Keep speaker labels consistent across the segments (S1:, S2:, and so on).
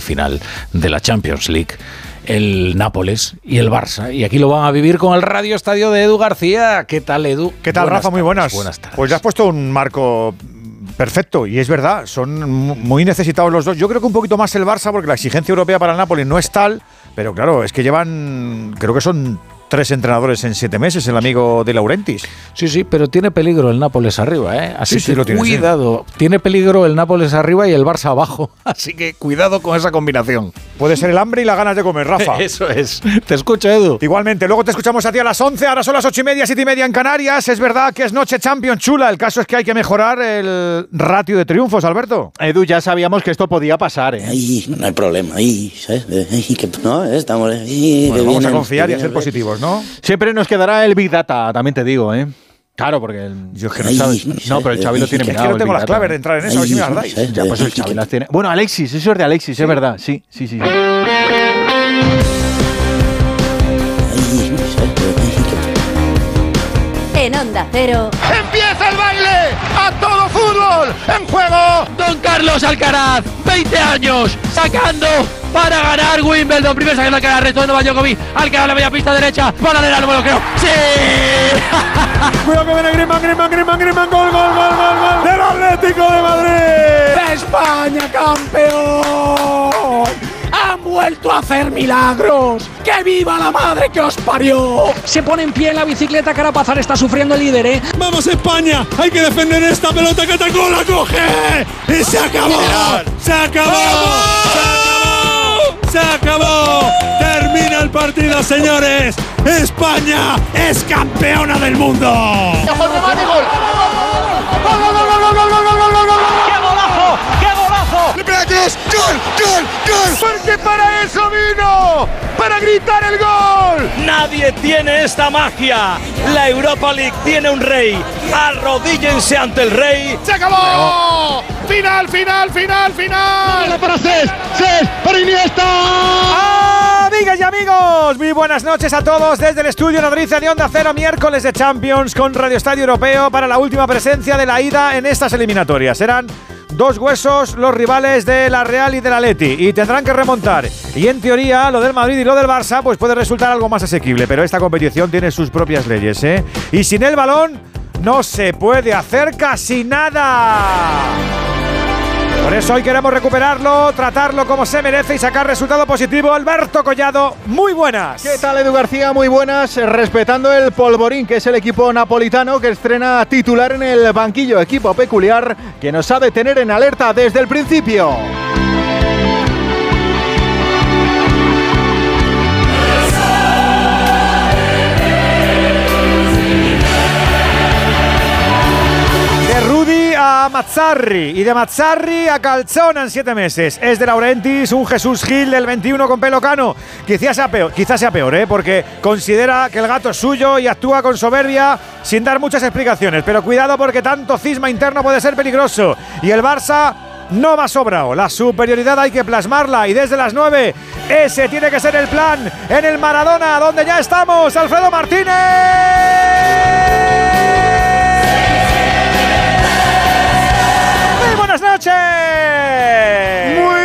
S1: final de la Champions League el Nápoles y el Barça. Y aquí lo van a vivir con el Radio Estadio de Edu García. ¿Qué tal, Edu?
S2: ¿Qué tal, Rafa? Muy buenas.
S1: Buenas tardes.
S2: Pues ya has puesto un marco perfecto, y es verdad, son muy necesitados los dos. Yo creo que un poquito más el Barça, porque la exigencia europea para el Nápoles no es tal, pero claro, es que llevan, creo que son tres entrenadores en siete meses, el amigo de Laurentis.
S1: Sí, sí, pero tiene peligro el Nápoles arriba, ¿eh? Así
S2: Sí, sí,
S1: que
S2: lo tiene, sí.
S1: cuidado. Tiene peligro el Nápoles arriba y el Barça abajo. Así que cuidado con esa combinación.
S2: Puede ser el hambre y las ganas de comer, Rafa.
S1: Eso es. Te escucho, Edu.
S2: Igualmente, luego te escuchamos a ti a las 11, ahora son las 8 y media, 7 y media en Canarias. Es verdad que es noche champion chula, el caso es que hay que mejorar el ratio de triunfos, Alberto.
S3: Edu, ya sabíamos que esto podía pasar, ¿eh?
S4: No hay problema, ¿sabes? Que, no, estamos.
S2: Bueno,
S4: que
S2: vamos a confiar y a ser
S4: vienen-
S2: positivos, ¿no?
S3: Siempre nos quedará el Big Data, también te digo, ¿eh? Claro, porque el,
S2: Yo es que no
S4: Ay,
S2: sabes.
S4: no
S3: No, pero el Xavi lo tiene
S2: Es que
S3: mirado.
S2: no tengo las claves de entrar en eso, a ver si me las dais.
S3: Ya, pues el
S4: Ay,
S3: Xavi
S4: que-
S3: las tiene. Bueno, Alexis, eso es de Alexis, es verdad. Sí, sí, sí.
S5: En Onda Cero,
S6: ¡Empieza el baile! ¡A todo ¡En juego!
S7: Don Carlos Alcaraz, 20 años, sacando para ganar Wimbledon. Primero sacando Alcaraz, resto de Djokovic. Alcaraz la media pista derecha. Baladera, no me lo creo. ¡Sí!
S2: Cuidado que viene Griezmann, Griezmann, Griezmann, Griezmann, gol, gol, gol, gol, gol del Atlético de Madrid.
S7: ¡España campeón! ¡Han vuelto a hacer milagros! ¡Que viva la madre que os parió! Se pone en pie en la bicicleta, Carapazar está sufriendo el líder, ¿eh?
S6: ¡Vamos España! ¡Hay que defender esta pelota que atacó! ¡La coge! ¡Y se acabó! ¡Se acabó! ¡Se acabó! ¡Se acabó! ¡Termina el partido, señores! ¡España es campeona del mundo! ¡Gol! ¡Gol! ¡Gol! Porque para eso vino, para gritar el gol.
S8: Nadie tiene esta magia. La Europa League tiene un rey. Arrodíllense ante el rey.
S6: ¡Se acabó! ¡Final, final, final, final!
S7: para Cés! ¡Cés! ¡Para Iniesta!
S2: Amigas y amigos, muy buenas noches a todos desde el estudio Nodriza de Onda Cero, miércoles de Champions con Radio Estadio Europeo para la última presencia de la ida en estas eliminatorias. Serán dos huesos los rivales de la Real y del Atleti y tendrán que remontar. Y en teoría, lo del Madrid y lo del Barça pues puede resultar algo más asequible, pero esta competición tiene sus propias leyes, ¿eh? Y sin el balón no se puede hacer casi nada. Por eso hoy queremos recuperarlo, tratarlo como se merece y sacar resultado positivo. Alberto Collado, muy buenas.
S3: ¿Qué tal, Edu García? Muy buenas. Respetando el polvorín, que es el equipo napolitano que estrena titular en el banquillo. Equipo peculiar que nos ha de tener en alerta desde el principio.
S2: Mazzarri y de Mazzarri a Calzona en siete meses. Es de Laurentis un Jesús Gil del 21 con pelo cano. Quizás sea peor, quizás sea peor ¿eh? porque considera que el gato es suyo y actúa con soberbia sin dar muchas explicaciones. Pero cuidado porque tanto cisma interno puede ser peligroso. Y el Barça no va sobrado. La superioridad hay que plasmarla y desde las 9 ese tiene que ser el plan en el Maradona, donde ya estamos. Alfredo Martínez. Buenas noches.
S6: Muy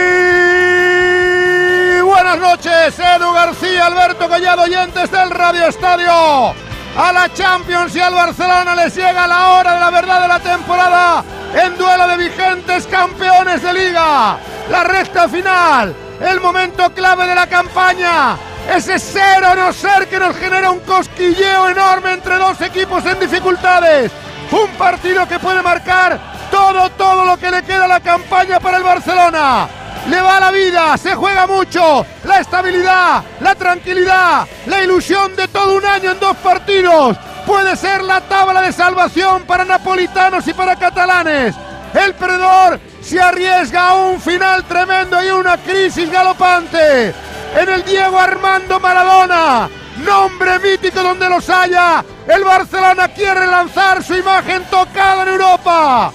S6: buenas noches, Edu García, Alberto Collado, oyentes del Radio Estadio. A la Champions y al Barcelona les llega la hora de la verdad de la temporada en duelo de vigentes campeones de liga. La recta final, el momento clave de la campaña. Ese ser o no ser que nos genera un cosquilleo enorme entre dos equipos en dificultades. Un partido que puede marcar todo, todo lo que le queda a la campaña para el Barcelona. Le va la vida, se juega mucho, la estabilidad, la tranquilidad, la ilusión de todo un año en dos partidos. Puede ser la tabla de salvación para napolitanos y para catalanes. El perdedor se arriesga a un final tremendo y una crisis galopante. En el Diego Armando Maradona, nombre mítico donde los haya, el Barcelona quiere lanzar su imagen tocada en Europa.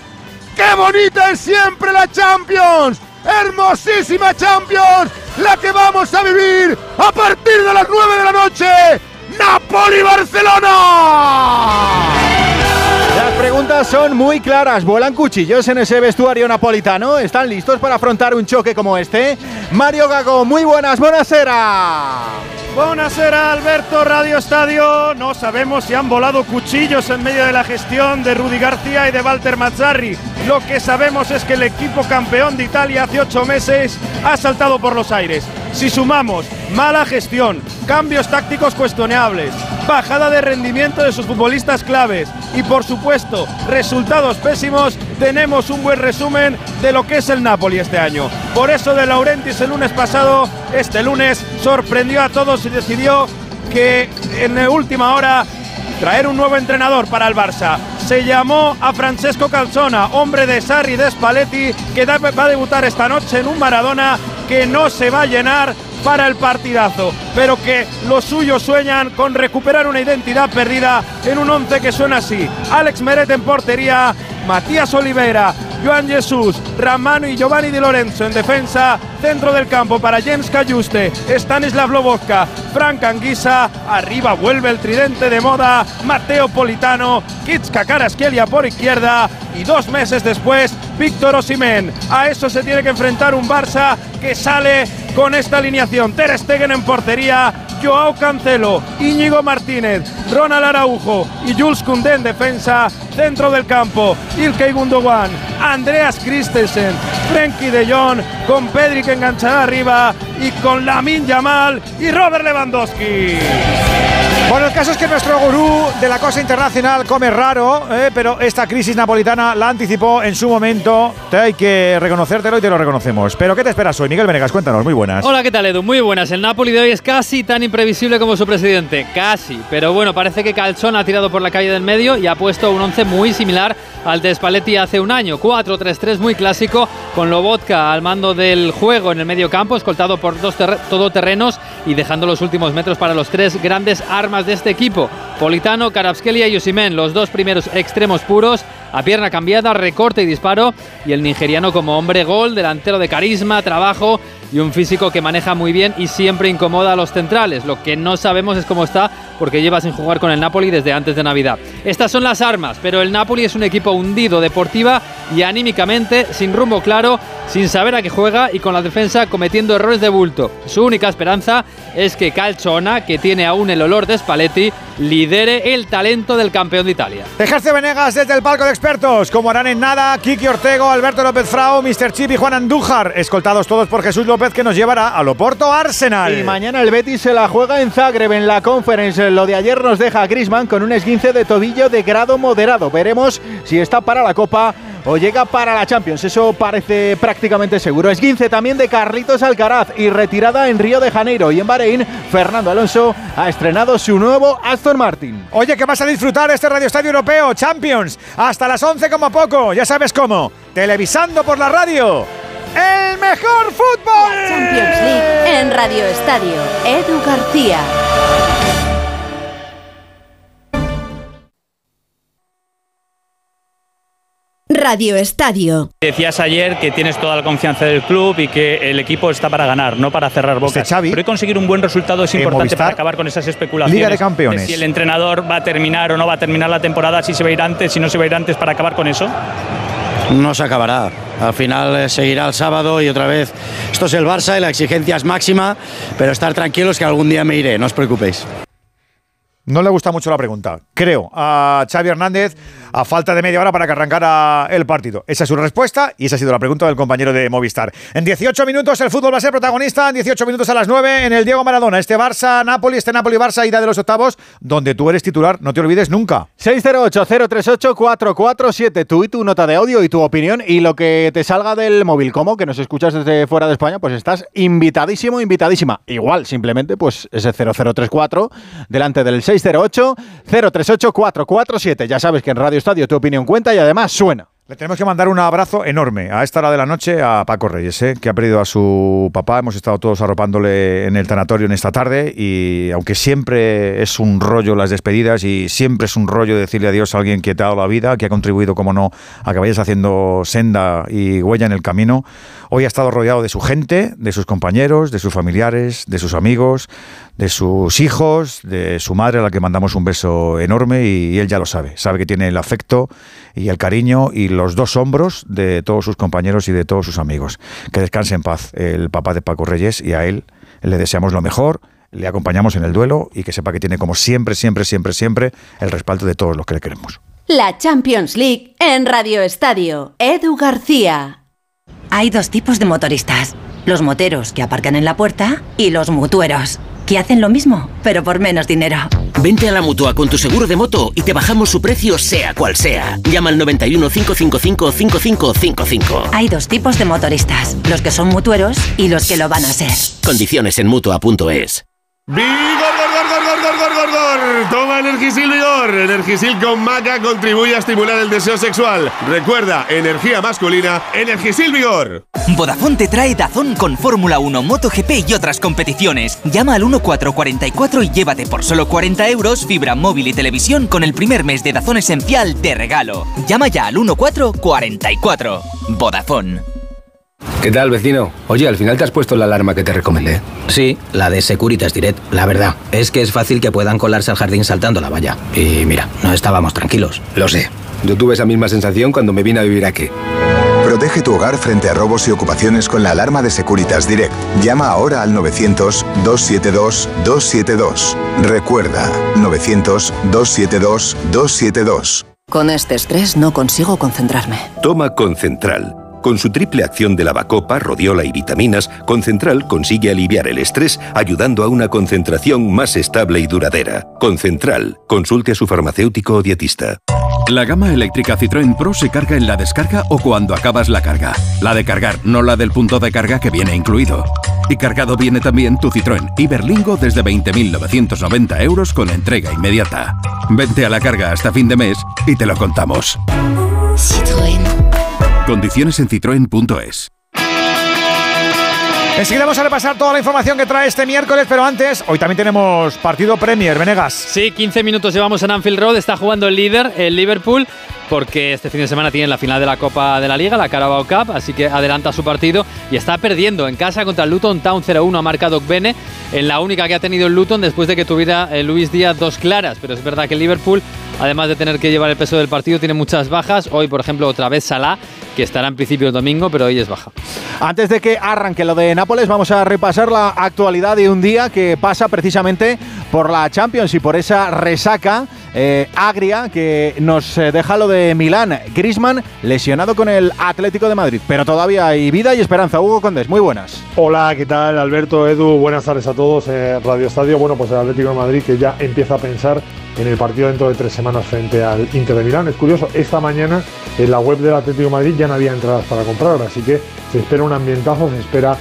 S6: ¡Qué bonita es siempre la Champions! ¡Hermosísima Champions! La que vamos a vivir a partir de las 9 de la noche. ¡Napoli-Barcelona!
S2: Las
S3: preguntas son muy claras. ¿Vuelan cuchillos en ese vestuario napolitano? ¿Están listos para afrontar un choque como este? Mario Gago, muy buenas, buenas
S9: Buenasera, Alberto Radio Estadio. No sabemos si han volado cuchillos en medio de la gestión de Rudy García y de Walter Mazzarri. Lo que sabemos es que el equipo campeón de Italia hace ocho meses ha saltado por los aires. Si sumamos mala gestión, cambios tácticos cuestionables, bajada de rendimiento de sus futbolistas claves y por supuesto resultados pésimos, tenemos un buen resumen de lo que es el Napoli este año. Por eso de Laurentis el lunes pasado, este lunes sorprendió a todos y decidió que en la última hora traer un nuevo entrenador para el Barça. Se llamó a Francesco Calzona, hombre de Sarri de Spalletti, que va a debutar esta noche en un Maradona que no se va a llenar para el partidazo, pero que los suyos sueñan con recuperar una identidad perdida en un once que suena así. Alex Meret en portería, Matías Oliveira, Joan Jesús, Ramano y Giovanni Di Lorenzo en defensa, centro del campo para James Cayuste, Stanislav Lobotka, Frank Anguisa, arriba vuelve el tridente de moda, Mateo Politano, Kitska Karaskelia por izquierda y dos meses después Víctor Osimen. A eso se tiene que enfrentar un Barça que sale con esta alineación. Ter Stegen en portería, Joao Cancelo, Íñigo Martínez, Ronald Araujo y Jules Koundé en defensa, centro del campo, Ilkay Gundogan, Andreas Christensen, Frenkie de Jong, con Pedri que enganchará arriba y con Lamin Yamal y Robert Lewandowski.
S2: Bueno, el caso es que nuestro gurú de la cosa internacional come raro, eh, pero esta crisis napolitana la anticipó en su momento. Te hay que reconocértelo y te lo reconocemos. Pero ¿qué te esperas hoy? Miguel Venegas, cuéntanos, muy buenas.
S10: Hola, ¿qué tal Edu? Muy buenas. El Napoli de hoy es casi tan imprevisible como su presidente. Casi. Pero bueno, parece que Calzón ha tirado por la calle del medio y ha puesto un once muy similar al de Spalletti hace un año. 4-3-3 muy clásico, con Lobotka al mando del juego en el medio campo, escoltado por dos todoterrenos y dejando los últimos metros para los tres grandes armas de este equipo. Politano, Karabskelia y Osimen, los dos primeros extremos puros, a pierna cambiada, recorte y disparo, y el nigeriano como hombre gol, delantero de carisma, trabajo y un físico que maneja muy bien y siempre incomoda a los centrales. Lo que no sabemos es cómo está porque lleva sin jugar con el Napoli desde antes de Navidad. Estas son las armas, pero el Napoli es un equipo hundido deportiva y anímicamente, sin rumbo claro, sin saber a qué juega y con la defensa cometiendo errores de bulto. Su única esperanza es que Calzona, que tiene aún el olor de Spalletti, lidere el talento del campeón de Italia.
S2: Ejerce Venegas desde el palco de expertos, como harán en nada Kiki Ortego, Alberto López Frao, Mr. Chip y Juan Andújar, escoltados todos por Jesús López que nos llevará a Loporto Arsenal.
S3: Y mañana el Betis se la juega en Zagreb en la Conference. Lo de ayer nos deja a Grisman con un esguince de tobillo de grado moderado. Veremos si está para la Copa o llega para la Champions. Eso parece prácticamente seguro. Esguince también de Carlitos Alcaraz y retirada en Río de Janeiro y en Bahrein. Fernando Alonso ha estrenado su nuevo Aston Martin.
S2: Oye, que vas a disfrutar este Radio Estadio Europeo Champions hasta las 11 como poco. Ya sabes cómo. Televisando por la radio. El mejor fútbol.
S5: Champions League en Radio Estadio. Edu García. Radio Estadio.
S11: Decías ayer que tienes toda la confianza del club y que el equipo está para ganar, no para cerrar bocas. Pero hoy conseguir un buen resultado es importante para acabar con esas especulaciones.
S2: Liga de Campeones.
S11: si el entrenador va a terminar o no va a terminar la temporada, si se va a ir antes, si no se va a ir antes para acabar con eso.
S12: No se acabará. Al final eh, seguirá el sábado y otra vez. Esto es el Barça y la exigencia es máxima, pero estar tranquilos que algún día me iré, no os preocupéis.
S2: No le gusta mucho la pregunta, creo, a Xavi Hernández a falta de media hora para que arrancara el partido. Esa es su respuesta y esa ha sido la pregunta del compañero de Movistar. En 18 minutos el fútbol va a ser protagonista, en 18 minutos a las 9 en el Diego Maradona. Este Barça-Napoli, este Napoli-Barça, ida de los octavos, donde tú eres titular, no te olvides nunca.
S3: 608-038-447, tú y tu nota de audio y tu opinión y lo que te salga del móvil. ¿Cómo? Que nos escuchas desde fuera de España, pues estás invitadísimo, invitadísima. Igual, simplemente, pues ese 0034 delante del 608-038-447. Ya sabes que en Radio Estadio tu opinión cuenta y además suena.
S2: Le tenemos que mandar un abrazo enorme a esta hora de la noche a Paco Reyes, ¿eh? que ha perdido a su papá. Hemos estado todos arropándole en el tanatorio en esta tarde y aunque siempre es un rollo las despedidas y siempre es un rollo decirle adiós a alguien que te ha dado la vida, que ha contribuido, como no, a que vayas haciendo senda y huella en el camino, Hoy ha estado rodeado de su gente, de sus compañeros, de sus familiares, de sus amigos, de sus hijos, de su madre a la que mandamos un beso enorme y, él ya lo sabe. Sabe que tiene el afecto y el cariño y los dos hombros de todos sus compañeros y de todos sus amigos. Que descanse en paz el papá de Paco Reyes y a él le deseamos lo mejor le acompañamos en el duelo y que sepa que tiene como siempre, siempre, siempre, siempre el respaldo de todos los que le queremos.
S5: La Champions League en Radio Estadio. Edu García.
S13: Hay dos tipos de motoristas. Los moteros que aparcan en la puerta y los mutueros, que hacen lo mismo, pero por menos dinero.
S14: Vente a la mutua con tu seguro de moto y te bajamos su precio sea cual sea. Llama al 91 555 5555.
S13: Hay dos tipos de motoristas, los que son mutueros y los que lo van a ser.
S14: Condiciones en mutua.es.
S15: ¡Vigor, gor, gor, gor, gor, gor, gor, gor! Toma Energisil Vigor. Energisil con maca contribuye a estimular el deseo sexual. Recuerda, energía masculina, Energisil Vigor.
S16: Vodafone te trae Dazón con Fórmula 1, MotoGP y otras competiciones. Llama al 1444 y llévate por solo 40 euros fibra móvil y televisión con el primer mes de Dazón Esencial de regalo. Llama ya al 1444. Vodafone.
S17: ¿Qué tal, vecino? Oye, al final te has puesto la alarma que te recomendé.
S18: Sí, la de Securitas Direct. La verdad, es que es fácil que puedan colarse al jardín saltando la valla. Y mira, no estábamos tranquilos.
S17: Lo sé. Yo tuve esa misma sensación cuando me vine a vivir aquí.
S19: Protege tu hogar frente a robos y ocupaciones con la alarma de Securitas Direct. Llama ahora al 900-272-272. Recuerda, 900-272-272.
S20: Con este estrés no consigo concentrarme.
S21: Toma Concentral. Con su triple acción de lavacopa, rodiola y vitaminas, Concentral consigue aliviar el estrés ayudando a una concentración más estable y duradera. Concentral, consulte a su farmacéutico o dietista.
S22: La gama eléctrica Citroën Pro se carga en la descarga o cuando acabas la carga. La de cargar, no la del punto de carga que viene incluido. Y cargado viene también tu Citroën Iberlingo desde 20.990 euros con entrega inmediata. Vente a la carga hasta fin de mes y te lo contamos.
S5: Citroën.
S22: Condiciones en citroen.es.
S2: Enseguida vamos a repasar toda la información que trae este miércoles, pero antes, hoy también tenemos partido Premier, Venegas.
S10: Sí, 15 minutos llevamos en Anfield Road, está jugando el líder, el Liverpool, porque este fin de semana tiene la final de la Copa de la Liga, la Carabao Cup, así que adelanta su partido y está perdiendo en casa contra el Luton Town 0-1, ha marcado Bene, en la única que ha tenido el Luton después de que tuviera el Luis Díaz dos claras, pero es verdad que Liverpool, además de tener que llevar el peso del partido, tiene muchas bajas, hoy por ejemplo otra vez Salah, que estará en principio el domingo, pero hoy es baja.
S3: Antes de que arranque lo de Nápoles, vamos a repasar la actualidad de un día que pasa precisamente por la Champions y por esa resaca eh, agria que nos eh, deja lo de Milán. Grisman lesionado con el Atlético de Madrid, pero todavía hay vida y esperanza. Hugo Condés, muy buenas.
S23: Hola, ¿qué tal? Alberto, Edu, buenas tardes a todos. Eh, Radio Estadio, bueno, pues el Atlético de Madrid que ya empieza a pensar en el partido dentro de tres semanas frente al Inter de Milán. Es curioso, esta mañana en la web del Atlético de Madrid ya no había entradas para comprar, así que se espera un ambientazo, se espera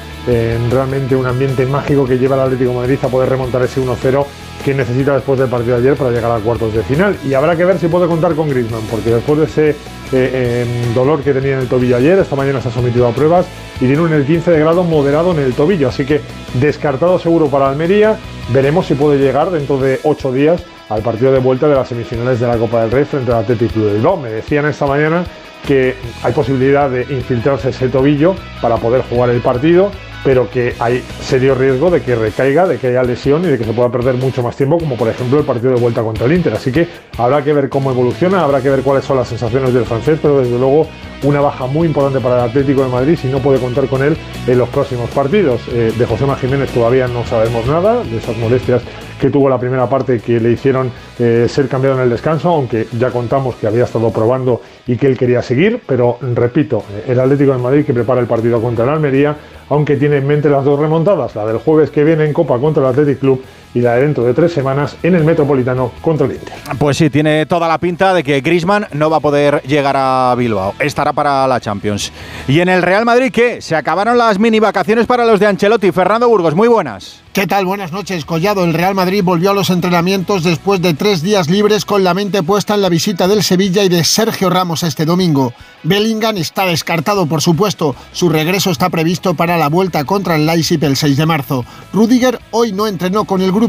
S23: realmente un ambiente mágico que lleva al Atlético de Madrid a poder remontar ese 1-0 que necesita después del partido de ayer para llegar a cuartos de final. Y habrá que ver si puede contar con Griezmann, porque después de ese eh, em, dolor que tenía en el tobillo ayer, esta mañana se ha sometido a pruebas y tiene un el 15 de grado moderado en el tobillo. Así que descartado seguro para Almería. Veremos si puede llegar dentro de ocho días al partido de vuelta de las semifinales de la Copa del Rey frente al Athletic Club de Bilbao. Me decían esta mañana que hay posibilidad de infiltrarse ese tobillo para poder jugar el partido pero que hay serio riesgo de que recaiga, de que haya lesión y de que se pueda perder mucho más tiempo, como por ejemplo el partido de vuelta contra el Inter. Así que habrá que ver cómo evoluciona, habrá que ver cuáles son las sensaciones del francés, pero desde luego una baja muy importante para el Atlético de Madrid si no puede contar con él en los próximos partidos. Eh, de José Jiménez todavía no sabemos nada de esas molestias que tuvo la primera parte que le hicieron eh, ser cambiado en el descanso, aunque ya contamos que había estado probando y que él quería seguir, pero repito, el Atlético de Madrid que prepara el partido contra el Almería, aunque tiene en mente las dos remontadas, la del jueves que viene en Copa contra el Athletic Club y la de dentro de tres semanas en el Metropolitano contra el Inter.
S3: Pues sí, tiene toda la pinta de que Grisman no va a poder llegar a Bilbao. Estará para la Champions. Y en el Real Madrid, ¿qué? Se acabaron las mini vacaciones para los de Ancelotti. Fernando Burgos, muy buenas.
S24: ¿Qué tal? Buenas noches, Collado. El Real Madrid volvió a los entrenamientos después de tres días libres con la mente puesta en la visita del Sevilla y de Sergio Ramos este domingo. Bellingham está descartado, por supuesto. Su regreso está previsto para la vuelta contra el Leipzig el 6 de marzo. Rudiger hoy no entrenó con el grupo,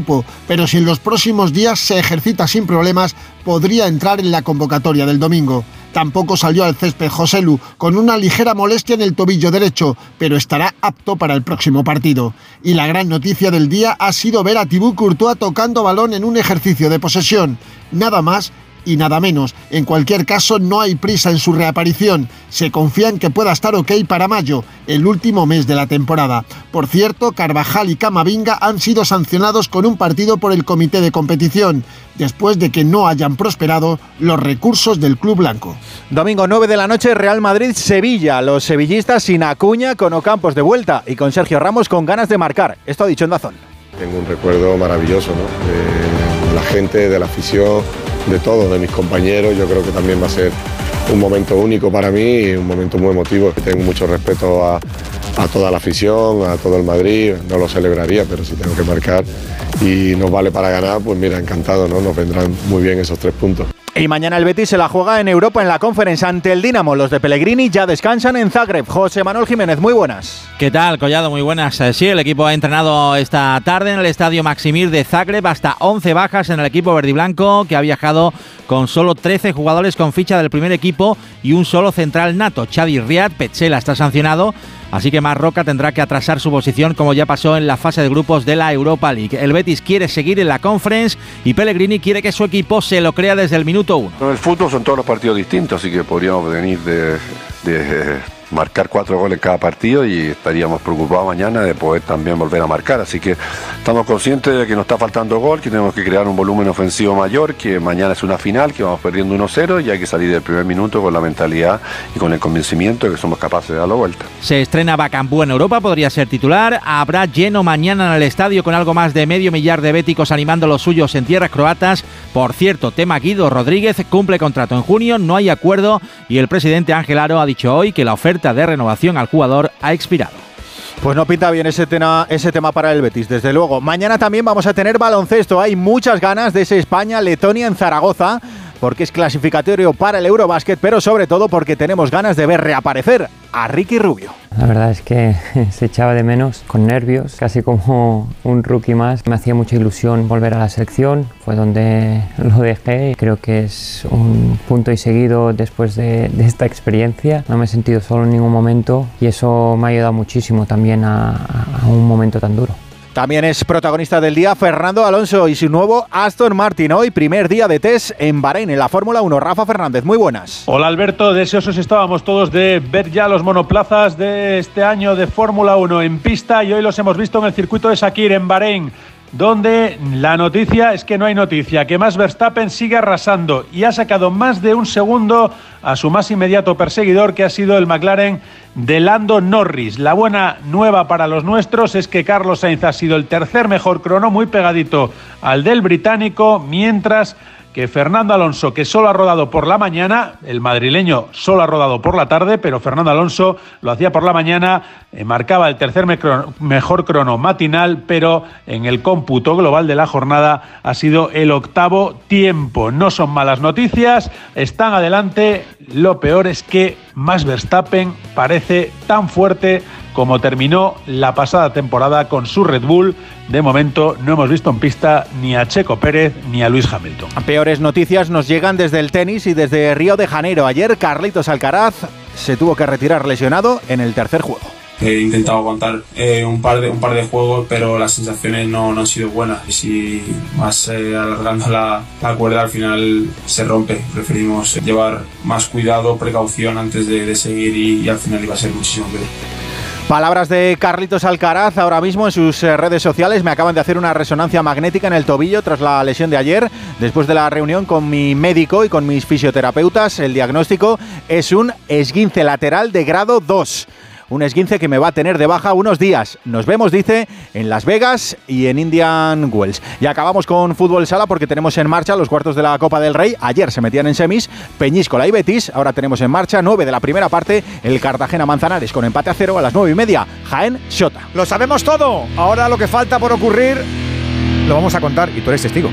S24: pero si en los próximos días se ejercita sin problemas, podría entrar en la convocatoria del domingo. Tampoco salió al césped Joselu, con una ligera molestia en el tobillo derecho, pero estará apto para el próximo partido. Y la gran noticia del día ha sido ver a Thibaut Courtois tocando balón en un ejercicio de posesión. Nada más y nada menos. En cualquier caso, no hay prisa en su reaparición. Se confía en que pueda estar ok para mayo, el último mes de la temporada. Por cierto, Carvajal y Camavinga han sido sancionados con un partido por el comité de competición, después de que no hayan prosperado los recursos del club blanco.
S3: Domingo 9 de la noche, Real Madrid-Sevilla. Los sevillistas sin Acuña, con Ocampos de vuelta y con Sergio Ramos con ganas de marcar. Esto ha dicho en Dazón.
S25: Tengo un recuerdo maravilloso, ¿no? De la gente, de la afición de todos, de mis compañeros. Yo creo que también va a ser un momento único para mí y un momento muy emotivo. Tengo mucho respeto a, a toda la afición, a todo el Madrid. No lo celebraría, pero si tengo que marcar y nos vale para ganar, pues mira, encantado, ¿no? Nos vendrán muy bien esos tres puntos.
S3: Y mañana el Betis se la juega en Europa en la conferencia ante el Dinamo. Los de Pellegrini ya descansan en Zagreb. José Manuel Jiménez, muy buenas.
S1: ¿Qué tal, Collado? Muy buenas. Eh, sí, el equipo ha entrenado esta tarde en el estadio Maximir de Zagreb. Hasta 11 bajas en el equipo verdiblanco que ha viajado con solo 13 jugadores con ficha del primer equipo y un solo central nato. Chadi Riad, Petzela está sancionado Así que Marroca tendrá que atrasar su posición como ya pasó en la fase de grupos de la Europa League. El Betis quiere seguir en la Conference y Pellegrini quiere que su equipo se lo crea desde el minuto uno.
S26: En el fútbol son todos los partidos distintos, así que podríamos venir de, de marcar cuatro goles en cada partido y estaríamos preocupados mañana de poder también volver a marcar. Así que estamos conscientes de que nos está faltando gol, que tenemos que crear un volumen ofensivo mayor, que mañana es una final, que vamos perdiendo 1-0 y hay que salir del primer minuto con la mentalidad y con el convencimiento de que somos capaces de darlo vuelta.
S1: Se estrena Bacambú en Europa, podría ser titular. Habrá lleno mañana en el estadio con algo más de medio millar de béticos animando los suyos en tierras croatas. Por cierto, tema Guido Rodríguez cumple contrato en junio, no hay acuerdo y el presidente Ángel Aro ha dicho hoy que la oferta de renovación al jugador ha expirado.
S3: Pues no pinta bien ese tema, ese tema para el Betis, desde luego. Mañana también vamos a tener baloncesto. Hay muchas ganas de ese España-Letonia en Zaragoza porque es clasificatorio para el Eurobásquet, pero sobre todo porque tenemos ganas de ver reaparecer a Ricky Rubio.
S27: La verdad es que se echaba de menos, con nervios, casi como un rookie más. Me hacía mucha ilusión volver a la selección, fue donde lo dejé creo que es un punto y seguido después de, esta experiencia. No me he sentido solo en ningún momento y eso me ha ayudado muchísimo también a un momento tan duro.
S3: También es protagonista del día Fernando Alonso y su nuevo Aston Martin. Hoy, primer día de test en Bahrein, en la Fórmula 1. Rafa Fernández, muy buenas.
S28: Hola Alberto, deseosos estábamos todos de ver ya los monoplazas de este año de Fórmula 1 en pista y hoy los hemos visto en el circuito de Sakir, en Bahrein donde la noticia es que no hay noticia, que Max Verstappen sigue arrasando y ha sacado más de un segundo a su más inmediato perseguidor, que ha sido el McLaren de Lando Norris. La buena nueva para los nuestros es que Carlos Sainz ha sido el tercer mejor crono, muy pegadito al del británico, mientras que Fernando Alonso, que solo ha rodado por la mañana, el madrileño solo ha rodado por la tarde, pero Fernando Alonso lo hacía por la mañana, marcaba el tercer mejor crono matinal, pero en el cómputo global de la jornada ha sido el octavo tiempo. No son malas noticias, están adelante, lo peor es que Max Verstappen parece tan fuerte como terminó la pasada temporada con su Red Bull. De momento no hemos visto en pista ni a Checo Pérez ni a Luis Hamilton.
S3: Peores noticias nos llegan desde el tenis y desde Río de Janeiro. Ayer Carlitos Alcaraz se tuvo que retirar lesionado en el tercer juego.
S29: He intentado aguantar eh, un, par de, un par de juegos, pero las sensaciones no, no han sido buenas. Y si vas eh, alargando la, la, cuerda, al final se rompe. Preferimos llevar más cuidado, precaución antes de, de seguir y, y, al final iba a ser muchísimo peor.
S3: Palabras de Carlitos Alcaraz ahora mismo en sus eh, redes sociales. Me acaban de hacer una resonancia magnética en el tobillo tras la lesión de ayer. Después de la reunión con mi médico y con mis fisioterapeutas, el diagnóstico es un esguince lateral de grado 2 un esguince que me va a tener de baja unos días. Nos vemos, dice, en Las Vegas y en Indian Wells. Y acabamos con fútbol sala porque tenemos en marcha los cuartos de la Copa del Rey. Ayer se metían en semis Peñíscola y Betis. Ahora tenemos en marcha nueve de la primera parte el Cartagena Manzanares con empate a cero a las nueve y media. Jaén Shota.
S2: Lo sabemos todo. Ahora lo que falta por ocurrir lo vamos a contar y tú eres testigo.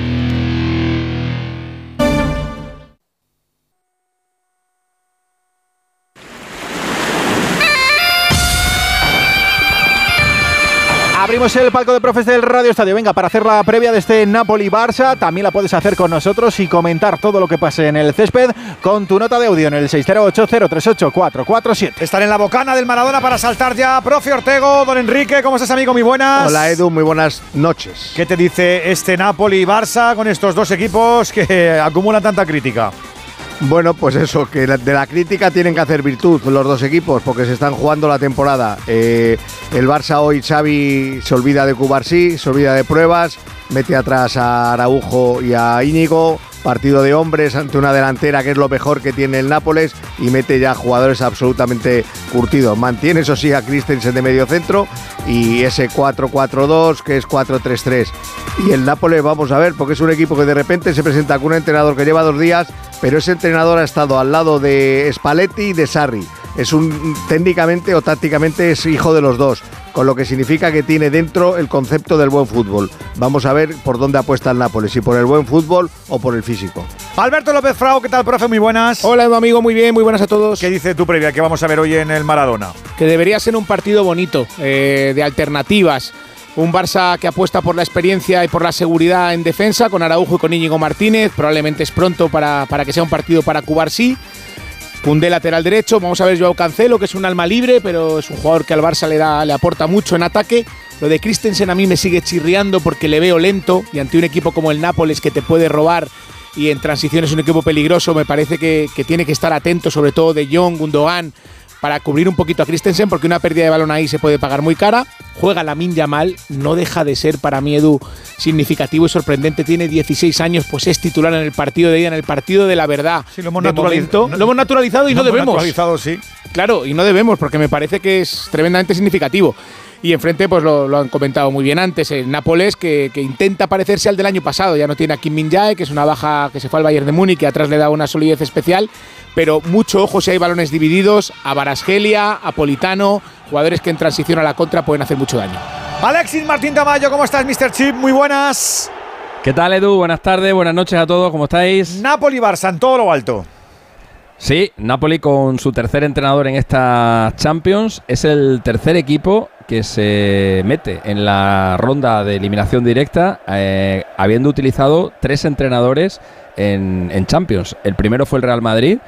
S3: Abrimos el palco de profes del Radio Estadio. Venga, para hacer la previa de este Napoli-Barça, también la puedes hacer con nosotros y comentar todo lo que pase en el césped con tu nota de audio en el 608-038-447.
S2: Estar en la bocana del Maradona para saltar ya. Profe Ortego, don Enrique, ¿cómo estás, amigo? Muy buenas.
S30: Hola, Edu, muy buenas noches.
S2: ¿Qué te dice este Napoli-Barça con estos dos equipos que acumulan tanta crítica?
S30: Bueno, pues eso, que de la crítica tienen que hacer virtud los dos equipos, porque se están jugando la temporada. Eh, el Barça hoy, Xavi, se olvida de Cubarsí, se olvida de pruebas, mete atrás a Araujo y a Íñigo, partido de hombres ante una delantera que es lo mejor que tiene el Nápoles y mete ya jugadores absolutamente curtidos. Mantiene eso sí a Christensen de medio centro y ese 4-4-2 que es 4-3-3. Y el Nápoles vamos a ver porque es un equipo que de repente se presenta con un entrenador que lleva dos días, pero ese entrenador ha estado al lado de Spalletti y de Sarri. Es un técnicamente o tácticamente es hijo de los dos con lo que significa que tiene dentro el concepto del buen fútbol. Vamos a ver por dónde apuesta el Nápoles, si por el buen fútbol o por el físico.
S2: Alberto López Frau, ¿qué tal, profe? Muy buenas.
S31: Hola, amigo, muy bien, muy buenas a todos.
S2: ¿Qué dice tu previa que vamos a ver hoy en el Maradona?
S31: Que debería ser un partido bonito, eh, de alternativas. Un Barça que apuesta por la experiencia y por la seguridad en defensa, con Araujo y con Íñigo Martínez. Probablemente es pronto para, para que sea un partido para cubar sí. Cundé lateral derecho, vamos a ver Joao Cancelo, que es un alma libre, pero es un jugador que al Barça le, da, le aporta mucho en ataque. Lo de Christensen a mí me sigue chirriando porque le veo lento y ante un equipo como el Nápoles que te puede robar y en transición es un equipo peligroso, me parece que, tiene que estar atento, sobre todo de Jong, Gundogan, para cubrir un poquito a Christensen, porque una pérdida de balón ahí se puede pagar muy cara. Juega la Min mal, no deja de ser para mí Edu significativo y sorprendente. Tiene 16 años, pues es titular en el partido de ella, en el partido de la verdad.
S2: Sí, lo hemos naturalizado.
S31: Lo hemos naturalizado y no,
S2: hemos
S31: debemos.
S2: naturalizado, sí.
S31: Claro, y no debemos, porque me parece que es tremendamente significativo. Y enfrente, pues lo, lo han comentado muy bien antes, el Nápoles que, que intenta parecerse al del año pasado. Ya no tiene a Kim Min Jae, que es una baja que se fue al Bayern de Múnich y atrás le da una solidez especial. Pero mucho ojo si hay balones divididos, a Barasgelia, a Politano, jugadores que en transición a la contra pueden hacer mucho daño.
S2: Alexis Martín Tamayo, ¿cómo estás, Mr. Chip? Muy buenas.
S32: ¿Qué tal, Edu? Buenas tardes, buenas noches a todos, ¿cómo estáis?
S2: Napoli-Barça en todo lo alto.
S32: Sí, Napoli con su tercer entrenador en esta Champions es el tercer equipo que se mete en la ronda de eliminación directa eh, habiendo utilizado tres entrenadores en, en Champions. El primero fue el Real Madrid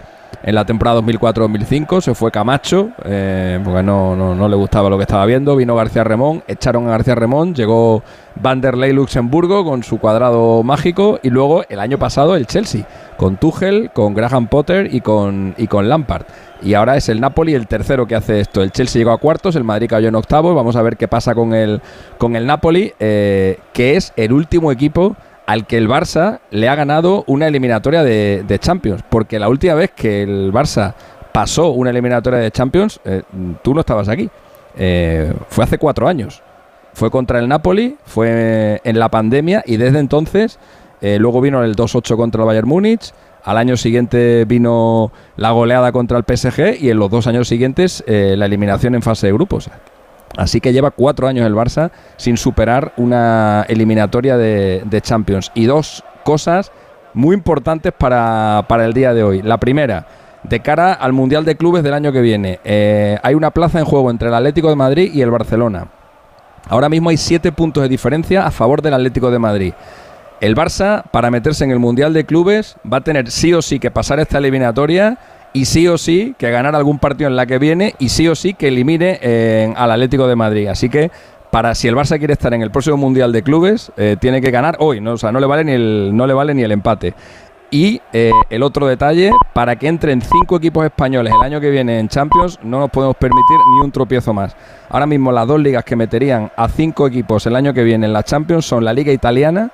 S32: en la temporada 2004-2005, se fue Camacho eh, porque no, no, no le gustaba lo que estaba viendo, vino García Remón, echaron a García Remón, llegó Vanderlei Luxemburgo con su cuadrado mágico y luego el año pasado el Chelsea con Tuchel, con Graham Potter y con, y con Lampard. Y ahora es el Napoli el tercero que hace esto. El Chelsea llegó a cuartos, el Madrid cayó en octavos. Vamos a ver qué pasa con el, con el Napoli, eh, que es el último equipo al que el Barça le ha ganado una eliminatoria de, Champions. Porque la última vez que el Barça pasó una eliminatoria de Champions, eh, tú no estabas aquí. Eh, fue hace cuatro años. Fue contra el Napoli, fue en la pandemia y desde entonces eh, luego vino el 2-8 contra el Bayern Múnich. Al año siguiente vino la goleada contra el PSG y en los dos años siguientes la eliminación en fase de grupos. Así que lleva cuatro años el Barça sin superar una eliminatoria de, Champions. Y dos cosas muy importantes para, para, el día de hoy. La primera, de cara al Mundial de Clubes del año que viene. Eh, hay una plaza en juego entre el Atlético de Madrid y el Barcelona. Ahora mismo hay siete puntos de diferencia a favor del Atlético de Madrid. El Barça, para meterse en el Mundial de Clubes, va a tener sí o sí que pasar esta eliminatoria y sí o sí que ganar algún partido en la que viene y sí o sí que elimine eh, al Atlético de Madrid. Así que para si el Barça quiere estar en el próximo Mundial de Clubes, eh, tiene que ganar hoy, ¿no? O sea, no le vale ni el, no le vale ni el empate. Y eh, el otro detalle, para que entren cinco equipos españoles el año que viene en Champions, no nos podemos permitir ni un tropiezo más. Ahora mismo las dos ligas que meterían a cinco equipos el año que viene en la Champions son la Liga Italiana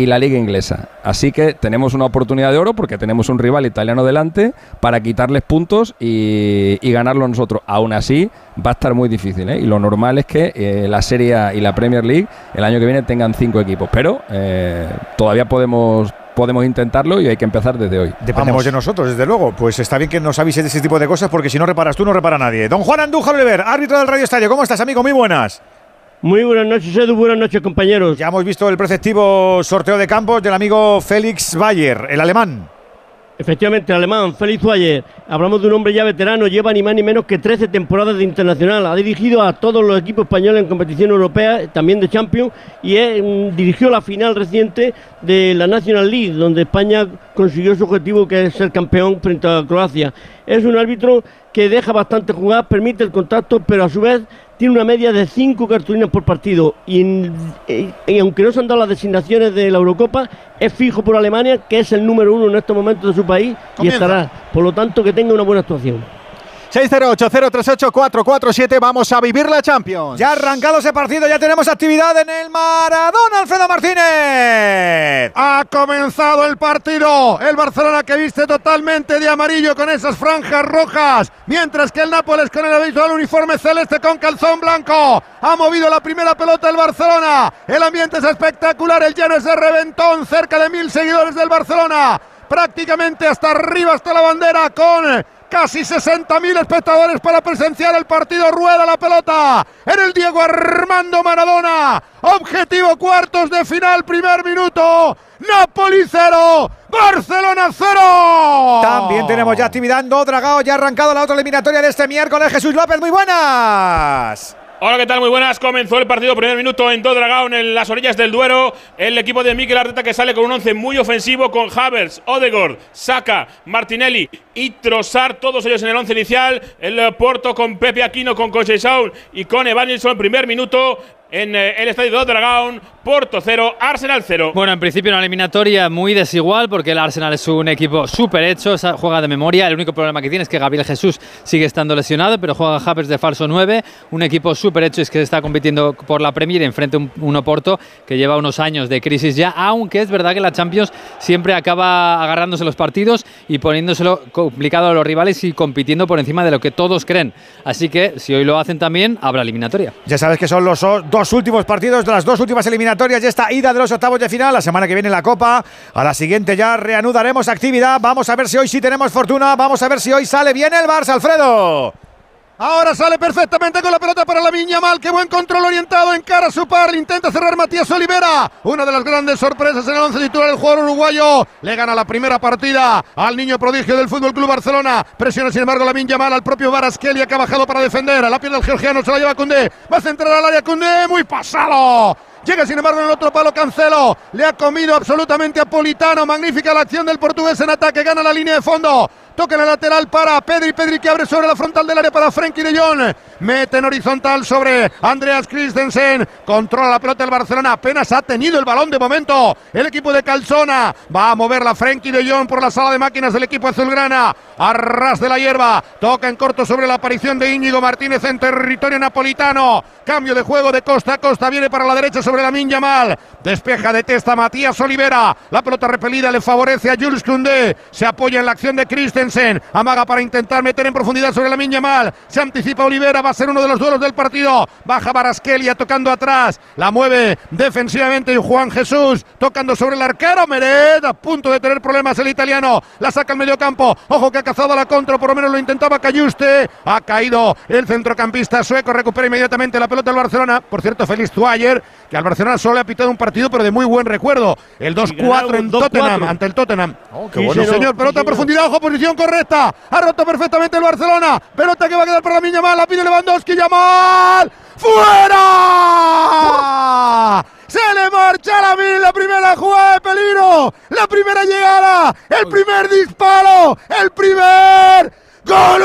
S32: y la liga inglesa. Así que tenemos una oportunidad de oro porque tenemos un rival italiano delante para quitarles puntos y, y ganarlo nosotros. Aún así, va a estar muy difícil. ¿eh? Y lo normal es que eh, la Serie A y la Premier League el año que viene tengan cinco equipos. Pero eh, todavía podemos podemos intentarlo y hay que empezar desde hoy.
S2: Dependemos
S32: Vamos.
S2: de nosotros, desde luego. Pues está bien que nos avises de ese tipo de cosas porque si no reparas tú, no repara nadie. Don Juan Andújar Oliver, árbitro del Radio Estadio. ¿Cómo estás, amigo? Muy buenas.
S33: Muy buenas noches, Edu. Buenas noches, compañeros.
S2: Ya hemos visto el preceptivo sorteo de campos del amigo Félix Bayer, el alemán.
S33: Efectivamente, el alemán Félix Zuayer, hablamos de un hombre ya veterano, lleva ni más ni menos que 13 temporadas de internacional, ha dirigido a todos los equipos españoles en competición europea, también de Champions, y es, mm, dirigió la final reciente de la National League, donde España consiguió su objetivo que es ser campeón frente a Croacia. Es un árbitro que deja bastante jugar, permite el contacto, pero a su vez tiene una media de 5 cartulinas por partido y, eh, y aunque no se han dado las designaciones de la Eurocopa, es fijo por Alemania, que es el número uno en estos momentos de su país
S3: Comienza.
S33: y estará, por lo tanto, que tenga una buena actuación.
S3: 608-038-447, vamos a vivir la Champions.
S2: Ya ha arrancado ese partido, ya tenemos actividad en el Maradona, Alfredo Martínez.
S6: Ha comenzado el partido. El Barcelona que viste totalmente de amarillo con esas franjas rojas. Mientras que el Nápoles con el habitual uniforme celeste con calzón blanco. Ha movido la primera pelota el Barcelona. El ambiente es espectacular. El llano es de reventón. Cerca de mil seguidores del Barcelona. Prácticamente hasta arriba, hasta la bandera con casi 60.000 espectadores para presenciar el partido. Rueda la pelota en el Diego Armando Maradona. Objetivo cuartos de final, primer minuto. Napoli 0, Barcelona 0.
S2: También tenemos ya actividad en Dragao, ya arrancado la otra eliminatoria de este miércoles. Jesús López, muy buenas.
S34: Hola, ¿qué tal? Muy buenas. Comenzó el partido, primer minuto en Dodragao, en las orillas del Duero. El equipo de Mikel Arteta que sale con un once muy ofensivo con Havers, Odegaard, Saka, Martinelli y Trossard, todos ellos en el once inicial. El Porto con Pepe Aquino, con Conceição y con Evanilson, primer minuto en eh, el estadio de Dodragao. Porto 0, Arsenal 0.
S10: Bueno, en principio una eliminatoria muy desigual porque el Arsenal es un equipo súper hecho, juega de memoria. El único problema que tiene es que Gabriel Jesús sigue estando lesionado, pero juega Havers de falso 9. Un equipo súper hecho es que está compitiendo por la Premier enfrente a un, un Oporto que lleva unos años de crisis ya, aunque es verdad que la Champions siempre acaba agarrándose los partidos y poniéndoselo complicado a los rivales y compitiendo por encima de lo que todos creen. Así que si hoy lo hacen también, habrá eliminatoria.
S2: Ya sabes que son los o- dos últimos partidos de las dos últimas eliminatorias de esta ida de los octavos de final. La semana que viene la Copa. A la siguiente ya reanudaremos actividad. Vamos a ver si hoy sí tenemos fortuna. Vamos a ver si hoy sale bien el Barça, Alfredo.
S6: Ahora sale perfectamente con la pelota para la Viña Mal. Qué buen control orientado. Encara a su par. Intenta cerrar Matías Olivera. Una de las grandes sorpresas en el once titular del jugador uruguayo. Le gana la primera partida al niño prodigio del Fútbol Club Barcelona. Presiona sin embargo la Viña Mal al propio Varaskelia que ha bajado para defender. A la piel del georgiano se la lleva Cundé. Va a centrar al área Cundé. Muy pasado. Llega sin embargo en el otro palo Cancelo. Le ha comido absolutamente a Politano. Magnífica la acción del portugués en ataque. Gana la línea de fondo. Toca en el lateral para Pedri. Pedri que abre sobre la frontal del área para Frenkie de Jong. Mete en horizontal sobre Andreas Christensen. Controla la pelota el Barcelona. Apenas ha tenido el balón de momento. El equipo de Calzona. Va a mover la Frenkie de Jong por la sala de máquinas del equipo azulgrana. A ras de la hierba. Toca en corto sobre la aparición de Íñigo Martínez en territorio napolitano. Cambio de juego de costa a costa. Viene para la derecha sobre la Minya Mal. Despeja de testa Matías Olivera. La pelota repelida le favorece a Jules Koundé. Se apoya en la acción de Christensen. Amaga para intentar meter en profundidad sobre la Minya Mal. Se anticipa Olivera. Va a ser uno de los duelos del partido. Baja Baraskelia tocando atrás. La mueve defensivamente Juan Jesús. Tocando sobre el arquero. Meret. A punto de tener problemas el italiano. La saca al medio campo. Ojo que ha cazado la contra. Por lo menos lo intentaba Cayuste. Ha caído el centrocampista sueco. Recupera inmediatamente la pelota del Barcelona. Por cierto, Félix Tuayer. Que al Barcelona solo le ha pitado un partido, pero de muy buen recuerdo. El 2-4 en
S33: 2-4.
S6: Tottenham. Ante el Tottenham.
S33: qué
S6: Sí,
S33: bueno.
S6: señor. Pelota en profundidad. Ojo, posición correcta. Ha roto perfectamente el Barcelona. Pelota que va a quedar para la Miña Mal. La pide Lewandowski. Yamal. ¡Fuera! Se le marcha la mil, la primera jugada de peligro, la primera llegada, el primer disparo, el primer gol.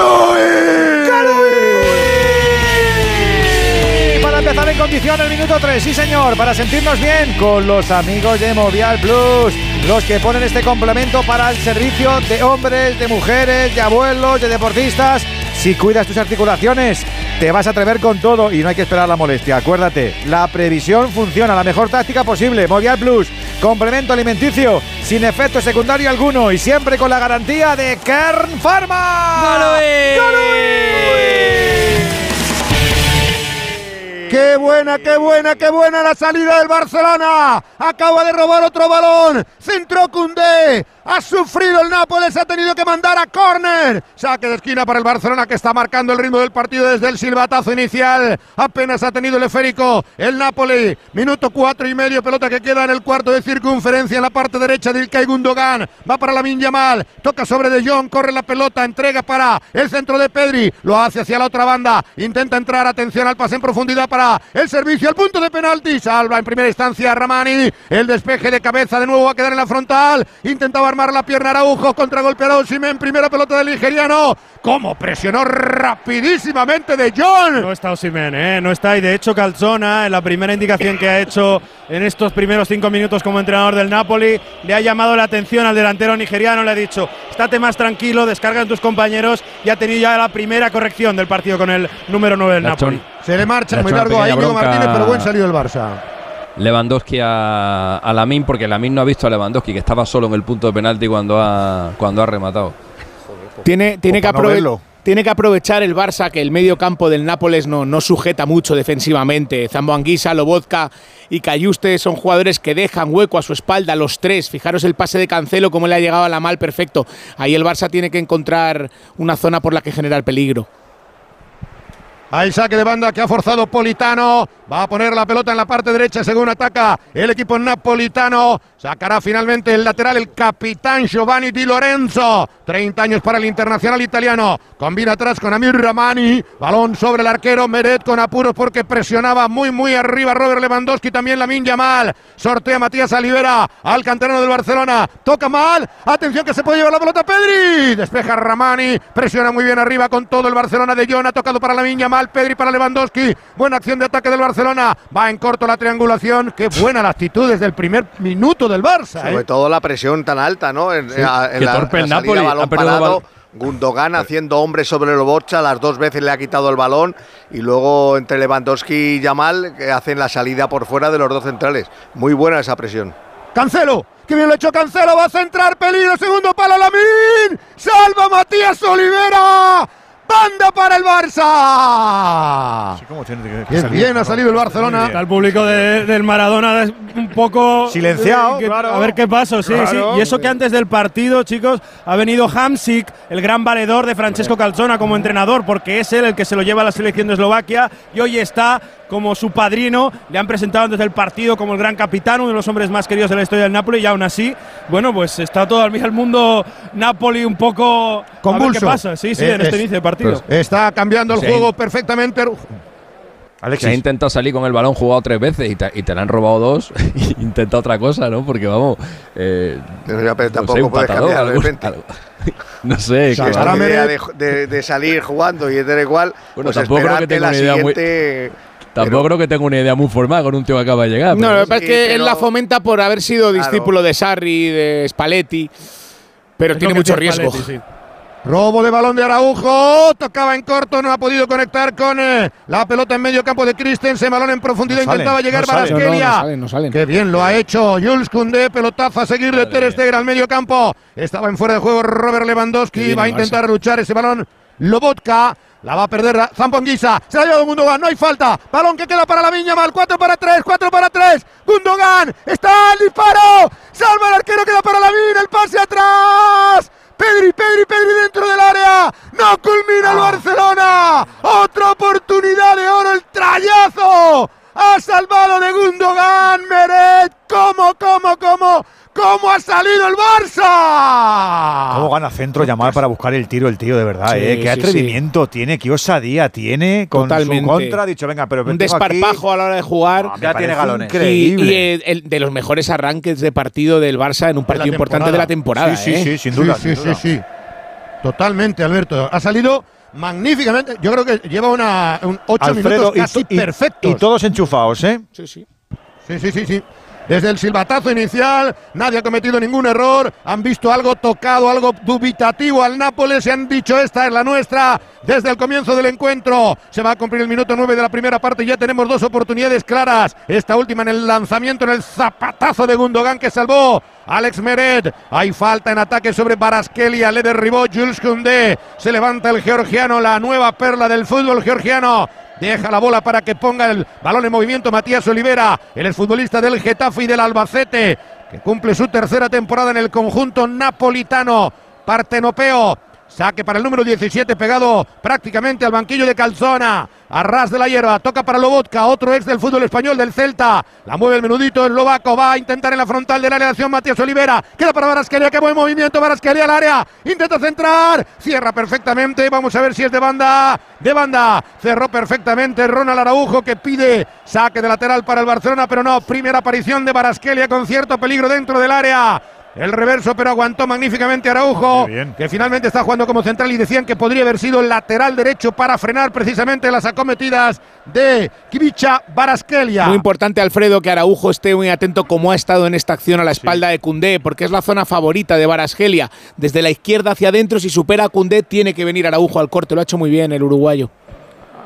S2: Empezar en condición el minuto 3, sí señor, para sentirnos bien con los amigos de Movial Plus, los que ponen este complemento para el servicio de hombres, de mujeres, de abuelos, de deportistas. Si cuidas tus articulaciones, te vas a atrever con todo y no hay que esperar la molestia. Acuérdate, la previsión funciona, la mejor táctica posible. Movial Plus, complemento alimenticio, sin efecto secundario alguno y siempre con la garantía de Kern Pharma.
S6: ¡Qué Qué buena, qué buena, qué buena la salida del Barcelona. Acaba de robar otro balón. Centro Cundé. Ha sufrido el Nápoles, ha tenido que mandar a córner. Saque de esquina para el Barcelona que está marcando el ritmo del partido desde el silbatazo inicial. Apenas ha tenido el esférico el Nápoles. Minuto cuatro y medio, pelota que queda en el cuarto de circunferencia en la parte derecha de Ilkay Gundogan. Va para la Yamal, toca sobre De Jong, corre la pelota, entrega para el centro de Pedri. Lo hace hacia la otra banda. Intenta entrar, atención al pase en profundidad para el servicio, al punto de penalti. Salva en primera instancia Ramani. El despeje de cabeza de nuevo va a quedar en la frontal. Intentaba armar la pierna Araujo, contra golpeado Simen, primera pelota del nigeriano. Como presionó rapidísimamente de John.
S9: No está Osimen, ¿eh? no está. Y de hecho, Calzona, en la primera indicación que ha hecho en estos primeros cinco minutos como entrenador del Napoli, le ha llamado la atención al delantero nigeriano. Le ha dicho: estate más tranquilo, descarga en tus compañeros. Y ha tenido ya la primera corrección del partido con el número 9 del Napoli.
S6: Se le marcha muy largo a Íñigo Martínez, pero buen salido el Barça.
S32: Lewandowski a, a Lamin porque Lamin no ha visto a Lewandowski que estaba solo en el punto de penalti cuando ha, cuando ha rematado.
S31: Tiene, tiene, que tiene que aprovechar el Barça que el medio campo del Nápoles no, no sujeta mucho defensivamente. Zambo Anguisa, Lobotka y Cayuste son jugadores que dejan hueco a su espalda, los tres. Fijaros el pase de Cancelo, cómo le ha llegado a la mal, perfecto. Ahí el Barça tiene que encontrar una zona por la que generar peligro.
S6: Hay saque de banda que ha forzado Politano. Va a poner la pelota en la parte derecha según ataca el equipo napolitano. Sacará finalmente el lateral el capitán Giovanni Di Lorenzo. 30 años para el internacional italiano. Combina atrás con Amir Ramani. Balón sobre el arquero Meret con apuros porque presionaba muy muy arriba Robert Lewandowski. También la Minja mal. Sortea Matías Olivera al canterano del Barcelona. Toca mal. Atención que se puede llevar la pelota Pedri. Despeja Ramani. Presiona muy bien arriba con todo el Barcelona de John. Ha tocado para la Minja mal. Pedri para Lewandowski. Buena acción de ataque del Barcelona. Va en corto la triangulación. Qué buena la actitud desde el primer minuto del Barça.
S30: Sobre
S6: ¿eh?
S30: todo la presión tan alta, ¿no? En,
S6: Sí.
S30: a- en
S6: Qué
S30: la,
S6: torpe el
S30: la salida,
S6: Napoli,
S30: balón parado. Gundogan haciendo hombre sobre el Bocha, las dos veces le ha quitado el balón y luego entre Lewandowski y Yamal que hacen la salida por fuera de los dos centrales. Muy buena esa presión.
S6: Cancelo. Que bien lo ha hecho Cancelo. Va a centrar peligro. Segundo palo Lamin. Salva Matías Olivera. Banda para el Barça. Qué bien ha salido el Barcelona.
S9: Está el público de- del Maradona es un poco
S35: Silenciado,
S9: eh, que-
S35: claro.
S9: A ver qué pasa, sí,
S35: Claro.
S9: sí. Y eso que antes del partido, chicos, ha venido Hamsik, el gran valedor de Francesco Calzona como entrenador, porque es él el que se lo lleva a la selección de Eslovaquia y hoy está como su padrino. Le han presentado antes del partido como el gran capitán, uno de los hombres más queridos de la historia del Napoli, y aún así, bueno, pues está todo el mundo Napoli un poco A
S6: Convulso.
S9: ver qué pasa, sí, sí,
S6: Eh,
S9: en este
S6: es-
S9: inicio de partido.
S6: Está cambiando el
S32: Sí.
S6: juego perfectamente.
S32: Se ha intentado salir con el balón jugado tres veces y te, y te le han robado dos. intenta otra cosa, ¿no? Porque vamos. Eh,
S30: Pero ya, pero
S32: no
S30: tampoco
S32: sé, un
S30: puedes
S32: patadón,
S30: cambiar de repente.
S32: algo- no sé.
S30: Que
S32: que-
S30: esta idea de, de- de salir jugando y de igual,
S32: Bueno,
S30: pues
S32: tampoco creo que tenga
S30: la
S32: una idea muy-. Tampoco creo que tenga una idea muy formada con un tío que acaba de llegar.
S31: No,
S32: pero-
S31: lo que pasa es que él la fomenta por haber sido
S32: Claro.
S31: discípulo de Sarri, de Spalletti, pero
S6: Es
S31: tiene mucho riesgo.
S6: Spalletti, Robo de balón de Araujo. Tocaba en corto, no ha podido conectar con eh, la pelota en medio campo de Christensen. Balón en profundidad,
S31: No
S6: intentaba llegar
S31: salen.
S6: Varaskelia.
S31: No, no.
S6: Qué bien lo ha hecho Jules Koundé. Pelotazo a seguir de Ter Stegen al medio campo. Estaba en fuera de juego Robert Lewandowski. Va a intentar luchar ese balón. Lobotka. La va a perder Zamponguisa. Se la ha llevado Gundogan. No hay falta. Balón que queda para la Viña Mal. 4 para 3. 4 para 3. Gundogan. Está el disparo. Salva el arquero. Queda para la Viña. El pase atrás. Pedri, Pedri, Pedri dentro del área. No culmina el Barcelona. Otra oportunidad de oro. El trayazo. Ha salvado de Gundogan. Meret. ¿Cómo, cómo, cómo? ¿Cómo ha salido el Barça?
S2: ¿Cómo gana centro llamar para buscar el tiro el tío, de verdad?
S31: Sí,
S2: ¿eh? Qué
S31: sí,
S2: atrevimiento tiene, qué osadía tiene con
S31: Totalmente.
S2: su contra. Ha dicho, venga, pero
S31: un
S2: aquí-
S31: desparpajo a la hora de jugar.
S2: ya tiene galones.
S31: Y,
S2: Increíble.
S31: y el- el- de los mejores arranques de partido del Barça en un partido importante de la temporada.
S6: Sí, sí,
S31: ¿eh?
S6: sí, sin duda. Sí, sí, sí. Totalmente, Alberto. Ha salido magníficamente. Yo creo que lleva una, un 8
S2: Alfredo,
S6: minutos casi
S2: y-
S6: perfectos.
S2: Y todos enchufados, ¿eh?
S31: Sí, sí.
S6: Sí, sí, sí, sí. Desde el silbatazo inicial, nadie ha cometido ningún error. Han visto algo tocado, algo dubitativo al Nápoles. Se han dicho, esta es la nuestra. Desde el comienzo del encuentro. Se va a cumplir el minuto 9 de la primera parte. Ya tenemos dos oportunidades claras. Esta última en el lanzamiento, en el zapatazo de Gundogan que salvó Alex Meret. Hay falta en ataque sobre Baraskelia. Le derribó Jules Koundé. Se levanta el georgiano, la nueva perla del fútbol georgiano. Deja la bola para que ponga el balón en movimiento Matías Olivera, el exfutbolista del Getafe y del Albacete, que cumple su tercera temporada en el conjunto napolitano. Partenopeo. Saque para el número 17 pegado prácticamente al banquillo de Calzona. A ras de la hierba. Toca para Lobotka, otro ex del fútbol español del Celta. La mueve el menudito Eslovaco. Va a intentar en la frontal de la acción Matías Olivera. Queda para Barasquelia. Qué buen movimiento. Barasquelia al área. Intenta centrar. Cierra perfectamente. Vamos a ver si es de banda. De banda. Cerró perfectamente Ronald Araujo que pide saque de lateral para el Barcelona. Pero no. Primera aparición de Barasquelia con cierto peligro dentro del área. El reverso, pero aguantó magníficamente Araujo, que finalmente está jugando como central y decían que podría haber sido el lateral derecho para frenar precisamente las acometidas de Kivicha Baraskelia.
S31: Muy importante, Alfredo, que Araujo esté muy atento como ha estado en esta acción a la espalda de Cundé, porque es la zona favorita de Baraskelia. Desde la izquierda hacia adentro, si supera a Cundé, tiene que venir Araujo al corte. Lo ha hecho muy bien el uruguayo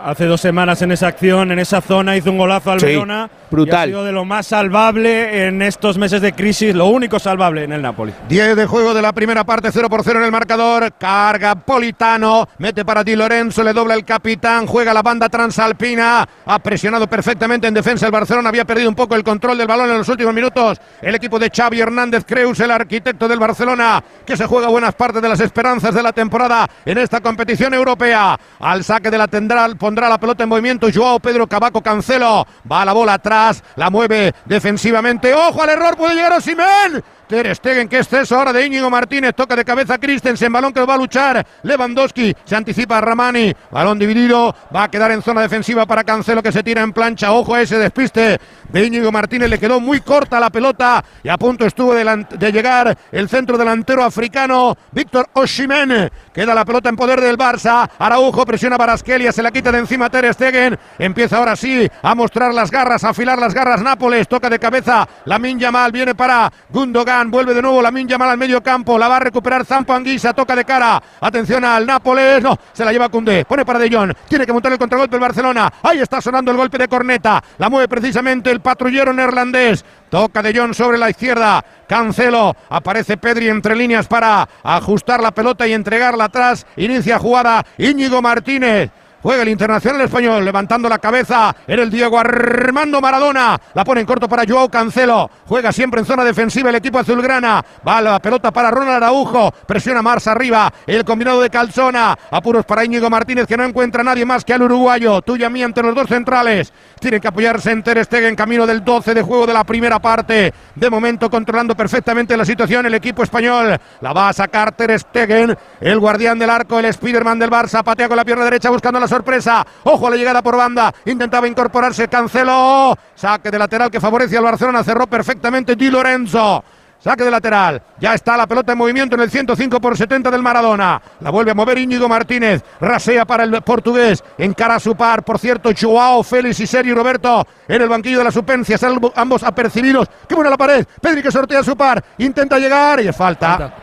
S9: hace dos semanas en esa acción, en esa zona, hizo un golazo al Verona.
S31: Brutal.
S9: ha sido de lo más salvable en estos meses de crisis, lo único salvable en el Napoli.
S6: 10 de juego de la primera parte, 0 por 0 en el marcador. Carga Politano, mete para ti Lorenzo, le dobla el capitán, juega la banda transalpina. Ha presionado perfectamente en defensa el Barcelona, había perdido un poco el control del balón en los últimos minutos. El equipo de Xavi Hernández Creus, el arquitecto del Barcelona, que se juega buenas partes de las esperanzas de la temporada en esta competición europea. Al saque de la tendral pondrá la pelota en movimiento Joao Pedro Cabaco Cancelo. Va la bola atrás, la mueve defensivamente. ¡Ojo al error! Puede llegar Osimén. Ter Stegen, que exceso ahora de Íñigo Martínez, toca de cabeza Christensen, balón que lo va a luchar, Lewandowski, se anticipa a Ramani, balón dividido, va a quedar en zona defensiva para Cancelo que se tira en plancha, ojo a ese despiste de Íñigo Martínez, le quedó muy corta la pelota y a punto estuvo de, llegar el centro delantero africano, Víctor Oshimen, queda la pelota en poder del Barça, Araujo presiona a Baraskelia, se la quita de encima Ter Stegen, empieza ahora sí a mostrar las garras, a afilar las garras. Nápoles, toca de cabeza, la Yamal viene para Gundogan, vuelve de nuevo la Minja mal al medio campo, la va a recuperar Zampo Anguisa, toca de cara, atención al Nápoles, no, se la lleva Cundé, pone para De Jong, tiene que montar el contragolpe el Barcelona, ahí está sonando el golpe de corneta, la mueve precisamente el patrullero neerlandés, toca De Jong sobre la izquierda, Cancelo, aparece Pedri entre líneas para ajustar la pelota y entregarla atrás, inicia jugada Íñigo Martínez, Juega el internacional español, levantando la cabeza. Era el Diego Armando Maradona. La pone en corto para Joao Cancelo. Juega siempre en zona defensiva el equipo azulgrana. Va la pelota para Ronald Araujo. Presiona Mars arriba. El combinado de Calzona. Apuros para Íñigo Martínez que no encuentra nadie más que al uruguayo. Tuya mía entre los dos centrales. Tiene que apoyarse en Ter en camino del 12 de juego de la primera parte. De momento controlando perfectamente la situación el equipo español. La va a sacar Ter Stegen. El guardián del arco, el Spiderman del Barça. Patea con la pierna derecha buscando la sorpresa. Ojo a la llegada por banda. Intentaba incorporarse. Canceló. Saque de lateral que favorece al Barcelona. Cerró perfectamente Di Lorenzo. Saque de lateral. Ya está la pelota en movimiento en el 105 por 70 del Maradona. La vuelve a mover Íñigo Martínez. Rasea para el portugués. Encara a su par. Por cierto, Joao, Félix y Sergio Roberto en el banquillo de la suplencia. Ambos apercibidos. Qué buena la pared. Pedri que sortea a su par. Intenta llegar y es falta.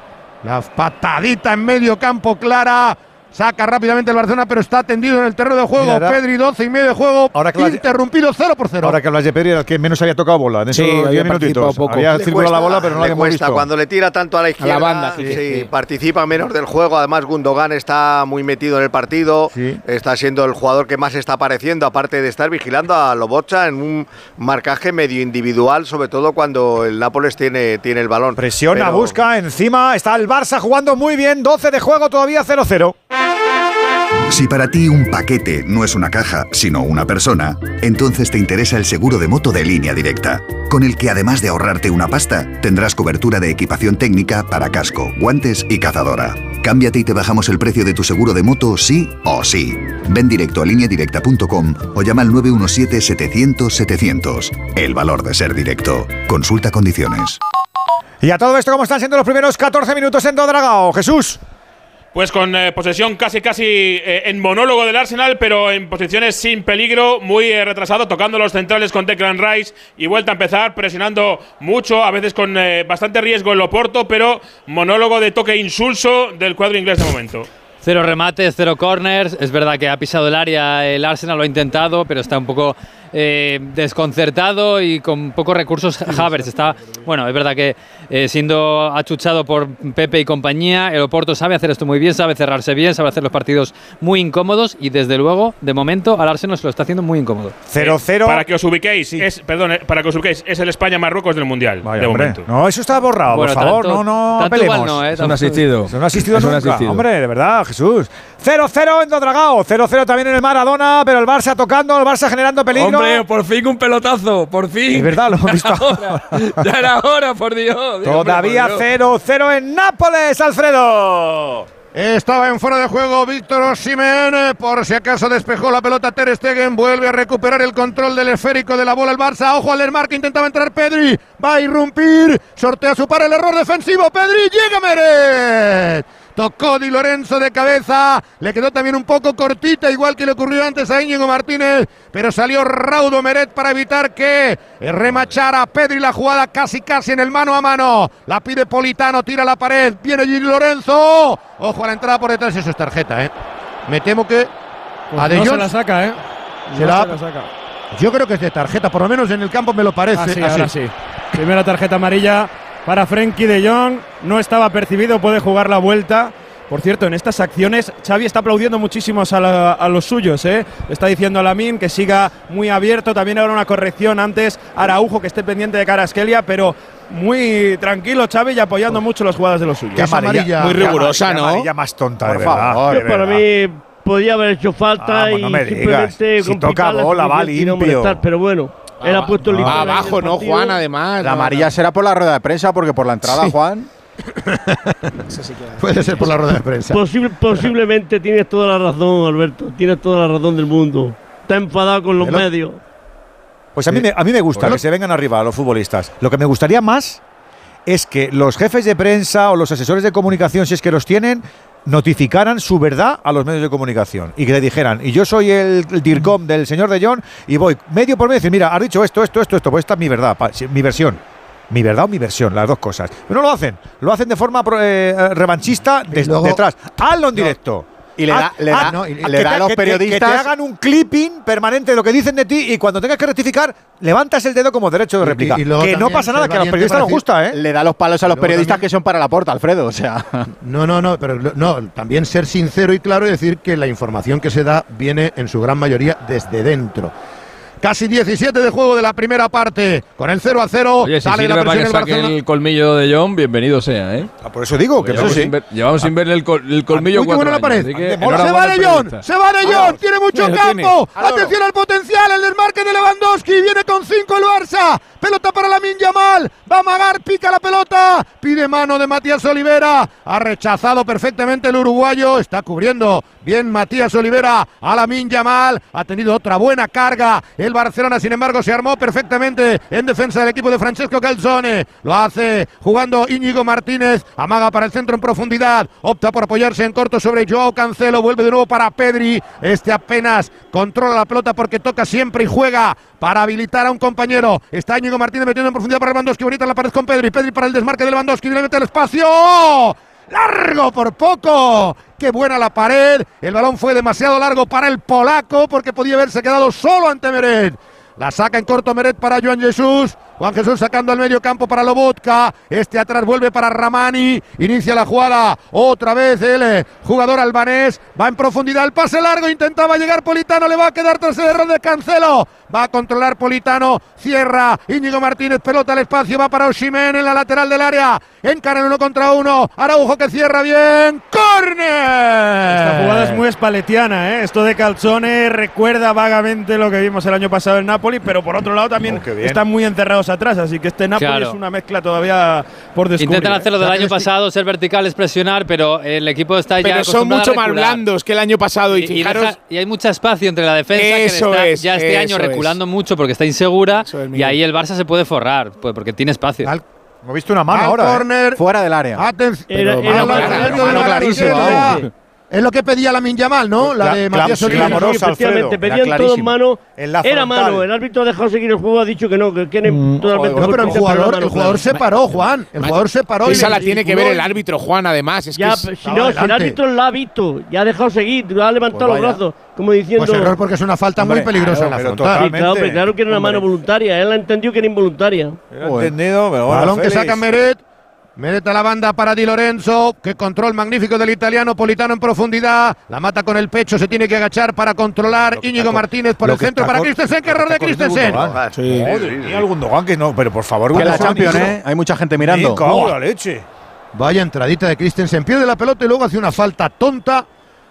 S6: La patadita en medio campo clara Saca rápidamente el Barcelona, pero está tendido en el terreno de juego. Pedri, 12 y medio de juego. Ahora interrumpido 0 por 0.
S2: Ahora que hablas de Pedri, era el que menos había tocado bola. En
S31: sí, había minutitos.
S2: Poco. Había circulado la bola, pero no la habíamos visto.
S30: Cuando le tira tanto a la izquierda,
S31: a la banda,
S30: sí, participa menos del juego. Además, Gundogan está muy metido en el partido. Está siendo el jugador que más está apareciendo, aparte de estar vigilando a Lobocha en un marcaje medio individual, sobre todo cuando el Nápoles tiene, tiene el balón.
S2: Presiona, busca, encima está el Barça jugando muy bien. 12 de juego, todavía 0-0.
S19: Si para ti un paquete no es una caja, sino una persona, entonces te interesa el seguro de moto de línea directa, con el que además de ahorrarte una pasta, tendrás cobertura de equipación técnica para casco, guantes y cazadora. Cámbiate y te bajamos el precio de tu seguro de moto sí o sí. Ven directo a lineadirecta.com o llama al 917-700-700. El valor de ser directo. Consulta condiciones.
S2: Y a todo esto, ¿cómo están siendo los primeros 14 minutos en Dodragao? Jesús.
S34: Pues con eh, posesión casi casi eh, en monólogo del Arsenal, pero en posiciones sin peligro, muy eh, retrasado, tocando los centrales con Declan Rice y vuelta a empezar, presionando mucho, a veces con bastante riesgo en Loporto, pero monólogo de toque insulso del cuadro inglés de momento.
S10: Cero remates, cero corners. Es verdad que ha pisado el área el Arsenal, lo ha intentado, pero está un poco eh, desconcertado y con pocos recursos Havertz. Está, bueno, es verdad que eh, siendo achuchado por Pepe y compañía, el Oporto sabe hacer esto muy bien, sabe cerrarse bien, sabe hacer los partidos muy incómodos y desde luego, de momento, al Arsenal se lo está haciendo muy incómodo.
S2: 0-0.
S34: Para que os ubiquéis, es, perdón, eh, para que os ubiquéis, es el España-Marruecos del Mundial, de
S2: Hombre,
S34: momento.
S2: No, eso está borrado,
S34: Bueno,
S2: por favor.
S34: tanto-
S2: no, no apelemos.
S34: no, ¿eh?
S32: Es un asistido.
S2: Eso no ha asistido nunca.
S32: asistido.
S2: Hombre, de verdad, Jesús. 0-0 en Dodragao. 0-0 también en el Maradona, pero el Barça tocando, el Barça generando peligro.
S32: Hombre, por fin un pelotazo, por fin.
S2: Es verdad, lo hemos visto
S32: Ya era hora, por Dios. Dios,
S2: Todavía
S32: hombre, por Dios.
S2: 0-0 en Nápoles, Alfredo.
S6: Estaba en fuera de juego Víctor Osimhen, por si acaso despejó la pelota Ter Stegen, vuelve a recuperar el control del esférico de la bola el Barça, ojo al desmarque, intentaba entrar Pedri, va a irrumpir, sortea su par el error defensivo, Pedri, llega Meret. Tocó Di Lorenzo de cabeza, le quedó también un poco cortita, igual que le ocurrió antes a Íñigo Martínez, pero salió raudo Meret para evitar que remachara Pedri la jugada casi casi en el mano a mano. La pide Politano, tira la pared, viene Di Lorenzo. Ojo a la entrada por detrás, eso es tarjeta, ¿eh? Me temo que
S9: Pues
S6: a De
S9: no se la saca, ¿eh? No se la saca.
S6: Yo creo que es de tarjeta, por lo menos en el campo me lo parece.
S9: Ah, sí,
S6: así.
S9: ahora sí. Primera tarjeta amarilla para Frenkie de Jong. No estaba percibido, puede jugar la vuelta. Por cierto, en estas acciones Xavi está aplaudiendo muchísimo a, la- a los suyos. ¿eh? Está diciendo a Lamin que siga muy abierto. También habrá una corrección antes. Araujo que esté pendiente de cara a Esquelia, pero muy tranquilo Xavi y apoyando mucho las jugadas de los suyos.
S2: Qué amarilla,
S31: muy rigurosa, ¿no?
S2: amarilla más tonta,
S9: Por
S2: de verdad.
S9: favor,
S2: de
S33: para
S2: verdad.
S33: mí podía haber hecho falta y
S2: no me digas.
S33: simplemente
S2: Si toca
S33: la
S2: bola, va
S33: situación y no
S2: limpio.
S33: molestar, pero bueno, el
S31: Va
S33: listón ahí
S31: abajo, ¿no. Juan? Además.
S3: La
S31: no,
S3: amarilla será por la rueda de prensa, porque por la entrada,
S31: Sí.
S3: Juan.
S6: Puede ser por la rueda de prensa.
S33: Posible- posiblemente tienes toda la razón, Alberto. Tienes toda la razón del mundo. Está enfadado con los
S2: Pero-
S33: medios.
S2: Pues a mí, me, a mí me gusta que se vengan arriba los futbolistas. Lo que me gustaría más es que los jefes de prensa o los asesores de comunicación, si es que los tienen, notificaran su verdad a los medios de comunicación y que le dijeran, y yo soy el, el DIRCOM del señor de John y voy medio por medio y decir, mira, has dicho esto, esto, esto, esto, pues esta es mi verdad, mi versión. Mi verdad o mi versión, las dos cosas. Pero no lo hacen, lo hacen de forma eh, revanchista
S3: luego-
S2: detrás. Hazlo en directo.
S3: Y le da- le da-
S2: haz-
S3: no, y
S2: haz
S3: le da
S2: te-
S3: a los
S2: te- Que te
S3: periodistas-
S2: hagan un clipping permanente de lo que dicen de ti y cuando tengas que rectificar, levantas el dedo como derecho de réplica.
S3: y
S2: que no pasa nada, que a los periodistas les gusta, ¿eh?
S3: Le da los palos a los periodistas
S6: también-
S3: que son para la porta, Alfredo. O sea.
S6: No, no, no, pero no, también ser sincero y claro y decir que la información que se da viene en su gran mayoría desde dentro. Casi 17 de juego de la primera parte, con el 0 a 0,
S32: Oye, si
S6: sale
S32: sirve
S6: la
S32: para
S6: presión
S32: que
S6: el
S32: saque
S6: Barcelona.
S32: el colmillo de John, bienvenido sea, ¿eh?
S2: por eso digo
S6: que
S32: llevamos
S6: sí.
S32: sin ver, llevamos sin verle el, col- el colmillo
S6: Uy, qué
S32: cuatro
S6: buena la pared. Se va de John, se va de John, tiene mucho
S32: tiene.
S6: campo. Atención al potencial, el desmarque de Lewandowski, viene con 5 el Barça. Pelota para la Yamal, va a amagar, pica la pelota, pide mano de Matías Olivera, ha rechazado perfectamente el uruguayo, está cubriendo bien Matías Olivera a la Yamal, ha tenido otra buena carga. El Barcelona, sin embargo, se armó perfectamente en defensa del equipo de Francesco Calzone. Lo hace jugando Íñigo Martínez, amaga para el centro en profundidad, opta por apoyarse en corto sobre Joao Cancelo, vuelve de nuevo para Pedri. Este apenas controla la pelota porque toca siempre y juega para habilitar a un compañero. Está Íñigo Martínez metiendo en profundidad para Lewandowski, bonita la pared con Pedri, Pedri para el desmarque de Lewandowski, le mete el espacio. Largo por poco. Qué buena la pared. El balón fue demasiado largo para el polaco porque podía haberse quedado solo ante Meret. La saca en corto Meret para Joan Jesús. Juan Jesús sacando al medio campo para Lobotka. Este atrás vuelve para Ramani. Inicia la jugada. Otra vez el eh, jugador albanés. Va en profundidad. El pase largo. Intentaba llegar Politano. Le va a quedar tras el error de Cancelo. Va a controlar Politano. Cierra. Íñigo Martínez. Pelota al espacio. Va para Oshimen en la lateral del área. Encara en uno contra uno. Araujo que cierra bien. ¡Córner!
S9: Esta jugada es muy espaletiana, ¿eh? Esto de Calzone recuerda vagamente lo que vimos el año pasado en Napoli, pero por otro lado también
S2: bien.
S9: están muy encerrados atrás, así que este Napoli
S10: Claro.
S9: es una mezcla todavía por descubrir.
S10: Intentan
S9: ¿eh?
S10: hacerlo del año pasado, ser verticales, presionar, pero el equipo está ya
S31: Pero son
S10: acostumbrado
S31: mucho
S10: a
S31: más blandos que el año pasado. Y,
S10: Y,
S31: fijaros,
S10: deja- y hay mucho espacio entre la defensa
S31: Eso
S10: que está
S31: es,
S10: ya este año
S31: eso es.
S10: reculando mucho porque está insegura
S31: es,
S10: y ahí el Barça se puede forrar pues, porque tiene espacio.
S2: Hemos visto una mano
S6: Al
S2: ahora. ¿eh?
S6: córner.
S3: Fuera del área.
S6: Atención.
S33: Era-
S6: Pero
S33: era
S6: mano clarísima. Es lo que pedía la Minyamal, ¿no? La de Matías
S33: Sí,
S6: Oliva.
S33: sí, efectivamente, pedían todo en mano. Era mano, el árbitro ha dejado seguir el juego, ha dicho que no, que tiene totalmente
S6: No, pero el jugador, el jugador se paró, Juan. El jugador se paró. y
S31: Esa la tiene que ver el árbitro, Juan, además. Es
S33: Ya,
S31: que
S33: si no, si el árbitro la ha visto, ya ha dejado seguir, ha levantado
S6: Pues
S33: los brazos, como diciendo.
S6: Pues error porque es una falta muy peligrosa en la frontal.
S33: Sí, claro, pero claro que era una mano voluntaria, él ha entendido que era involuntaria.
S2: entendido, pero bueno,
S6: Balón que saca Meret. Meret a la banda para Di Lorenzo. Que control magnífico del italiano. Politano en profundidad. La mata con el pecho. Se tiene que agachar para controlar. Íñigo Martínez por el centro para Christensen. ¡Qué error de Christensen!
S2: Sí, el Gundogan que no, pero por favor,
S3: Que la Champions,
S2: hijo.
S3: ¿eh? Hay mucha gente mirando.
S2: La leche.
S6: Vaya entradita de Christensen. Pierde la pelota y luego hace una falta tonta.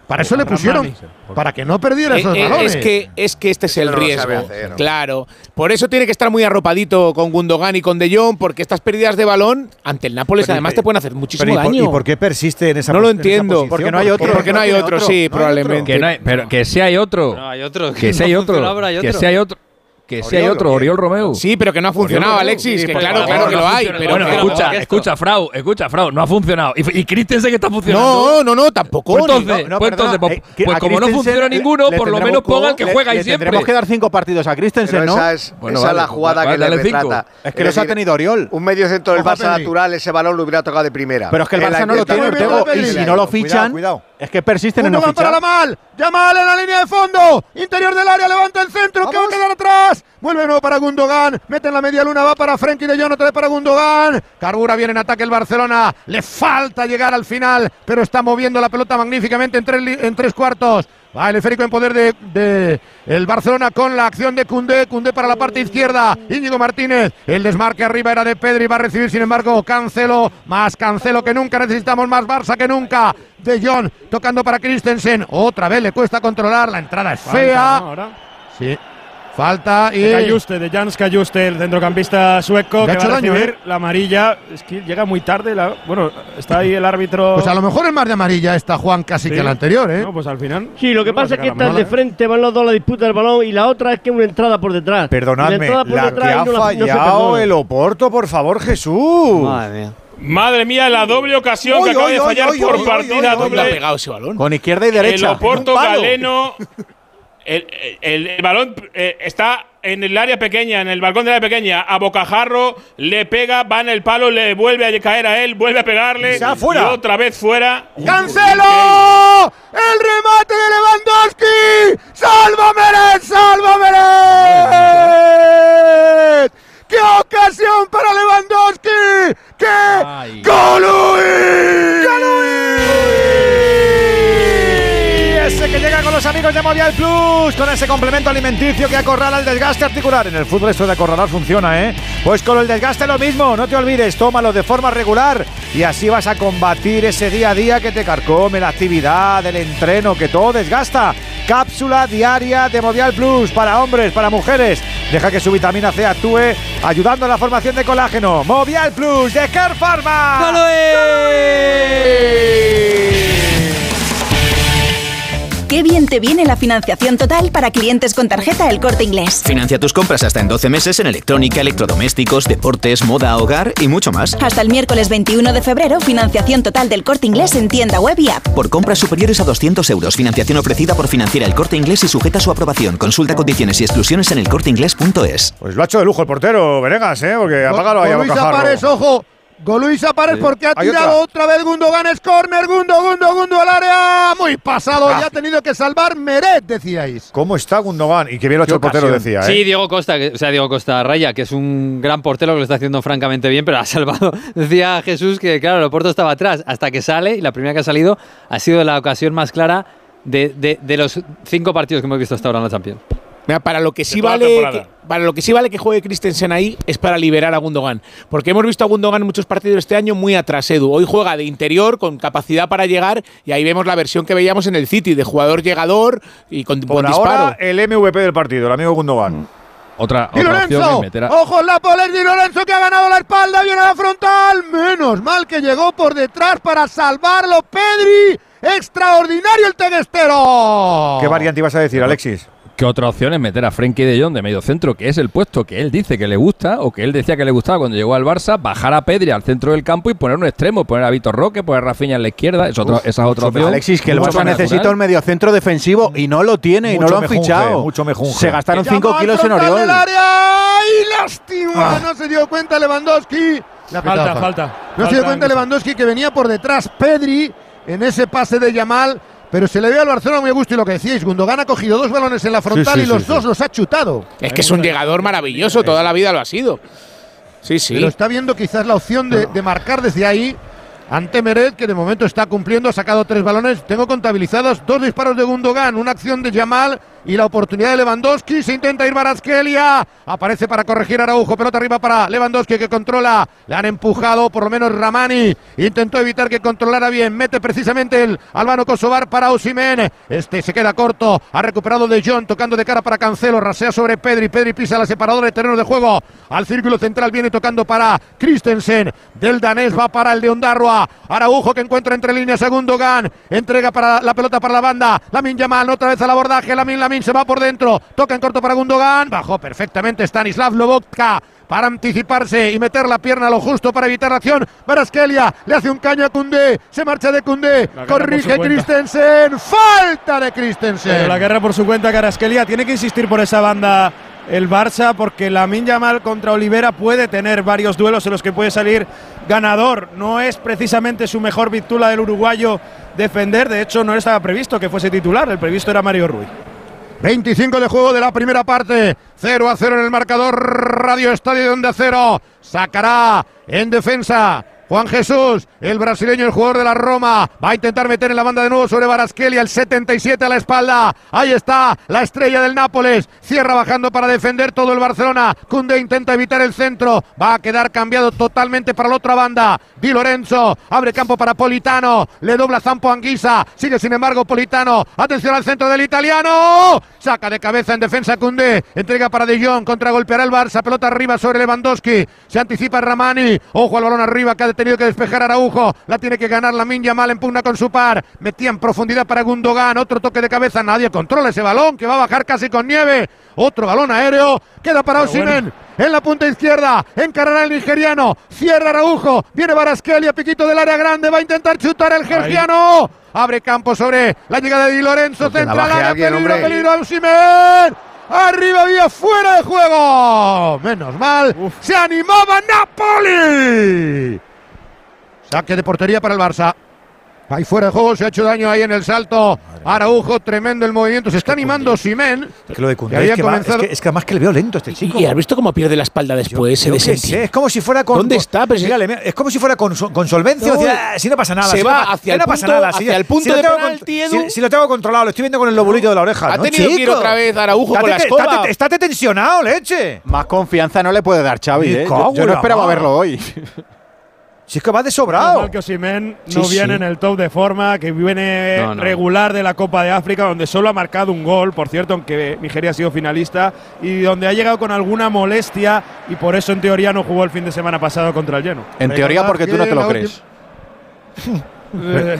S6: Para eso le pusieron. Para que no perdiera
S31: Eh,
S6: esos
S31: eh,
S6: balones.
S31: es que es que este es el riesgo. Claro. Por eso tiene que estar muy arropadito con Gundogan y con De Jong, porque estas pérdidas de balón ante el Nápoles
S2: Pero,
S31: además te pueden hacer muchísimo
S2: Pero ¿y por,
S31: daño.
S2: ¿y por qué persiste en esa
S31: No lo entiendo. Porque no hay otro. Porque no hay otro, sí, probablemente.
S32: Que no hay, pero que sí hay otro.
S10: No, hay otro.
S32: Que sí hay otro. Que sí hay otro. Que sí hay otro, Oriol Romeu.
S31: Sí, pero que no ha funcionado. Alexis.
S32: Sí,
S31: que
S32: por
S31: claro,
S32: favor,
S31: claro que
S32: no
S31: lo
S32: ha
S31: hay. Pero
S32: bueno,
S31: que-
S32: escucha, escucha, Frau, escucha, Frau, no ha funcionado. Y, y Christensen que está funcionando.
S31: No, no, no, tampoco.
S32: Pues entonces,
S3: No, no,
S32: pues, entonces,
S3: eh,
S32: pues como no funciona
S3: le-
S32: ninguno,
S3: le
S32: por lo menos ponga el que
S3: le-
S32: juega ahí
S3: le
S32: siempre.
S3: Tendremos que dar cinco partidos a Christensen,
S30: Pero
S3: ¿no?
S30: esa es,
S32: Bueno,
S30: esa es
S32: vale,
S30: la jugada
S32: vale,
S30: que le
S32: dale cinco.
S30: retrata.
S3: Es que los ha tenido Oriol.
S30: Un medio centro del Barça natural, ese balón lo hubiera tocado de primera.
S3: Pero es que el Barça no lo tiene, Ortego. Y si no lo
S2: Cuidado,
S3: fichan,
S2: cuidado.
S3: Es que persisten en no
S6: Gundogan para
S3: fichar.
S6: la mal. Yamal en la línea de fondo. Interior del área. Levanta el centro. Que va a quedar atrás. Vuelve de nuevo para Gundogan. Mete en la media luna. Va para Frenkie de Jong. Otra vez para Gundogan. Carbura viene en ataque el Barcelona. Le falta llegar al final. Pero está moviendo la pelota magníficamente en tres, en tres cuartos. Va el esférico en poder de, de el Barcelona con la acción de Cundé. Cundé para la parte izquierda. Íñigo Martínez. El desmarque arriba era de Pedri. Va a recibir, sin embargo, Cancelo. Más Cancelo que nunca. Necesitamos más Barça que nunca. De Jong tocando para Christensen. Otra vez le cuesta controlar. La entrada es fea. Sí. Falta y.
S9: De Cayuste, de Jans Cayuste, el centrocampista sueco,
S6: Le ha
S9: que
S6: hecho
S9: va a
S6: daño, ¿eh?
S9: la amarilla. Es que llega muy tarde. la- bueno, está ahí el árbitro.
S6: Pues a lo mejor es más de amarilla esta Juan casi
S9: Sí.
S6: que la anterior, ¿eh?
S9: No, pues al final.
S33: Sí, lo que
S9: no
S33: pasa es que
S9: sacar la
S33: esta es de
S9: mala.
S33: frente, van los dos a la disputa del balón y la otra es que una entrada por detrás.
S2: Perdonadme,
S33: entrada por
S2: la que
S33: detrás
S2: ha
S33: y no la- no
S2: fallado
S33: perdona.
S2: el Oporto, por favor, Jesús.
S36: Madre mía.
S34: Madre mía, la doble ocasión que acaba
S2: uy,
S34: de fallar
S2: uy,
S34: por
S2: uy, uy,
S34: partida
S2: uy, uy,
S31: ¿Dónde ha
S34: doble.
S31: pegado ese balón?
S3: Con izquierda y derecha.
S34: El Oporto. Galeno. El, el- el balón eh, está en el área pequeña, en el balcón del área pequeña. A bocajarro, le pega, va en el palo, le vuelve a caer a él, vuelve a pegarle.
S2: ¡Ya, fuera!
S34: Y otra vez fuera.
S6: ¡Cancelo! ¡El remate de Lewandowski! ¡Salva Meret! ¡Salva Meret! ¡Qué ocasión para Lewandowski! ¡Qué ¡Golui!
S2: Ese que llega con los amigos de Movial Plus, con ese complemento alimenticio que acorrala el desgaste articular. En el fútbol esto de acorralar funciona, ¿eh? Pues con el desgaste lo mismo, no te olvides, tómalo de forma regular y así vas a combatir ese día a día que te carcome, la actividad, el entreno, que todo desgasta. Cápsula diaria de Movial Plus para hombres, para mujeres. Deja que su vitamina C actúe ayudando a la formación de colágeno. Movial Plus de Care Pharma.
S37: Qué bien te viene la financiación total para clientes con tarjeta El Corte Inglés.
S17: Financia tus compras hasta en 12 meses en electrónica, electrodomésticos, deportes, moda, hogar y mucho más.
S37: Hasta el miércoles 21 de febrero, financiación total del Corte Inglés en tienda web y app.
S17: Por compras superiores a 200 euros, financiación ofrecida por Financiera El Corte Inglés y sujeta a su aprobación. Consulta condiciones y exclusiones en elcorteinglés.es.
S2: Pues lo ha hecho de lujo el portero, Venegas, ¿eh? Porque apágalo ahí a
S6: Luis. Apares, ojo. Gol Luis Apares porque ha
S2: Hay
S6: tirado
S2: otra.
S6: otra. vez Gundogan, es córner, Gundo, Gundo, Gundo al área. Muy pasado,
S2: Ah.
S6: ya ha tenido que salvar Meret, decíais.
S2: ¿Cómo está Gundogan? Y qué bien lo ha hecho el portero, decía, ¿eh?
S10: Sí, Diego Costa, que- o sea, Diego Costa Raya, que es un gran portero que lo está haciendo francamente bien, pero ha salvado. Decía Jesús que, claro, el Oporto estaba atrás hasta que sale y la primera que ha salido ha sido la ocasión más clara de, de- de los cinco partidos que hemos visto hasta ahora en la Champions.
S31: Mira, para lo que sí vale que, para lo que sí vale que juegue Christensen ahí es para liberar a Gundogan, porque hemos visto a Gundogan en muchos partidos este año muy atrás Edu. Hoy juega de interior con capacidad para llegar y ahí vemos la versión que veíamos en el City de jugador llegador y con
S2: Por
S31: buen
S2: ahora,
S31: disparo.
S2: el MVP del partido, el amigo Gundogan.
S32: Otra,
S6: Di
S32: otra opción
S6: Lorenzo,
S32: es meter a-
S6: ojo en la poler Di Lorenzo que ha ganado la espalda, viene a la frontal. Menos mal que llegó por detrás para salvarlo Pedri. Extraordinario el teguestero.
S2: ¿Qué variante ibas a decir, Alexis?
S32: ¿Qué otra opción es meter a Frenkie de Jong de medio centro, que es el puesto que él dice que le gusta o que él decía que le gustaba cuando llegó al Barça, bajar a Pedri al centro del campo y poner un extremo, poner a Vitor Roque, poner a Rafinha en la izquierda? Es otra, esa es otra opción.
S3: Alexis, que el Barça
S32: más
S3: necesita un mediocentro defensivo y no lo tiene y no lo han fichado.
S2: mucho.
S3: Se gastaron
S6: Llamó
S3: 5
S6: al
S3: kilos en Oriol.
S6: del área y lástima
S2: Ah.
S6: no se dio cuenta Lewandowski. Pitado
S9: Falta, falta.
S6: No se dio cuenta. Lewandowski que venía por detrás Pedri en ese pase de Yamal. Pero se le ve al Barcelona muy a gusto y lo que decíais, Gundogan ha cogido dos balones en la frontal
S31: sí,
S6: y los
S31: sí,
S6: dos
S31: sí.
S6: los ha chutado.
S31: Es que es un llegador maravilloso, toda la vida lo ha sido. Sí, sí.
S6: Pero está viendo quizás la opción de, de marcar desde ahí ante Meret, que de momento está cumpliendo, ha sacado tres balones. Tengo contabilizados dos disparos de Gundogan, una acción de Yamal y la oportunidad de Lewandowski. Se intenta ir Baraskelia. Aparece para corregir Araujo. Pelota arriba para Lewandowski que controla. Le han empujado, por lo menos Ramani. Intentó evitar que controlara bien. Mete precisamente el Albano Kosovar para Osimen. Este se queda corto. Ha recuperado de John tocando de cara para Cancelo. Rasea sobre Pedri. Pedri pisa la separadora de terreno de juego. Al círculo central viene tocando para Christensen. Del danés va para el de Ondarroa. Araujo que encuentra entre líneas a Gundogan. Entrega para la pelota para la banda. Lamin Yamal otra vez al abordaje. Lamin Lamin se va por dentro. Toca en corto para Gundogan. Bajó perfectamente Stanislav Lobotka para anticiparse y meter la pierna a lo justo para evitar la acción. Baraskelia le hace un caño a Cundé. Se marcha de Cundé. Corrige. Christensen. Falta de Christensen.
S9: Pero la guerra por su cuenta, Carasquelia tiene que insistir por esa banda el Barça porque la Yamal contra Olivera puede tener varios duelos en los que puede salir ganador. No es precisamente su mejor virtud la del uruguayo defender. De hecho, no estaba previsto que fuese titular. El previsto era Mario Ruiz.
S6: 25 de juego de la primera parte. 0 a 0 en el marcador. Radio Estadio de Onda Cero. Sacará en defensa. Juan Jesús, el brasileño, el jugador de la Roma, va a intentar meter en la banda de nuevo sobre Baraskelia, el 77 a la espalda. Ahí está la estrella del Nápoles. Cierra bajando para defender todo el Barcelona. Kunde intenta evitar el centro. Va a quedar cambiado totalmente para la otra banda. Di Lorenzo abre campo para Politano. Le dobla Zampo Anguisa. Sigue sin embargo Politano. Atención al centro del italiano. Saca de cabeza en defensa Kunde. Entrega para De Jong. Contragolpeará el Barça. Pelota arriba sobre Lewandowski. Se anticipa Ramani. Ojo al balón arriba que tenido que despejar Araujo. La tiene que ganar la Minya mal en pugna con su par. Metía en profundidad para Gundogan. Otro toque de cabeza. Nadie controla ese balón que va a bajar casi con nieve. Otro balón aéreo. Queda para Osimen. En la punta izquierda, encarará el nigeriano, cierra Araujo, viene Baraskelia, piquito del área grande, va a intentar chutar el georgiano. Abre campo sobre la llegada de Di Lorenzo, central, área, peligro,
S30: hombre.
S6: peligro, Osimhen. Arriba vía fuera de juego. Menos mal, se animaba Napoli. Saque de portería para el Barça. Ahí fuera de juego, se ha hecho daño ahí en el salto. Araujo, tremendo el movimiento. Se está animando Simen.
S2: Que lo de Koundé
S6: que
S2: es, que va-
S6: comenzado-
S2: es que, es que además que le veo lento a este chico.
S31: ¿Y has visto cómo pierde la espalda después?
S2: Yo
S31: ese
S2: qué sé, es como si fuera con.
S31: ¿Dónde está? Pero
S2: Mírale, es como si fuera con, con solvencia.
S31: No,
S2: decía, "Ah, si no pasa nada.
S31: se
S2: si
S31: va hacia el
S2: no
S31: punto-
S2: nada. si-
S31: hacia el punto
S2: si lo
S31: de
S2: tengo
S31: penalti,
S2: con-
S31: Edu.
S2: si, si lo tengo controlado, lo estoy viendo con el lobulito de la oreja.
S31: Ha
S2: ¿no,
S31: tenido que ir
S2: chico?
S31: otra vez Araujo con la escoba.
S2: estate- Estate tensionado, leche.
S3: Más confianza no le puede dar Xavi, ¿eh? Yo, no esperaba verlo hoy.
S2: Si es que va de sobrado.
S9: mal que Osimhen
S2: Sí,
S9: no
S2: sí.
S9: viene en el top de forma, que viene
S32: No, no.
S9: regular de la Copa de África, donde solo ha marcado un gol, por cierto, aunque Nigeria ha sido finalista, y donde ha llegado con alguna molestia y por eso en teoría no jugó el fin de semana pasado contra el Lleno.
S3: En teoría, porque tú no te lo crees.
S9: Eh,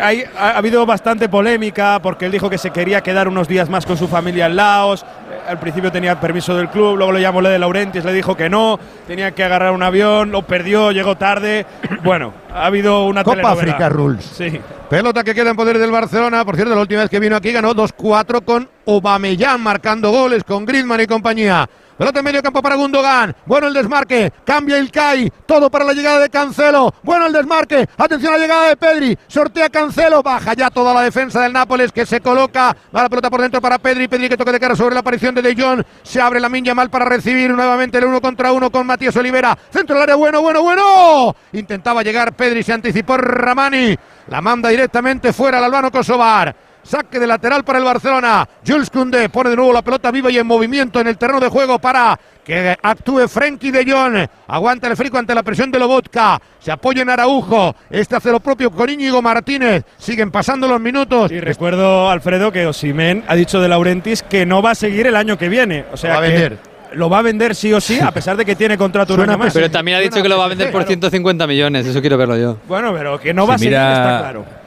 S9: hay- ha, ha habido bastante polémica porque él dijo que se quería quedar unos días más con su familia en Laos. Al principio tenía permiso del club, luego le llamó le de Laurentiis, le dijo que no, tenía que agarrar un avión, lo perdió, llegó tarde. Bueno, ha habido una
S6: Copa. África Rules.
S9: Sí.
S6: Pelota que queda en poder del Barcelona. Por cierto, la última vez que vino aquí ganó 2-4 con Aubameyang marcando goles con Griezmann y compañía. Pelota en medio campo para Gundogan. Bueno el desmarque. Cambia el Kai. Todo para la llegada de Cancelo. Bueno el desmarque. Atención a la llegada de Pedri. Sortea Cancelo. Baja ya toda la defensa del Nápoles que se coloca. Va la pelota por dentro para Pedri. Pedri que toca de cara sobre la aparición de De Jong. Se abre la minya mal para recibir nuevamente el uno contra uno con Matías Olivera. Centro del área. Bueno, bueno, bueno. Intentaba llegar Pedri. Se anticipó Ramani. La manda directamente fuera al Albano Kosovar. Saque de lateral para el Barcelona. Jules Koundé pone de nuevo la pelota viva y en movimiento en el terreno de juego para que actúe Frenkie de Jong. Aguanta el frico ante la presión de Lobotka. Se apoya en Araujo. Este hace lo propio con Íñigo Martínez. Siguen pasando los minutos.
S9: Y recuerdo, Alfredo, que Osimen ha dicho de Laurentis que no va a seguir el año que viene. O sea,
S6: Lo va a
S9: que
S6: vender.
S9: Lo va a vender sí o sí, a pesar de que tiene contrato
S6: Suena
S9: más.
S10: Pero también ha dicho que lo va a vender por 150 millones, eso quiero verlo yo.
S9: Bueno, pero que no va
S32: Si
S9: a seguir, está claro.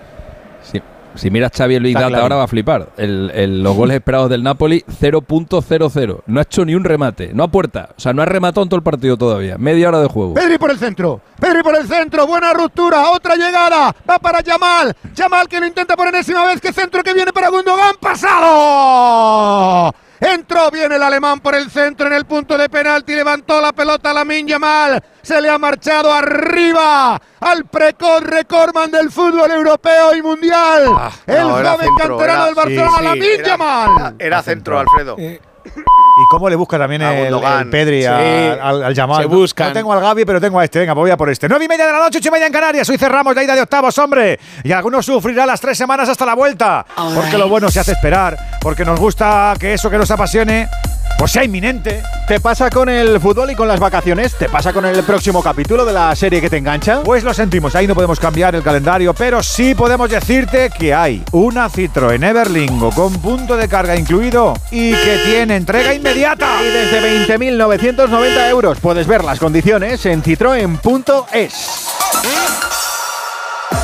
S32: Si miras Xavi Luis Data
S2: claro.
S32: ahora va a flipar. El- el- los goles esperados del Napoli 0.00. No ha hecho ni un remate, no a puerta. O sea, no ha rematado en todo el partido todavía. Media hora de juego.
S6: Pedri por el centro. Pedri por el centro. Buena ruptura. Otra llegada. Va para Yamal. Yamal que lo intenta por enésima vez. Que centro que viene para Gundogan. Pasado. Entró bien el alemán por el centro en el punto de penalti. Levantó la pelota Lamin Yamal. Se le ha marchado arriba al precoz recordman del fútbol europeo y mundial. el
S30: No, era
S6: joven
S30: centro,
S6: canterano
S30: era-
S6: del Barcelona,
S30: sí, sí,
S6: Lamine
S30: era-
S6: Yamal.
S30: Era centro, Alfredo.
S2: ¿Y cómo le busca también el, Pedri a- al, al Yamal?
S31: se
S2: No-
S31: buscan.
S2: No tengo al Gavi, pero tengo a este. Venga, voy a por este. Nueve y media de la noche, ocho y media en Canarias. Hoy cerramos la ida de octavos, hombre. Y algunos sufrirán las tres semanas hasta la vuelta. Porque lo bueno se hace esperar. Porque nos gusta que eso que nos apasione, pues sea inminente.
S3: ¿Te pasa con el fútbol y con las vacaciones? ¿Te pasa con el próximo capítulo de la serie que te engancha?
S2: Pues lo sentimos, ahí no podemos cambiar el calendario, pero sí podemos decirte que hay una Citroën Everlingo con punto de carga incluido y que tiene entrega inmediata.
S3: Y desde 20.990 euros puedes ver las condiciones en citroen.es.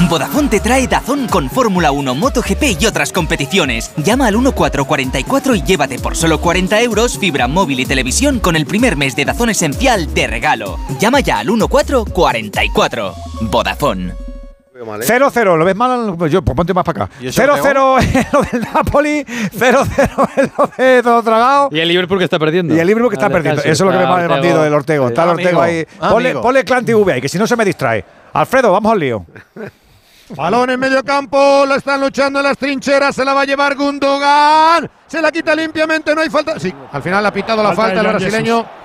S16: Vodafone te trae Dazón con Fórmula 1, MotoGP y otras competiciones. Llama al 1444 y llévate por solo 40 euros fibra móvil y televisión con el primer mes de Dazón Esencial de regalo. Llama ya al 1444. Vodafone.
S2: 0-0, ¿lo ves mal? Yo, pues ponte más para acá.
S10: ¿Y eso,
S2: 0-0 en lo del Napoli, 0-0 en lo de todo tragado.
S10: Y el Liverpool que está perdiendo.
S2: Y el Liverpool que está perdiendo. Eso es lo que me va el
S10: Ortego.
S2: bandido del Ortego. Está el Ortego ahí. Ponle, ponle Clan TV ahí, que si no se me distrae. Alfredo, vamos al lío.
S6: Balón en medio campo, lo están luchando en las trincheras, se la va a llevar Gundogan, se la quita limpiamente, no hay falta. Sí, al final ha pitado la
S9: Falta
S6: el brasileño.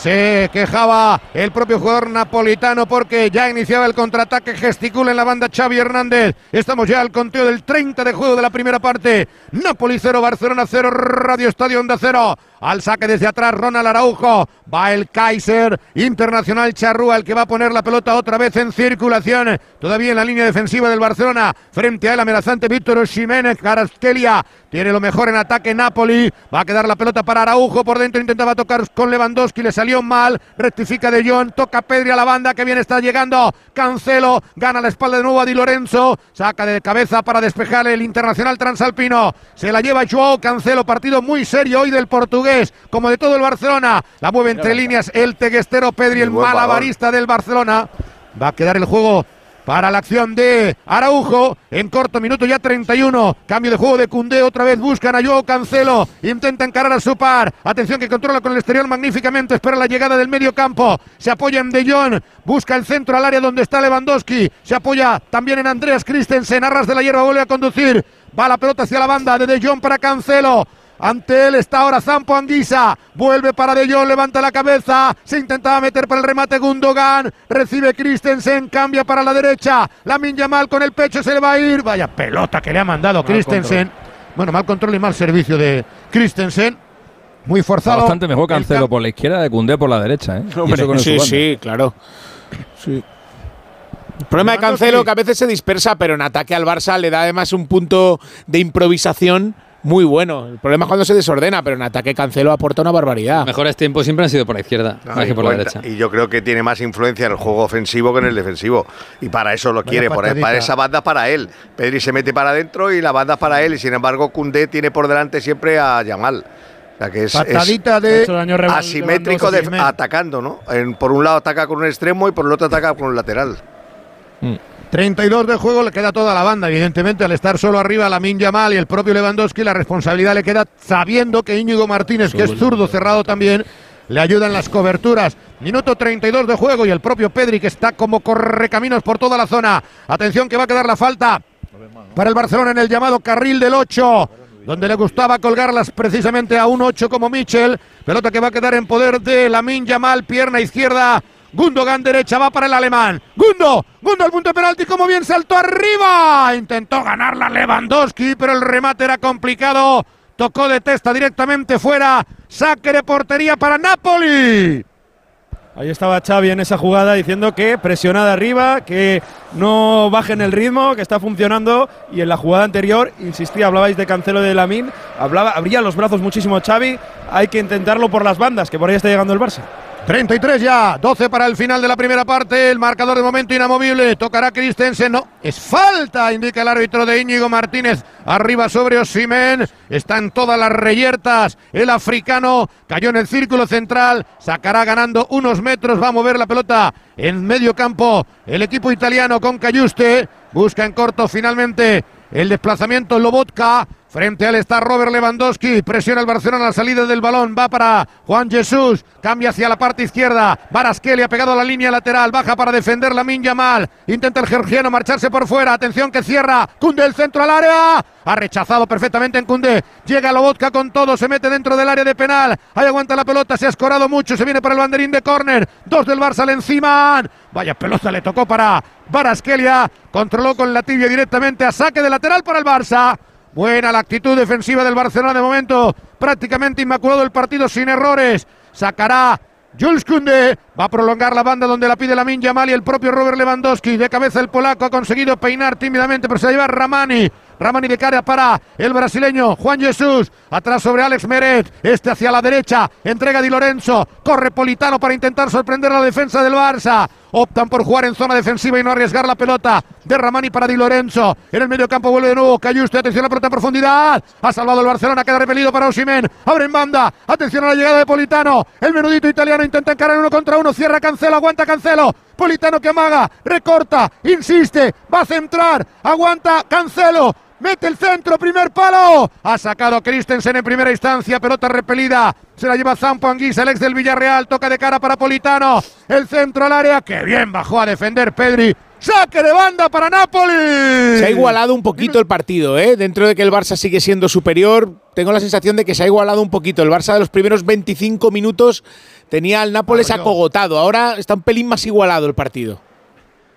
S6: Se quejaba el propio jugador napolitano porque ya iniciaba el contraataque, gesticula en la banda Xavi Hernández. Estamos ya al conteo del 30 de juego de la primera parte. Napoli 0, Barcelona 0, Radio Estadio Onda 0. Al saque desde atrás Ronald Araujo. Va el Kaiser Internacional Charrúa, el que va a poner la pelota otra vez en circulación. Todavía en la línea defensiva del Barcelona. Frente a él amenazante Víctor Osimhen. Caraskelia tiene lo mejor en ataque Napoli. Va a quedar la pelota para Araujo. Por dentro intentaba tocar con Lewandowski. Le mal. Rectifica de Jong. Toca Pedri a la banda. Que bien está llegando. Cancelo. Gana la espalda de nuevo a Di Lorenzo. Saca de cabeza para despejar el Internacional Transalpino. Se la lleva Joao Cancelo. Partido muy serio hoy del portugués. Como de todo el Barcelona. La mueve entre líneas el teguestero Pedri, el malabarista del Barcelona. Va a quedar el juego para la acción de Araujo en corto minuto ya 31 cambio de juego de Cundé otra vez buscan a Joao Cancelo. Intenta encarar a su par atención que controla con el exterior magníficamente. Espera la llegada del medio campo. Se apoya en De Jong. Busca el centro al área donde está Lewandowski. Se apoya también en Andreas Christensen. Arras de la hierba vuelve a conducir. Va la pelota hacia la banda de De Jong para Cancelo ante él está ahora Zampo Anguisa. Vuelve para De Jong, levanta la cabeza. Se intentaba meter para el remate Gundogan. Recibe Christensen, cambia para la derecha. La Yamal con el pecho se le va a ir. Vaya pelota que le ha mandado Christensen. Bueno, mal control y mal servicio de Christensen. Muy
S32: Está
S6: forzado.
S32: bastante mejor
S6: El
S32: Cancelo por la izquierda de Cundé por la derecha, ¿eh?
S31: Hombre, sí, sí, claro. Sí. El problema de Cancelo que a veces se dispersa, pero en ataque al Barça le da además un punto de improvisación muy bueno. El problema es cuando se desordena, pero en ataque Cancelo aporta una barbaridad.
S10: Mejores tiempos siempre han sido por la izquierda, más que por la derecha.
S30: Y yo creo que tiene más influencia en el juego ofensivo que en el defensivo. Y para eso lo quiere, por- para esa banda para él. Pedri se mete para adentro y la banda para él. Y sin embargo, Cundé tiene por delante siempre a Yamal. O sea que es, es
S6: Patadita de- daño Revan-
S30: asimétrico de- atacando, ¿no? En- por un lado ataca con un extremo y por el otro ataca con un lateral.
S6: 32 de juego le queda toda la banda, evidentemente, al estar solo arriba la Yamal y el propio Lewandowski, la responsabilidad le queda sabiendo que Íñigo Martínez, que es zurdo cerrado también, le ayuda en las coberturas. Minuto 32 de juego y el propio Pedri que está como correcaminos por toda la zona. Atención que va a quedar la falta para el Barcelona en el llamado carril del 8, donde le gustaba colgarlas precisamente a un 8 como Michel. Pelota que va a quedar en poder de Lamin Yamal, pierna izquierda. Gundogan derecha va para el alemán. Gundo, Gundo al punto de penalti, como bien saltó arriba. Intentó ganarla Lewandowski, pero el remate era complicado. Tocó de testa directamente fuera. Saque de portería para Napoli.
S9: Ahí estaba Xavi en esa jugada diciendo que presiona de arriba, que no bajen el ritmo, que está funcionando. Y en la jugada anterior, insistía, hablabais de Cancelo de Lamin, hablaba, abría los brazos muchísimo Xavi. Hay que intentarlo por las bandas, que por ahí está llegando el Barça.
S6: 33 ya, 12 para el final de la primera parte. El marcador de momento inamovible. Tocará Christensen. No, es falta, indica el árbitro de Íñigo Martínez. Arriba sobre Osimen. Están todas las reyertas. El africano cayó en el círculo central. Sacará ganando unos metros. Va a mover la pelota en medio campo. El equipo italiano con Cayuste. Busca en corto finalmente el desplazamiento Lobotka. Frente al está Robert Lewandowski. Presiona el Barcelona a la salida del balón. Va para Juan Jesús. Cambia hacia la parte izquierda. Varasqueli ha pegado a la línea lateral. Baja para defender la Minja mal. Intenta el georgiano marcharse por fuera. Atención que cierra. Cunde el centro al área. Ha rechazado perfectamente en Cunde. Llega Lobotka con todo. Se mete dentro del área de penal. Ahí aguanta la pelota. Se ha escorado mucho. Se viene para el banderín de córner. Dos del Barça le encima. Vaya pelota le tocó para Varaskelia. Controló con la tibia directamente a saque de lateral para el Barça. Buena la actitud defensiva del Barcelona de momento. Prácticamente inmaculado el partido sin errores. Sacará Jules Kunde. Va a prolongar la banda donde la pide la Minja Mal y el propio Robert Lewandowski. De cabeza el polaco ha conseguido peinar tímidamente, pero se lleva Ramani. Ramani de cara para el brasileño Juan Jesús. Atrás sobre Alex Meret. Este hacia la derecha. Entrega Di Lorenzo. Corre Politano para intentar sorprender la defensa del Barça. Optan por jugar en zona defensiva y no arriesgar la pelota. De Ramani para Di Lorenzo. En el medio campo vuelve de nuevo Cayuste. Atención a la pelota en profundidad. Ha salvado el Barcelona. Queda repelido para Osimen. Abre en banda. Atención a la llegada de Politano. El menudito italiano intenta encarar uno contra uno. Cierra Cancelo. Aguanta Cancelo. Politano que amaga. Recorta. Insiste. Va a centrar. Aguanta Cancelo. Mete el centro, primer palo. Ha sacado Christensen en primera instancia, pelota repelida. Se la lleva Zampo Anguisa, el ex del Villarreal. Toca de cara para Politano. El centro al área. Que bien bajó a defender Pedri. Saque de banda para Napoli.
S31: Se ha igualado un poquito el partido, ¿eh? Dentro de que el Barça sigue siendo superior, tengo la sensación de que se ha igualado un poquito. El Barça de los primeros 25 minutos tenía al Nápoles acogotado. Ahora está un pelín más igualado el partido.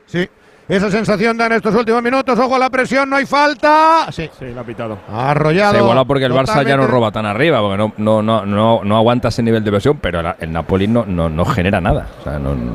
S6: Sí, esa sensación da en estos últimos minutos. Ojo a la presión, no hay falta. Sí,
S9: sí, lo ha pitado.
S6: Arrollado.
S32: Se iguala porque el Barça ya no
S6: totalmente.
S32: roba tan arriba, porque no, no, no, no, no aguanta ese nivel de presión, pero la- el Napoli no, no, no genera nada. O sea, no, no-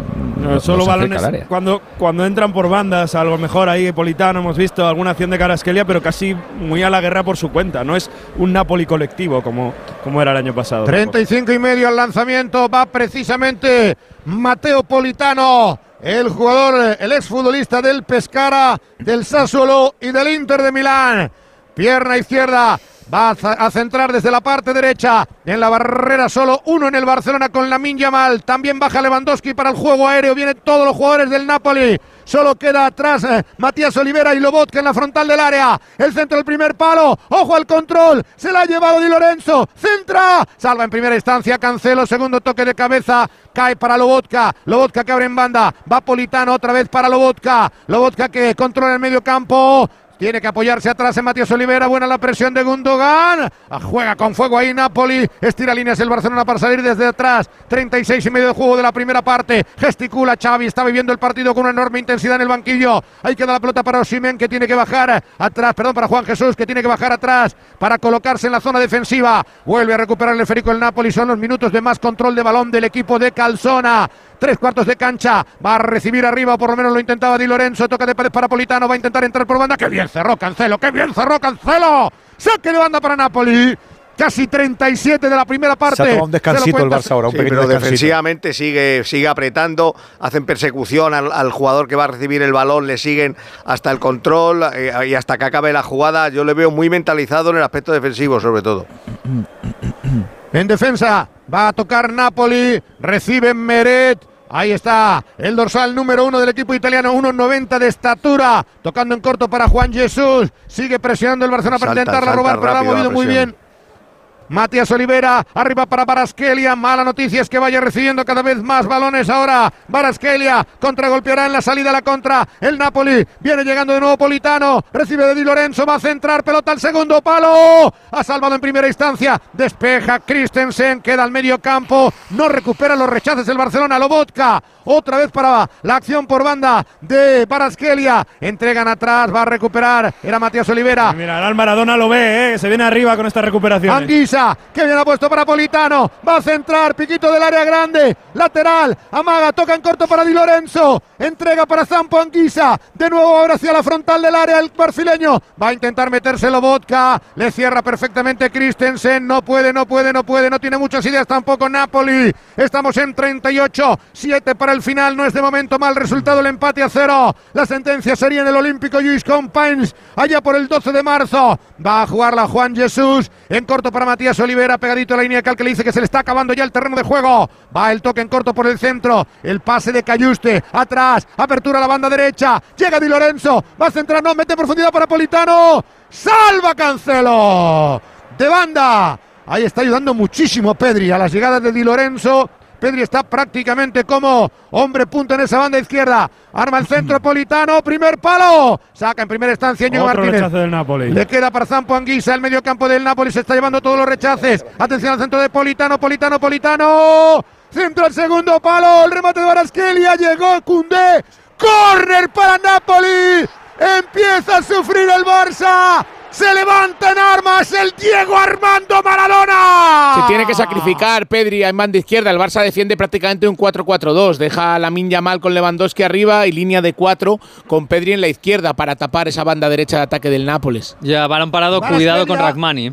S32: no
S9: solo balones cuando, cuando entran por bandas, a lo mejor ahí Politano hemos visto alguna acción de Caraskelia, pero casi muy a la guerra por su cuenta. No es un Napoli colectivo como, como era el año pasado.
S6: 35 y medio al lanzamiento. Va precisamente Mateo Politano. El jugador, el exfutbolista del Pescara, del Sassuolo y del Inter de Milán. Pierna izquierda. Va a centrar desde la parte derecha. En la barrera solo uno en el Barcelona con la Yamal. También baja Lewandowski para el juego aéreo. Vienen todos los jugadores del Napoli. Solo queda atrás eh, Matías Olivera y Lobotka en la frontal del área. El centro del primer palo. Ojo al control. Se la ha llevado Di Lorenzo. Centra. Salva en primera instancia Cancelo. Segundo toque de cabeza. Cae para Lobotka. Lobotka que abre en banda. Va Politano otra vez para Lobotka. Lobotka que controla el medio campo. Tiene que apoyarse atrás en Matías Olivera. Buena la presión de Gundogan. Ah, Juega con fuego ahí Napoli. Estira líneas el Barcelona para salir desde atrás. 36 y medio de juego de la primera parte. Gesticula Xavi. Está viviendo el partido con una enorme intensidad en el banquillo. Ahí queda la pelota para Osimen que tiene que bajar atrás. Perdón, para Juan Jesús que tiene que bajar atrás para colocarse en la zona defensiva. Vuelve a recuperar el esférico el Napoli. Son los minutos de más control de balón del equipo de Calzona. Tres cuartos de cancha. Va a recibir arriba, por lo menos lo intentaba Di Lorenzo. Toca de pared para Politano. Va a intentar entrar por banda. ¡Qué bien cerró Cancelo! ¡Qué bien cerró Cancelo! Saque de banda para Napoli. Casi 37 de la primera parte.
S2: Se ha tomado un descansito el Barça ahora, un
S30: Sí,
S2: pequeño
S30: pero
S2: descansito.
S30: defensivamente sigue, sigue apretando, hacen persecución al, al jugador que va a recibir el balón, le siguen hasta el control eh, y hasta que acabe la jugada. Yo le veo muy mentalizado en el aspecto defensivo, sobre todo.
S6: En defensa va a tocar Napoli. Recibe Meret. Ahí está el dorsal número uno del equipo italiano, 1,90 de estatura. Tocando en corto para Juan Jesús. Sigue presionando el Barcelona para
S30: Salta,
S6: intentarla
S30: salta
S6: robar, pero la ha movido muy bien. Matías Olivera, arriba para Baraskelia. Mala noticia es que vaya recibiendo cada vez más balones ahora. Baraskelia contragolpeará en la salida a la contra. El Napoli viene llegando de nuevo Politano. Recibe de Di Lorenzo, va a centrar pelota al segundo palo. Ha salvado en primera instancia. Despeja Christensen, queda al medio campo. No recupera los rechaces el Barcelona. Lobotka. Otra vez para la acción por banda de Baraskelia. Entregan atrás, va a recuperar. Era Matías Olivera.
S9: Mira, el Maradona lo ve, ¿eh? se viene arriba con esta recuperación.
S6: Anguisa Que bien ha puesto para Politano. Va a centrar. Piquito del área grande. Lateral. Amaga. Toca en corto para Di Lorenzo. Entrega para Zampo Anguisa. De nuevo ahora hacia la frontal del área el brasileño. Va a intentar metérselo Vodka. Le cierra perfectamente Christensen. No puede, no puede, no puede. No tiene muchas ideas tampoco Napoli. Estamos en 38. 7 para el final. No es de momento mal resultado el empate a cero. La sentencia sería en el Olímpico Luis Compines. Allá por el 12 de marzo. Va a jugar la Juan Jesús. En corto para Matías Olivera. Pegadito a la línea de cal que le dice que se le está acabando ya el terreno de juego. Va el toque en corto por el centro. El pase de Cayuste. Atrás. Apertura a la banda derecha. Llega Di Lorenzo. Va a centrar. No, mete profundidad para Politano. Salva Cancelo. De banda. Ahí está ayudando muchísimo Pedri a las llegadas de Di Lorenzo. Pedri está prácticamente como hombre punto en esa banda izquierda. Arma el centro Politano, primer palo. Saca en primera instancia Ñigo
S9: Otro
S6: Martínez.
S9: del Napoli.
S6: Le queda para Zampo Anguisa, el medio campo del Napoli se está llevando todos los rechaces. Atención al centro de Politano, Politano, Politano. Centro al segundo palo, el remate de Barasquelia, llegó Cundé. Corner para Napoli. Empieza a sufrir el Barça. Se levanta en armas el Diego Armando Maradona.
S31: Se tiene que sacrificar Pedri en banda izquierda. El Barça defiende prácticamente un 4-4-2. Deja a Lamin Yamal con Lewandowski arriba y línea de 4 con Pedri en la izquierda para tapar esa banda derecha de ataque del Nápoles.
S10: Ya, balón parado, cuidado con Rachmani.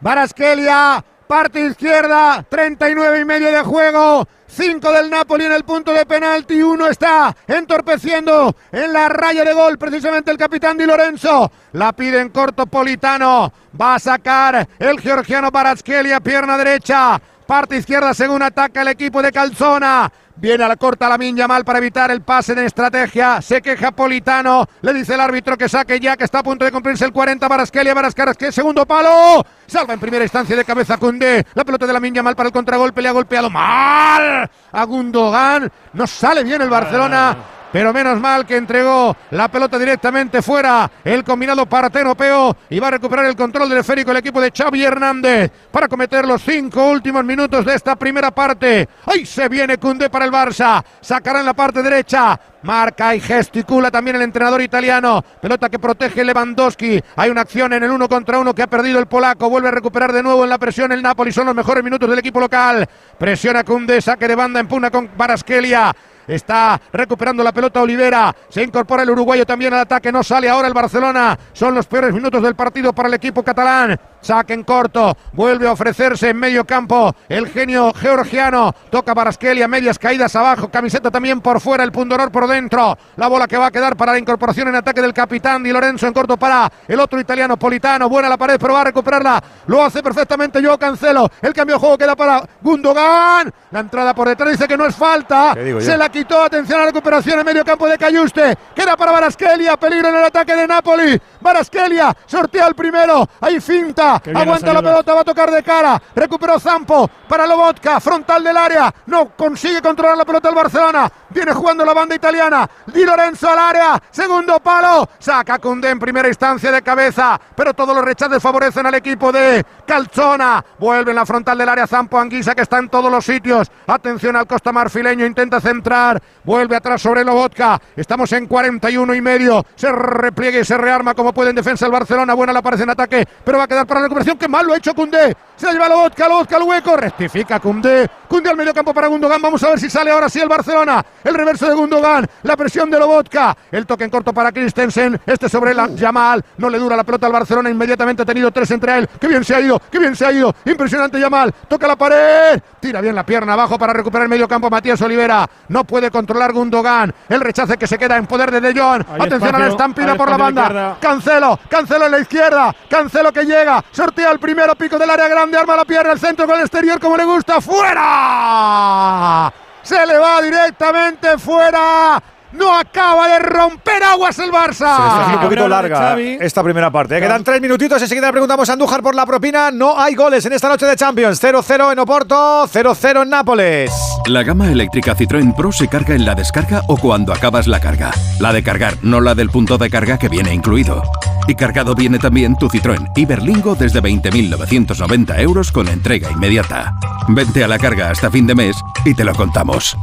S6: Barasquelia, parte izquierda, 39 y medio de juego. 5 del Napoli en el punto de penalti. Uno está entorpeciendo en la raya de gol, precisamente el capitán Di Lorenzo. La pide en corto Politano. Va a sacar el georgiano Barasquelia, pierna derecha. Parte izquierda según ataca el equipo de Calzona. Viene a la corta la Yamal para evitar el pase de estrategia. Se queja Politano. Le dice el árbitro que saque ya, que está a punto de cumplirse el 40. Barasquelia, Barasquelia, segundo palo. Salva en primera instancia de cabeza Cundé. La pelota de la Yamal para el contragolpe. Le ha golpeado mal a Gundogan. No sale bien el Barcelona. Pero menos mal que entregó la pelota directamente fuera. El combinado partenopeo y va a recuperar el control del esférico el equipo de Xavi Hernández para cometer los cinco últimos minutos de esta primera parte. Ahí se viene Cundé para el Barça. Sacará en la parte derecha. Marca y gesticula también el entrenador italiano. Pelota que protege Lewandowski. Hay una acción en el uno contra uno que ha perdido el polaco. Vuelve a recuperar de nuevo en la presión el Napoli. Son los mejores minutos del equipo local. Presiona Cundé, saque de banda, empuna con Barasquelia. Está recuperando la pelota Olivera. Se incorpora el uruguayo también al ataque. No sale ahora el Barcelona. Son los peores minutos del partido para el equipo catalán. Saque en corto. Vuelve a ofrecerse en medio campo. El genio georgiano. Toca Barasquelia. Medias caídas abajo. Camiseta también por fuera. El pundonor por dentro. La bola que va a quedar para la incorporación en ataque del capitán Di Lorenzo en corto para el otro italiano Politano. Buena la pared, pero va a recuperarla. Lo hace perfectamente yo Cancelo. El cambio de juego queda para Gundogan. La entrada por detrás dice que no es falta. Se la quitó. Atención a la recuperación en medio campo de Cayuste. Queda para Barasquelia. Peligro en el ataque de Napoli. Barasquelia sortea el primero. Ahí finta. Aguanta la pelota. Va a tocar de cara. Recuperó Zampo para Lobotka. Frontal del área. No consigue controlar la pelota el Barcelona. Viene jugando la banda italiana. Di Lorenzo al área. Segundo palo. Saca Cundé en primera instancia de cabeza. Pero todos los rechaces favorecen al equipo de Calzona. Vuelve en la frontal del área Zampo Anguisa que está en todos los sitios. Atención al Costa Marfileño. Intenta centrar. Vuelve atrás sobre Lobotka. Estamos en 41 y medio. Se repliega y se rearma como puede en defensa el Barcelona. Buena la aparece en ataque. Pero va a quedar para la recuperación. Qué mal lo ha hecho Cundé. Se la lleva Lobotka. Lobotka al hueco. Rectifica Cundé. Cundé al medio campo para Gundogan. Vamos a ver si sale ahora sí el Barcelona. El reverso de Gundogan. La presión de Lobotka. El toque en corto para Christensen. Este sobre la Yamal. No le dura la pelota al Barcelona. Inmediatamente ha tenido tres entre él. Qué bien se ha ido. Qué bien se ha ido. Impresionante Yamal. Toca la pared. Tira bien la pierna abajo para recuperar el medio campo Matías Olivera. No puede controlar Gundogan. El rechace que se queda en poder de De Jong.
S9: Hay
S6: Atención a la estampida por la banda. Cancelo. Cancelo en la izquierda. Cancelo que llega. Sortea el primero. Pico del área grande. Arma la pierna. El centro con el exterior como le gusta. ¡Fuera! Se le va directamente fuera. No acaba de romper aguas el
S2: Se le está
S6: Barça.
S2: haciendo un poquito larga esta primera parte. ¿eh? Quedan tres minutitos. Enseguida le preguntamos a Andújar por la propina. No hay goles en esta noche de Champions. 0-0 en Oporto, 0-0 en Nápoles.
S22: La gama eléctrica Citroën Pro se carga en la descarga o cuando acabas la carga. La de cargar, no la del punto de carga que viene incluido. Y cargado viene también tu Citroën Iberlingo desde 20.990 euros con entrega inmediata. Vente a la carga hasta fin de mes y te lo contamos.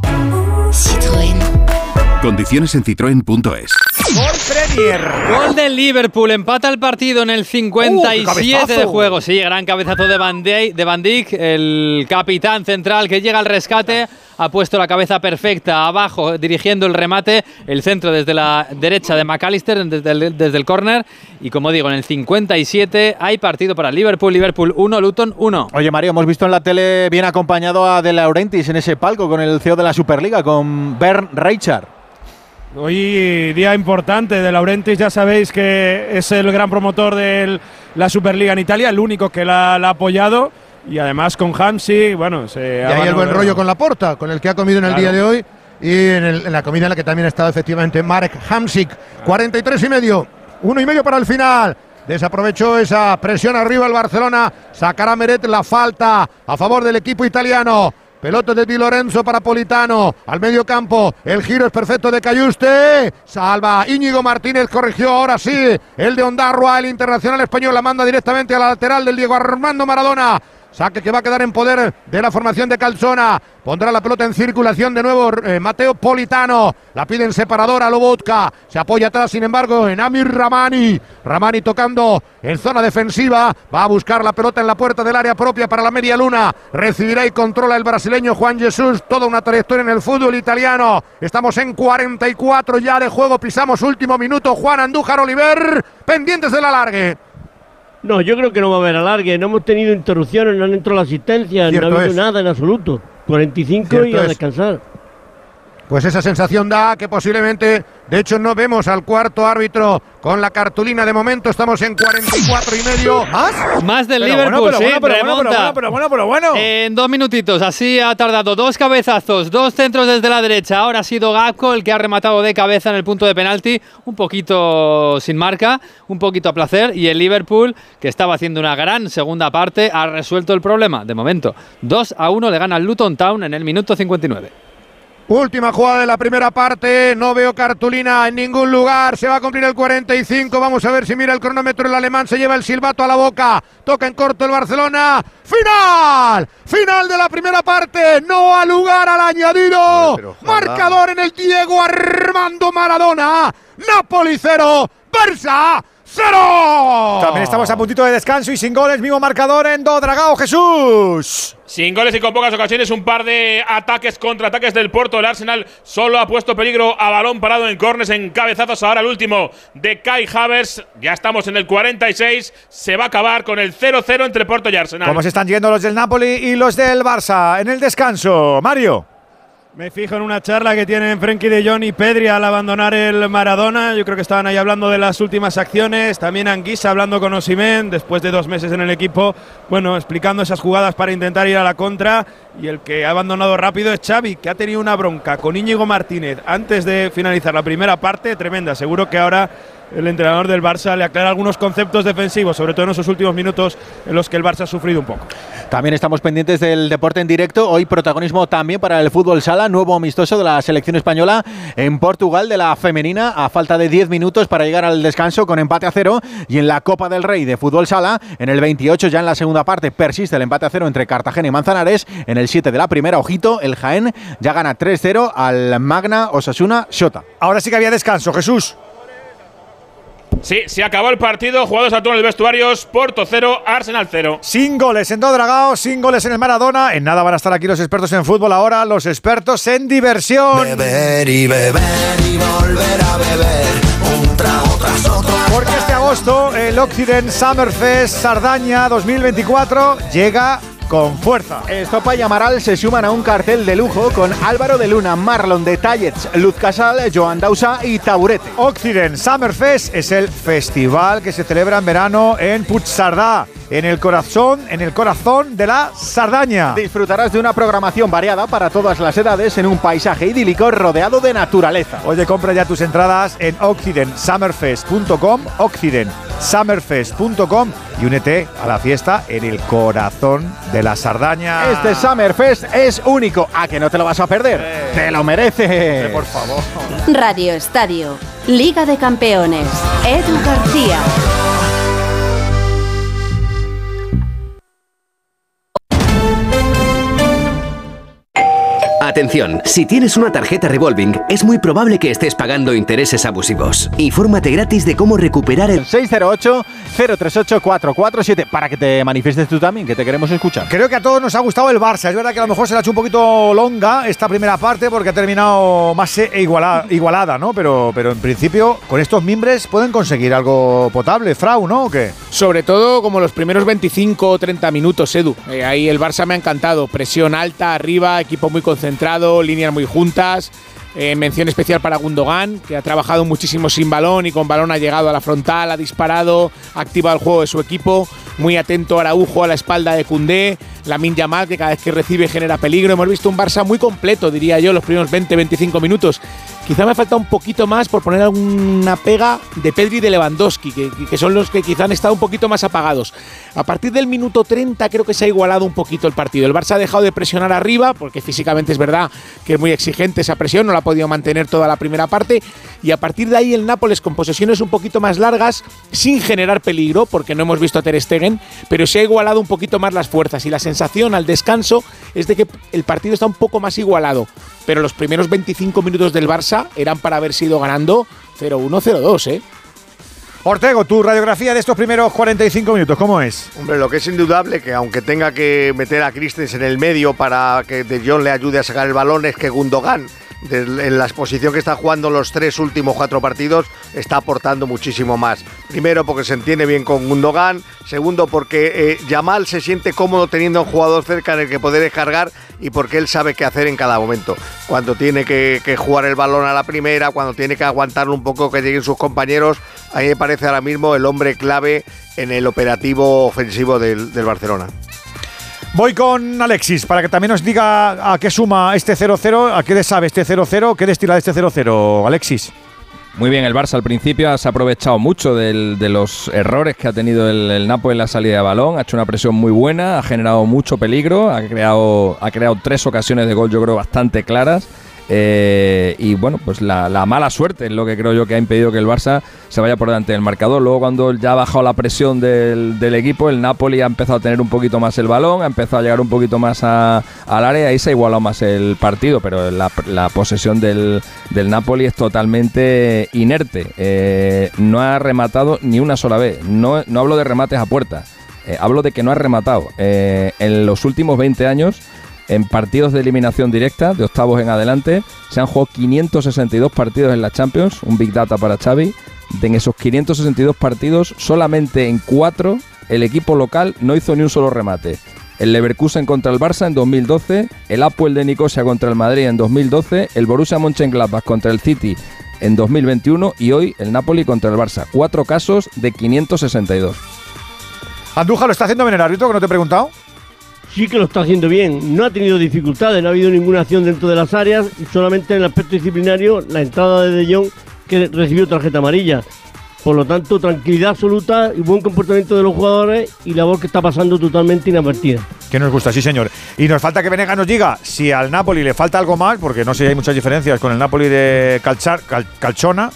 S5: Citroën.
S22: Condiciones en citroen.es.
S2: Gol Premier.
S10: Gol del Liverpool, empata el partido en el 57 de
S2: cabezazo!
S10: juego. Sí, gran cabezazo de Van, Dijk, de Van Dijk, el capitán central que llega al rescate. Ha puesto la cabeza perfecta abajo, dirigiendo el remate, el centro desde la derecha de McAllister, desde el, desde el córner. Y como digo, en el 57 hay partido para el Liverpool. Liverpool 1, Luton 1.
S3: Oye, Mario, hemos visto en la tele bien acompañado a De Laurentiis en ese palco con el CEO de la Superliga, con Bernd Reichard.
S9: Hoy día importante de Laurentis, ya sabéis que es el gran promotor de la Superliga en Italia, el único que la, la ha apoyado y además con Hamsi, bueno, se
S6: Y ahí el buen rollo con la porta, con el que ha comido en el
S9: Claro.
S6: día de hoy y en, el- en la comida en la que también ha estado efectivamente Marek Hamsik. 43 y medio, uno y medio para el final. Desaprovechó esa presión arriba el Barcelona. Sacará Meret la falta a favor del equipo italiano. Pelota de Di Lorenzo para Politano. Al medio campo. El giro es perfecto de Cayuste. Salva. Íñigo Martínez corrigió ahora sí. El de Ondarroa, el internacional español, la manda directamente a la lateral del Diego Armando Maradona. Saque que va a quedar en poder de la formación de Calzona. Pondrá la pelota en circulación de nuevo eh, Mateo Politano. La pide en separador a Lobotka. Se apoya atrás, sin embargo, en Amir Ramani. Ramani tocando en zona defensiva. Va a buscar la pelota en la puerta del área propia para la media luna. Recibirá y controla el brasileño Juan Jesús. Toda una trayectoria en el fútbol italiano. Estamos en 44 ya de juego. Pisamos último minuto. Juan Andújar Oliver. Pendientes del alargue.
S33: No, yo creo que no va a haber alargue. No hemos tenido interrupciones, no han entrado las asistencias,
S6: Cierto
S33: no ha habido
S6: es.
S33: nada en absoluto. 45 y
S6: Cierto
S33: a
S6: es.
S33: descansar.
S6: Pues esa sensación da que posiblemente, de hecho no vemos al cuarto árbitro con la cartulina de momento, estamos en 44 y medio. ¿Más?
S10: Más del
S2: Pero
S10: Liverpool,
S2: bueno, pero
S10: sí,
S2: bueno, pero bueno,
S10: remonta.
S2: pero bueno, pero bueno, pero bueno.
S10: En dos minutitos, así ha tardado dos cabezazos, dos centros desde la derecha. Ahora ha sido Gakpo el que ha rematado de cabeza en el punto de penalti, un poquito sin marca, un poquito a placer. Y el Liverpool, que estaba haciendo una gran segunda parte, ha resuelto el problema. De momento, 2 a 1 le gana Luton Town en el minuto 59.
S6: Última jugada de la primera parte, no veo cartulina en ningún lugar, se va a cumplir el 45, vamos a ver si mira el cronómetro, el alemán se lleva el silbato a la boca, toca en corto el Barcelona, final, final de la primera parte, no ha lugar al añadido, marcador en el Diego Armando Maradona, Napoli 0, Barça 0.
S2: También estamos a puntito de descanso y sin goles, mismo marcador en Dodragao, Jesús.
S34: Sin goles y con pocas ocasiones, un par de ataques, contraataques del Porto. El Arsenal solo ha puesto peligro a balón parado en cornes, en cabezazos. Ahora el último de Kai Havers. Ya estamos en el 46. Se va a acabar con el 0-0 entre Porto y Arsenal.
S2: ¿Cómo se están yendo los del Napoli y los del Barça en el descanso? Mario.
S9: Me fijo en una charla que tienen Frenkie de Jong y Pedri al abandonar el Maradona. Yo creo que estaban ahí hablando de las últimas acciones. También Anguisa hablando con Osimen después de dos meses en el equipo. Bueno, explicando esas jugadas para intentar ir a la contra. Y el que ha abandonado rápido es Xavi, que ha tenido una bronca con Íñigo Martínez antes de finalizar la primera parte. Tremenda. Seguro que ahora el entrenador del Barça le aclara algunos conceptos defensivos, sobre todo en esos últimos minutos en los que el Barça ha sufrido un poco.
S3: También estamos pendientes del deporte en directo. Hoy protagonismo también para el fútbol sala, nuevo amistoso de la selección española en Portugal de la femenina, a falta de 10 minutos para llegar al descanso con empate a cero. Y en la Copa del Rey de fútbol sala, en el 28 ya en la segunda parte, persiste el empate a cero entre Cartagena y Manzanares. En el 7 de la primera, ojito, el Jaén ya gana 3-0 al Magna Osasuna Shota.
S2: Ahora sí que había descanso, Jesús.
S34: Sí, se acabó el partido. Jugados a todos los vestuarios. Porto 0, Arsenal 0.
S2: Sin goles en Dodragao, sin goles en el Maradona. En nada van a estar aquí los expertos en fútbol. Ahora los expertos en diversión.
S38: Beber y beber y volver a beber un trago tras otro.
S2: Porque este agosto el Occident Summerfest Sardaña 2024 llega con fuerza.
S3: Estopa y Amaral se suman a un cartel de lujo con Álvaro de Luna, Marlon de Tallets, Luz Casal, Joan Dausa y Taburete.
S2: Occident Summerfest es el festival que se celebra en verano en Puigcerdá, en el corazón, en el corazón de la Sardaña.
S3: Disfrutarás de una programación variada para todas las edades en un paisaje idílico rodeado de naturaleza.
S2: Oye, compra ya tus entradas en occidentsummerfest.com, occidentsummerfest.com y únete a la fiesta en el corazón de la Sardaña.
S3: Este Summerfest es único, a que no te lo vas a perder. Te lo mereces.
S2: por favor.
S5: Radio Estadio, Liga de Campeones, Edu García.
S39: Atención, si tienes una tarjeta revolving, es muy probable que estés pagando intereses abusivos. Infórmate gratis de cómo recuperar el
S3: 608-038-447 para que te manifiestes tú también, que te queremos escuchar.
S2: Creo que a todos nos ha gustado el Barça. Es verdad que a lo mejor se le ha hecho un poquito longa esta primera parte porque ha terminado más e- igualada, igualada ¿no? Pero, pero en principio, con estos mimbres pueden conseguir algo potable, Frau, ¿no? ¿O qué?
S31: Sobre todo como los primeros 25 o 30 minutos, Edu. Eh, ahí el Barça me ha encantado. Presión alta, arriba, equipo muy concentrado, líneas muy juntas. Eh, mención especial para Gundogan, que ha trabajado muchísimo sin balón y con balón ha llegado a la frontal, ha disparado, ha activado el juego de su equipo. Muy atento Araujo a la espalda de Cundé. Lamin Yamal, que cada vez que recibe genera peligro. Hemos visto un Barça muy completo, diría yo, los primeros 20-25 minutos. Quizá me falta un poquito más por poner alguna pega de Pedri y de Lewandowski, que, son los que quizá han estado un poquito más apagados. A partir del minuto 30 creo que se ha igualado un poquito el partido. El Barça ha dejado de presionar arriba, porque físicamente es verdad que es muy exigente esa presión, no la ha podido mantener toda la primera parte. Y a partir de ahí el Nápoles con posesiones un poquito más largas, sin generar peligro, porque no hemos visto a Ter Stegen, pero se ha igualado un poquito más las fuerzas. Y la sensación al descanso es de que el partido está un poco más igualado. Pero los primeros 25 minutos del Barça eran para haber sido ganando 0-1, 0-2, ¿eh?
S2: Ortego, tu radiografía de estos primeros 45 minutos, ¿cómo es?
S30: Hombre, lo que es indudable que aunque tenga que meter a Christensen en el medio para que De Jong le ayude a sacar el balón es que Gundogan en la exposición que está jugando los tres últimos cuatro partidos está aportando muchísimo más. Primero porque se entiende bien con Gundogan, segundo porque eh, Yamal se siente cómodo teniendo un jugador cerca en el que poder descargar y porque él sabe qué hacer en cada momento. Cuando tiene que, que jugar el balón a la primera, cuando tiene que aguantarlo un poco que lleguen sus compañeros, a mí me parece ahora mismo el hombre clave en el operativo ofensivo del, del Barcelona.
S2: Voy con Alexis para que también nos diga a qué suma este 0-0, a qué le sabe este 0-0, qué destila de este 0-0, Alexis.
S32: Muy bien, el Barça al principio se ha aprovechado mucho de los errores que ha tenido el, el en la salida de balón, ha hecho una presión muy buena, ha generado mucho peligro, ha creado, ha creado tres ocasiones de gol yo creo bastante claras. Eh, y bueno, pues la, la mala suerte es lo que creo yo que ha impedido que el Barça se vaya por delante del marcador. Luego cuando ya ha bajado la presión del, del equipo, el Napoli ha empezado a tener un poquito más el balón, ha empezado a llegar un poquito más a- al área y se ha igualado más el partido, pero la, posesión del, Napoli es totalmente inerte. Eh, no ha rematado ni una sola vez. No, no hablo de remates a puerta, eh, hablo de que no ha rematado. En los últimos 20 años, en partidos de eliminación directa, de octavos en adelante, se han jugado 562 partidos en la Champions, un Big Data para Xavi. De en esos 562 partidos, solamente en cuatro el equipo local no hizo ni un solo remate. El Leverkusen contra el Barça en 2012, el Apoel de Nicosia contra el Madrid en 2012, el Borussia Mönchengladbach contra el City en 2021 y hoy el Napoli contra el Barça. Cuatro casos de 562.
S2: Andújar lo está haciendo bien el árbitro, que no te he preguntado.
S33: Sí que lo está haciendo bien. No ha tenido dificultades, no ha habido ninguna acción dentro de las áreas. y Solamente en el aspecto disciplinario, la entrada de De Jong que recibió tarjeta amarilla. Por lo tanto, tranquilidad absoluta y buen comportamiento de los jugadores y la voz que está pasando totalmente inadvertida.
S2: Que nos gusta, sí señor. Y nos falta que Venega nos diga si al Napoli le falta algo más, porque no sé si hay muchas diferencias con el Napoli de Calchar, Cal- Calchona,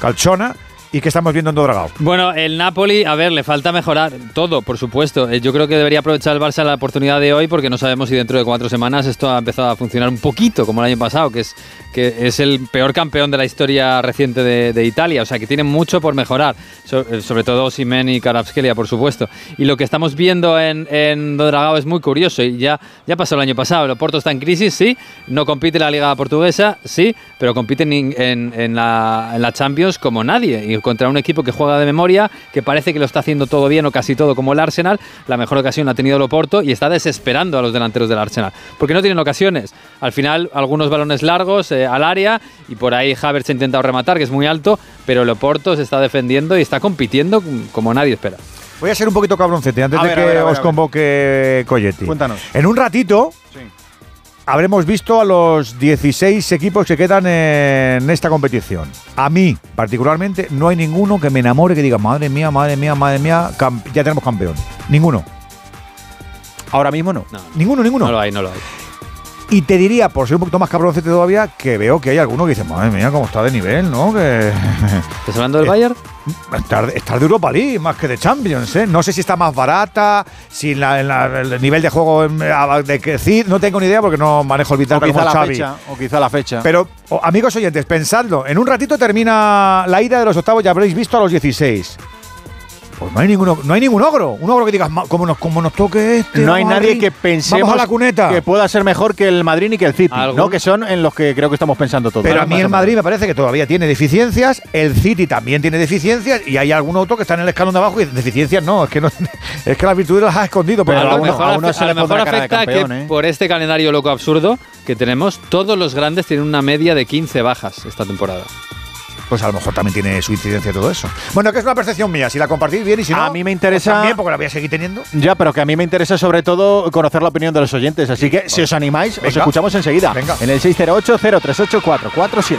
S2: Calchona, y que estamos viendo en Dodragao.
S10: Bueno, el Napoli, a ver, le falta mejorar todo, por supuesto. Eh, Yo creo que debería aprovechar el Barça la oportunidad de hoy porque no sabemos si dentro de cuatro semanas esto ha empezado a funcionar un poquito como el año pasado, que es, que es el peor campeón de la historia reciente de, de Italia. O sea, que tiene mucho por mejorar, So- eh, sobre todo Simen y Karabskelia, por supuesto. Y lo que estamos viendo en, en Dodragao es muy curioso y ya, ya pasó el año pasado. El Oporto está en crisis, sí, no compite la Liga Portuguesa, sí, pero compite en, en- en la, en la Champions como nadie. Y contra un equipo que juega de memoria, que parece que lo está haciendo todo bien o casi todo como el Arsenal. La mejor ocasión la ha tenido el Oporto y está desesperando a los delanteros del Arsenal. Porque no tienen ocasiones. Al final, algunos balones largos eh, al área y por ahí Havertz ha intentado rematar, que es muy alto, pero el Oporto se está defendiendo y está compitiendo como nadie espera.
S2: Voy a ser un poquito cabroncete antes
S10: A
S2: de
S10: ver,
S2: que
S10: ver,
S2: os
S10: ver.
S2: convoque Coyetti.
S3: Cuéntanos.
S2: En un ratito habremos visto a los 16 equipos que quedan en esta competición. A mí, particularmente, no hay ninguno que me enamore que diga, madre mía, madre mía, madre mía, ya tenemos campeón. Ninguno.
S3: Ahora mismo no.
S2: Ninguno, ninguno.
S10: No lo hay, no lo hay.
S2: Y te diría, por ser un poquito más cabroncete todavía, que veo que hay alguno que dice, madre mía, cómo está de nivel, ¿no? Que...
S10: ¿Estás hablando del Bayern?
S2: Estar, estar de Europa League más que de Champions, ¿eh? No sé si está más barata, si la- la- el nivel de juego em, a- de que sí, no tengo ni idea porque no manejo el vital
S3: quizá
S2: como
S3: la
S2: Xavi.
S3: fecha. O quizá la fecha.
S2: Pero, amigos oyentes, pensadlo. En un ratito termina la ida de los octavos, ya habréis visto a los 16. Pues no hay ninguno, no hay ningún ogro. Un ogro que digas, "Ma- como nos, como nos toque este.
S3: no hay nadie que pensemos
S2: a la cuneta.
S3: que pueda ser mejor que el Madrid ni que el City, ¿no? Que son en los que creo que estamos pensando todos.
S2: Pero a mí el. Madrid me parece que todavía tiene deficiencias, el City también tiene deficiencias y hay algún otro que está en el escalón de abajo y deficiencias no, es que no es que las virtudes las ha escondido.
S10: a lo mejor,
S3: a uno
S10: afe-
S3: se
S10: a
S3: le
S10: lo mejor
S3: cara de
S10: afecta
S3: campeón,
S10: que
S3: ¿eh?
S10: por este calendario loco absurdo que tenemos, todos los grandes tienen una media de 15 bajas esta temporada.
S2: Pues a lo mejor también tiene su incidencia todo eso. Bueno, que es una percepción mía, si la compartís bien y si no,
S3: A mí me interesa-
S2: pues también porque la voy a seguir teniendo.
S3: Ya, pero que a mí me interesa sobre todo conocer la opinión de los oyentes. Así que si os animáis, os escuchamos enseguida.
S2: Venga.
S3: En el 608-038-447.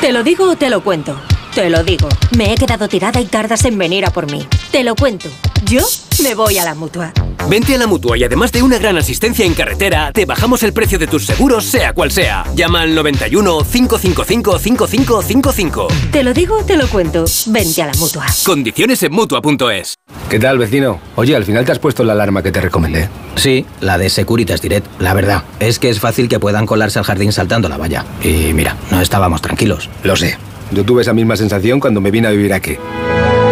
S5: ¿Te lo digo o te lo cuento? Te lo digo. Me he quedado tirada y tardas en venir a por mí. Te lo cuento. Yo me voy a la mutua.
S14: Vente a la mutua y además de una gran asistencia en carretera, te bajamos el precio de tus seguros, sea cual sea. Llama al 91 555 5555.
S5: Te lo digo o te lo cuento. Vente a la mutua.
S14: Condiciones en mutua.es.
S40: ¿Qué tal, vecino? Oye, al final te has puesto la alarma que te recomendé.
S18: Sí, la de Securitas Direct. La verdad, es que es fácil que puedan colarse al jardín saltando la valla. Y mira, no estábamos tranquilos.
S40: Lo sé. Yo tuve esa misma sensación cuando me vine a vivir aquí.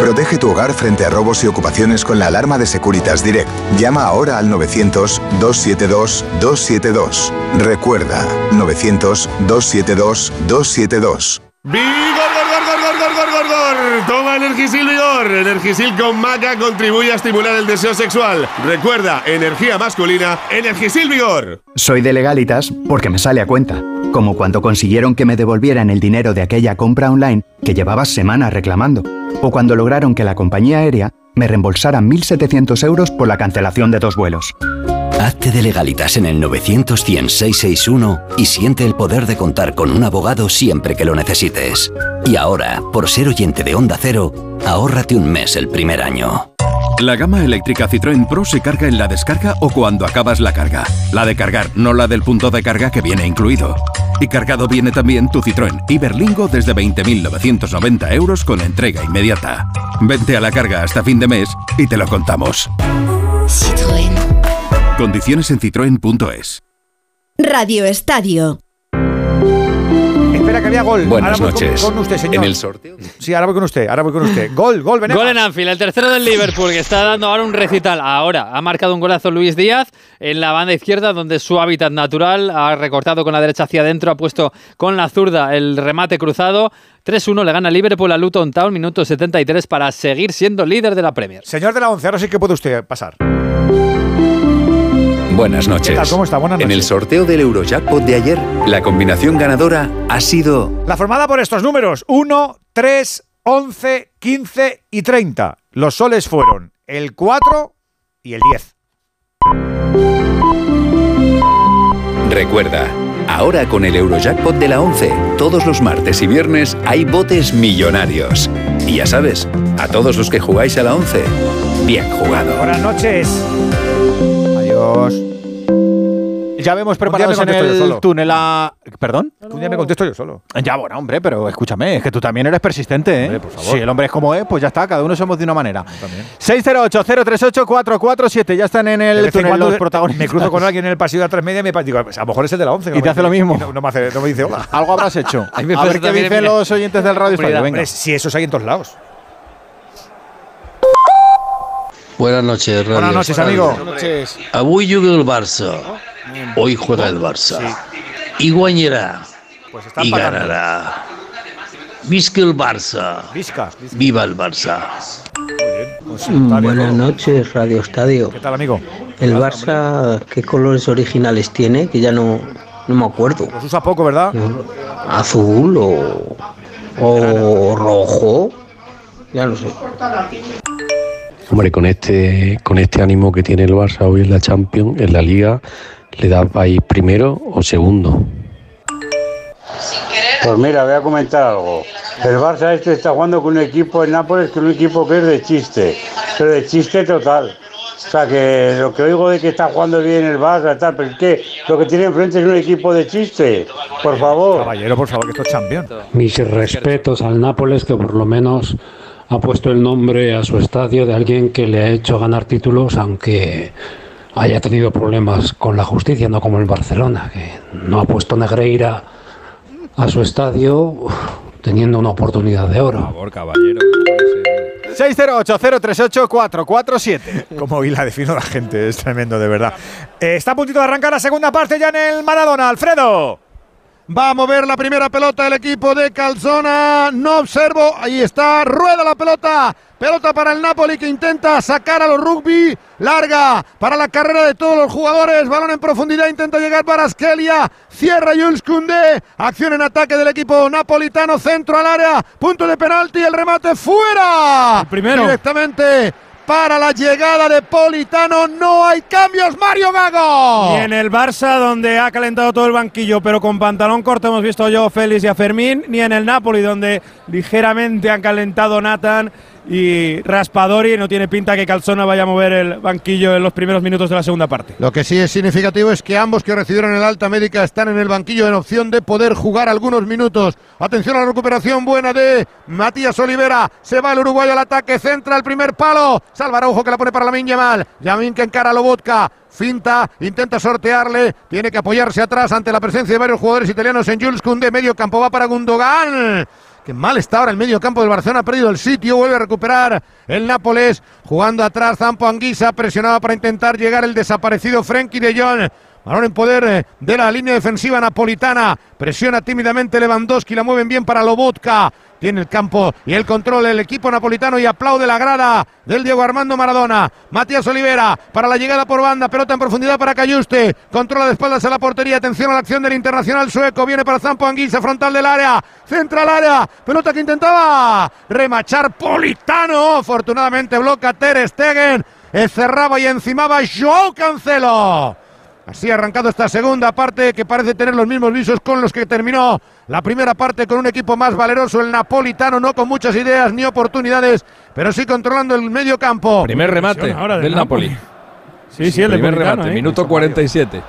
S19: Protege tu hogar frente a robos y ocupaciones con la alarma de Securitas Direct. Llama ahora al 900-272-272. Recuerda, 900-272-272.
S15: ¡Vigor, gor, gor, gor, gor, gor, Toma Energisil Vigor. Energisil con maca contribuye a estimular el deseo sexual. Recuerda, energía masculina, Energisil Vigor.
S41: Soy de legalitas porque me sale a cuenta. Como cuando consiguieron que me devolvieran el dinero de aquella compra online que llevaba semanas reclamando. O cuando lograron que la compañía aérea me reembolsara 1.700 euros por la cancelación de dos vuelos.
S17: Hazte de legalitas en el 900 661 y siente el poder de contar con un abogado siempre que lo necesites. Y ahora, por ser oyente de Onda Cero, ahórrate un mes el primer año.
S22: La gama eléctrica Citroën Pro se carga en la descarga o cuando acabas la carga. La de cargar, no la del punto de carga que viene incluido. Y cargado viene también tu Citroën Iberlingo desde 20.990 euros con entrega inmediata. Vente a la carga hasta fin de mes y te lo contamos.
S37: Citroën.
S22: Condiciones en citroen.es.
S37: Radio Estadio.
S2: Espera que había gol.
S21: Buenas
S2: Ahora voy con-
S21: noches.
S2: Con, usted, señor.
S21: En el sorteo.
S2: Sí, ahora voy con usted, ahora voy con usted. Gol, gol, Venegas.
S10: Gol en Anfield, el tercero del Liverpool, que está dando ahora un recital. Ahora ha marcado un golazo Luis Díaz en la banda izquierda, donde su hábitat natural ha recortado con la derecha hacia adentro, ha puesto con la zurda el remate cruzado. 3-1 le gana Liverpool a Luton Town, minuto 73, para seguir siendo líder de la Premier.
S2: Señor de la 11, ahora sí que puede usted pasar.
S21: Buenas noches.
S2: ¿Qué tal? ¿Cómo está? Buenas
S21: En el
S2: noches.
S21: sorteo del Eurojackpot de ayer, la combinación ganadora ha sido
S2: La formada por estos números: 1, 3, 11, 15 y 30. Los soles fueron el 4 y el 10.
S21: Recuerda, ahora con el Eurojackpot de la 11, todos los martes y viernes hay botes millonarios. Y ya sabes, a todos los que jugáis a la 11, bien jugado.
S2: Buenas noches. Adiós.
S3: Ya vemos preparados en el
S2: solo.
S3: túnel a... ¿Perdón?
S2: Un día me contesto yo solo.
S3: Ya, bueno, hombre, pero escúchame, es que tú también eres persistente, ¿eh? Si el hombre es como es, pues ya está, cada uno somos de una manera. 608-038-447, ya están en el túnel los protagonistas.
S2: Me cruzo con alguien en el pasillo de atrás media y me digo, pues a lo mejor es el de la 11.
S3: Y te hace lo mismo.
S2: No, me hace- no me dice hola.
S3: Algo habrás hecho.
S2: Ahí
S3: a ver qué dicen los oyentes del Radio venga.
S2: Hombre, si esos hay en todos lados.
S42: Buenas noches, Radio
S2: Buenas noches, amigo.
S42: Avui juga el Barça. Hoy juega el Barça. Y guanyará. y
S2: empatando.
S42: ganará. Visca el Barça.
S2: Visca.
S42: Viva el Barça.
S43: Mm, Buenas noches, Radio Estadio.
S2: ¿Qué tal, amigo?
S43: ¿El Barça qué colores originales tiene? Que ya no, no me acuerdo.
S2: Los usa poco, ¿verdad?
S43: ¿Azul o, o rojo? Ya no sé.
S44: Hombre, con este, con este ánimo que tiene el Barça hoy en la Champions, en la Liga, le da país primero o segundo.
S45: Pues mira, voy a comentar algo. El Barça este está jugando con un equipo en Nápoles que es un equipo que es de chiste, pero de chiste total. O sea que lo que oigo de que está jugando bien el Barça, tal, pero es que lo que tiene enfrente es un equipo de chiste. Por favor.
S2: Caballero, por favor, que esto es champion.
S44: Mis respetos al Nápoles que por lo menos ha puesto el nombre a su estadio de alguien que le ha hecho ganar títulos, aunque haya tenido problemas con la justicia, no como el Barcelona, que no ha puesto Negreira a su estadio teniendo una oportunidad de oro.
S32: Por favor, caballero.
S3: 608-038-447.
S2: Como la defino la gente, es tremendo, de verdad. Eh, está a puntito de arrancar la segunda parte ya en el Maradona, Alfredo.
S6: Va a mover la primera pelota el equipo de Calzona. No observo. Ahí está. Rueda la pelota. Pelota para el Napoli que intenta sacar a los rugby. Larga para la carrera de todos los jugadores. Balón en profundidad. Intenta llegar para Askelia. Cierra Jules Koundé. Acción en ataque del equipo napolitano. Centro al área. Punto de penalti. El remate fuera.
S2: primero.
S6: Directamente para la llegada de Politano. No hay cambios, Mario Gago.
S9: Y en el Barça, donde ha calentado todo el banquillo, pero con pantalón corto hemos visto yo, Félix y a Fermín. Ni en el Napoli, donde ligeramente han calentado Nathan y Raspadori. No tiene pinta que Calzona vaya a mover el banquillo en los primeros minutos de la segunda parte.
S6: Lo que sí es significativo es que ambos que recibieron el alta médica están en el banquillo en opción de poder jugar algunos minutos. Atención a la recuperación buena de Matías Olivera. Se va el uruguayo al ataque, centra el primer palo. Salva Araujo que la pone para la mal. Yamin que encara a Lobotka. Finta, intenta sortearle, tiene que apoyarse atrás ante la presencia de varios jugadores italianos en Jules Koundé, medio campo va para Gundogan. Qué mal está ahora el medio campo del Barcelona, ha perdido el sitio, vuelve a recuperar el Nápoles, jugando atrás Zampo Anguisa, presionado para intentar llegar el desaparecido Frenkie de Jong. Balón en poder eh, de la línea defensiva napolitana. Presiona tímidamente Lewandowski, la mueven bien para Lobotka. Tiene el campo y el control el equipo napolitano y aplaude la grada del Diego Armando Maradona. Matías Olivera para la llegada por banda, pelota en profundidad para Cayuste. Controla de espaldas a la portería. Atención a la acción del internacional sueco. Viene para Zampo Anguisa, frontal del área. Central área. Pelota que intentaba remachar Politano. Afortunadamente bloca Ter Stegen. Cerraba y encimaba Joao Cancelo. Así ha arrancado esta segunda parte que parece tener los mismos visos con los que terminó la primera parte con un equipo más valeroso, el napolitano, no con muchas ideas ni oportunidades, pero sí controlando el medio campo.
S32: Primer remate del, Napoli.
S9: Sí, sí, el
S32: primer remate,
S9: ¿eh?
S32: minuto 47.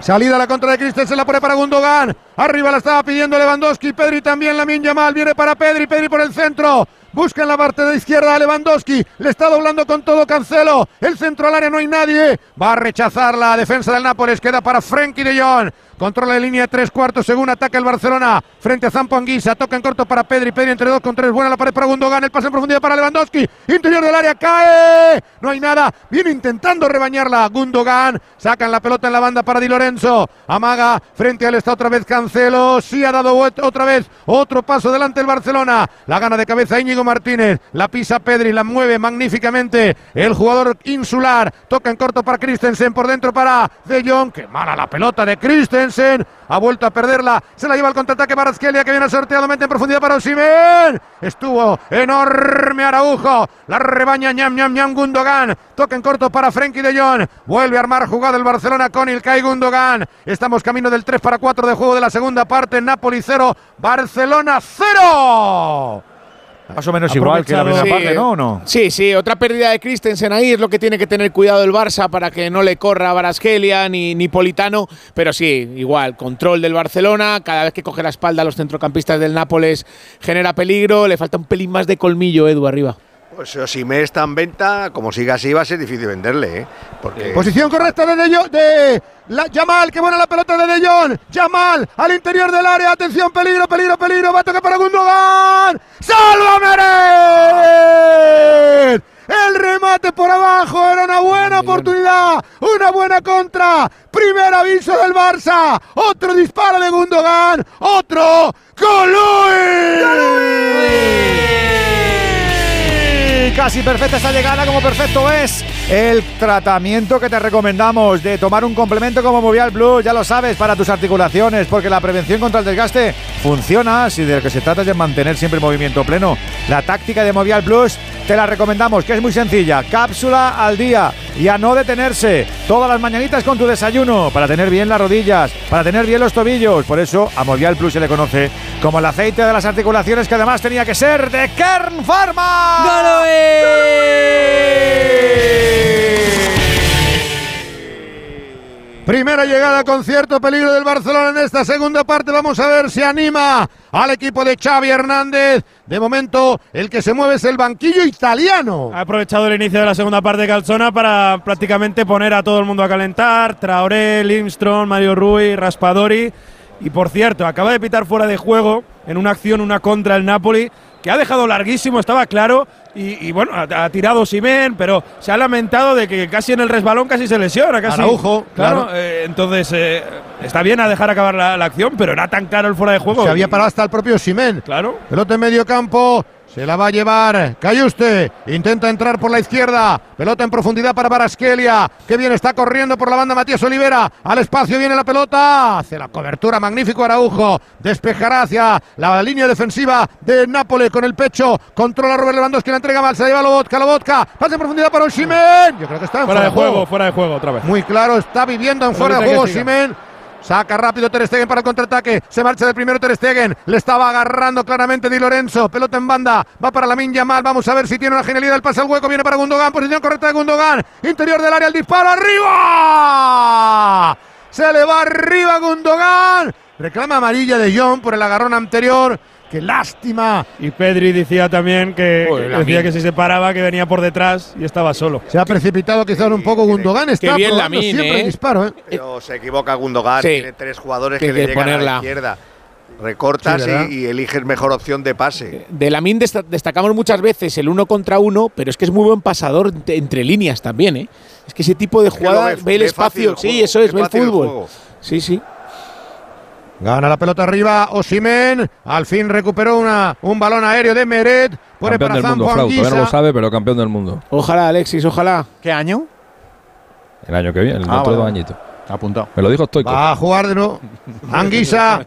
S6: Salida a la contra de Christensen, la pone para Gundogan. Arriba la estaba pidiendo Lewandowski. Pedri también, la mal Viene para Pedri, Pedri por el centro. Busca en la parte de izquierda a Lewandowski. Le está doblando con todo Cancelo. El centro al área no hay nadie. Va a rechazar la defensa del Nápoles. Queda para Frenkie de Jong. Controla la línea tres cuartos según ataca el Barcelona. Frente a Zampo Anguisa. Toca en corto para Pedri. Pedri entre dos con tres. Buena la pared para Gundogan. El pase en profundidad para Lewandowski. Interior del área. Cae. No hay nada. Viene intentando rebañarla. Gundogan. Sacan la pelota en la banda para Di Lorenzo. Amaga. Frente a él está otra vez Cancelo. Sí ha dado otra vez. Otro paso delante el Barcelona. La gana de cabeza Íñigo Martínez. La pisa Pedri. La mueve magníficamente. El jugador insular. Toca en corto para Christensen. Por dentro para De Jong. Qué mala la pelota de Christensen ha vuelto a perderla, se la lleva al contraataque para Askelia que viene sorteadamente en profundidad para Osimen. Estuvo enorme Araujo, la rebaña ñam ñam ñam Gundogan, toca en corto para Frenkie de Jong, vuelve a armar jugada el Barcelona con Ilkay Gundogan. Estamos camino del 3 para 4 de juego de la segunda parte, Napoli 0, Barcelona 0.
S2: Más o menos igual que la primera parte, ¿no? no?
S46: Sí, sí, otra pérdida de Christensen ahí es lo que tiene que tener cuidado el Barça para que no le corra a Baraskelia ni, ni Politano, pero sí, igual, control del Barcelona, cada vez que coge la espalda a los centrocampistas del Nápoles genera peligro, le falta un pelín más de colmillo, Edu, arriba.
S30: Pues si me está en venta, como siga así, va a ser difícil venderle, ¿eh? Porque...
S6: Posición correcta de, de, de la, Yamal, que buena la pelota de De Jong. Yamal al interior del área. Atención, peligro, peligro, peligro. Va a tocar para Gundogan. ¡Salva El remate por abajo era una buena oportunidad, una buena contra. Primer aviso del Barça. Otro disparo de Gundogan. Otro. ¡Golui!
S2: Casi perfecta esa llegada, como perfecto es el tratamiento que te recomendamos de tomar un complemento como Movial Plus, ya lo sabes, para tus articulaciones, porque la prevención contra el desgaste funciona si de lo que se trata es de mantener siempre el movimiento pleno. La táctica de Movial Plus te la recomendamos, que es muy sencilla, cápsula al día y a no detenerse todas las mañanitas con tu desayuno para tener bien las rodillas, para tener bien los tobillos. Por eso a Movial Plus se le conoce como el aceite de las articulaciones que además tenía que ser de Kern Pharma.
S6: Primera llegada con cierto peligro del Barcelona en esta segunda parte. Vamos a ver si anima al equipo de Xavi Hernández. De momento, el que se mueve es el banquillo italiano.
S9: Ha aprovechado el inicio de la segunda parte de Calzona para prácticamente poner a todo el mundo a calentar. Traoré, Lindstrom, Mario Rui, Raspadori. Y por cierto, acaba de pitar fuera de juego en una acción, una contra el Napoli, que ha dejado larguísimo, estaba claro. Y, y bueno, ha, ha tirado Simen, pero se ha lamentado de que casi en el resbalón casi se lesiona. Casi,
S6: Araujo,
S9: claro.
S6: claro.
S9: eh, entonces, eh, está bien a dejar acabar la, la acción, pero era tan claro el fuera de juego.
S6: Se había parado hasta el propio Simen.
S9: Claro.
S6: Pelota en medio campo. Se la va a llevar Cayuste. Intenta entrar por la izquierda. Pelota en profundidad para Barasquelia. Que bien está corriendo por la banda Matías Olivera. Al espacio viene la pelota. Hace la cobertura. Magnífico Araujo. Despejará hacia la línea defensiva de Nápoles con el pecho. Controla Robert Lewandowski. La entrega mal. Se la lleva Lobotka. Lobotka. Pasa en profundidad para Oshimen. Yo creo que está en
S9: Fuera de juego, fuera de juego otra vez.
S6: Muy claro. Está viviendo en
S9: Pero
S6: fuera de juego
S9: siga.
S6: Saca rápido Ter Stegen para el contraataque. Se marcha del primero Ter Stegen. Le estaba agarrando claramente Di Lorenzo. Pelota en banda. Va para la Yamal. Vamos a ver si tiene una genialidad. El pase al hueco. Viene para Gundogan. Posición correcta de Gundogan. Interior del área. El disparo. ¡Arriba! Se le va arriba Gundogan. Reclama amarilla de John por el agarrón anterior. Qué lástima.
S9: Y Pedri decía también que
S6: Joder,
S9: decía que si se paraba que venía por detrás y estaba solo.
S6: Se ha precipitado quizás un poco Gundogan. Está
S46: bien
S6: probando
S46: Lamine,
S6: siempre
S46: ¿eh?
S6: el disparo. ¿eh?
S30: Pero se equivoca Gundogan,
S46: Sí.
S30: tiene tres jugadores
S46: Que
S30: que, le llegan a la izquierda. Recortas y, y eliges mejor opción de pase.
S46: De Lamin desta- destacamos muchas veces el uno contra uno, pero es que es muy buen pasador ent- entre líneas también, ¿eh? Es que ese tipo de
S30: que lo
S46: jugada
S30: ve-
S46: ve, el espacio.
S30: el
S46: Sí, eso es,
S30: ve
S46: el fútbol. Sí, sí.
S6: Gana la pelota arriba, Osimen. Al fin recuperó una, un balón aéreo de Meret. Pone
S32: Campeón
S6: para
S32: del mundo, Frau. Todavía no lo sabe, pero campeón del mundo.
S46: Ojalá, Alexis, ojalá.
S3: ¿Qué año?
S32: El año que viene, el
S3: Ah,
S32: dos
S3: vale.
S32: añitos.
S3: Apuntado.
S32: Me lo dijo Stoico.
S6: Va a jugar de nuevo. Anguisa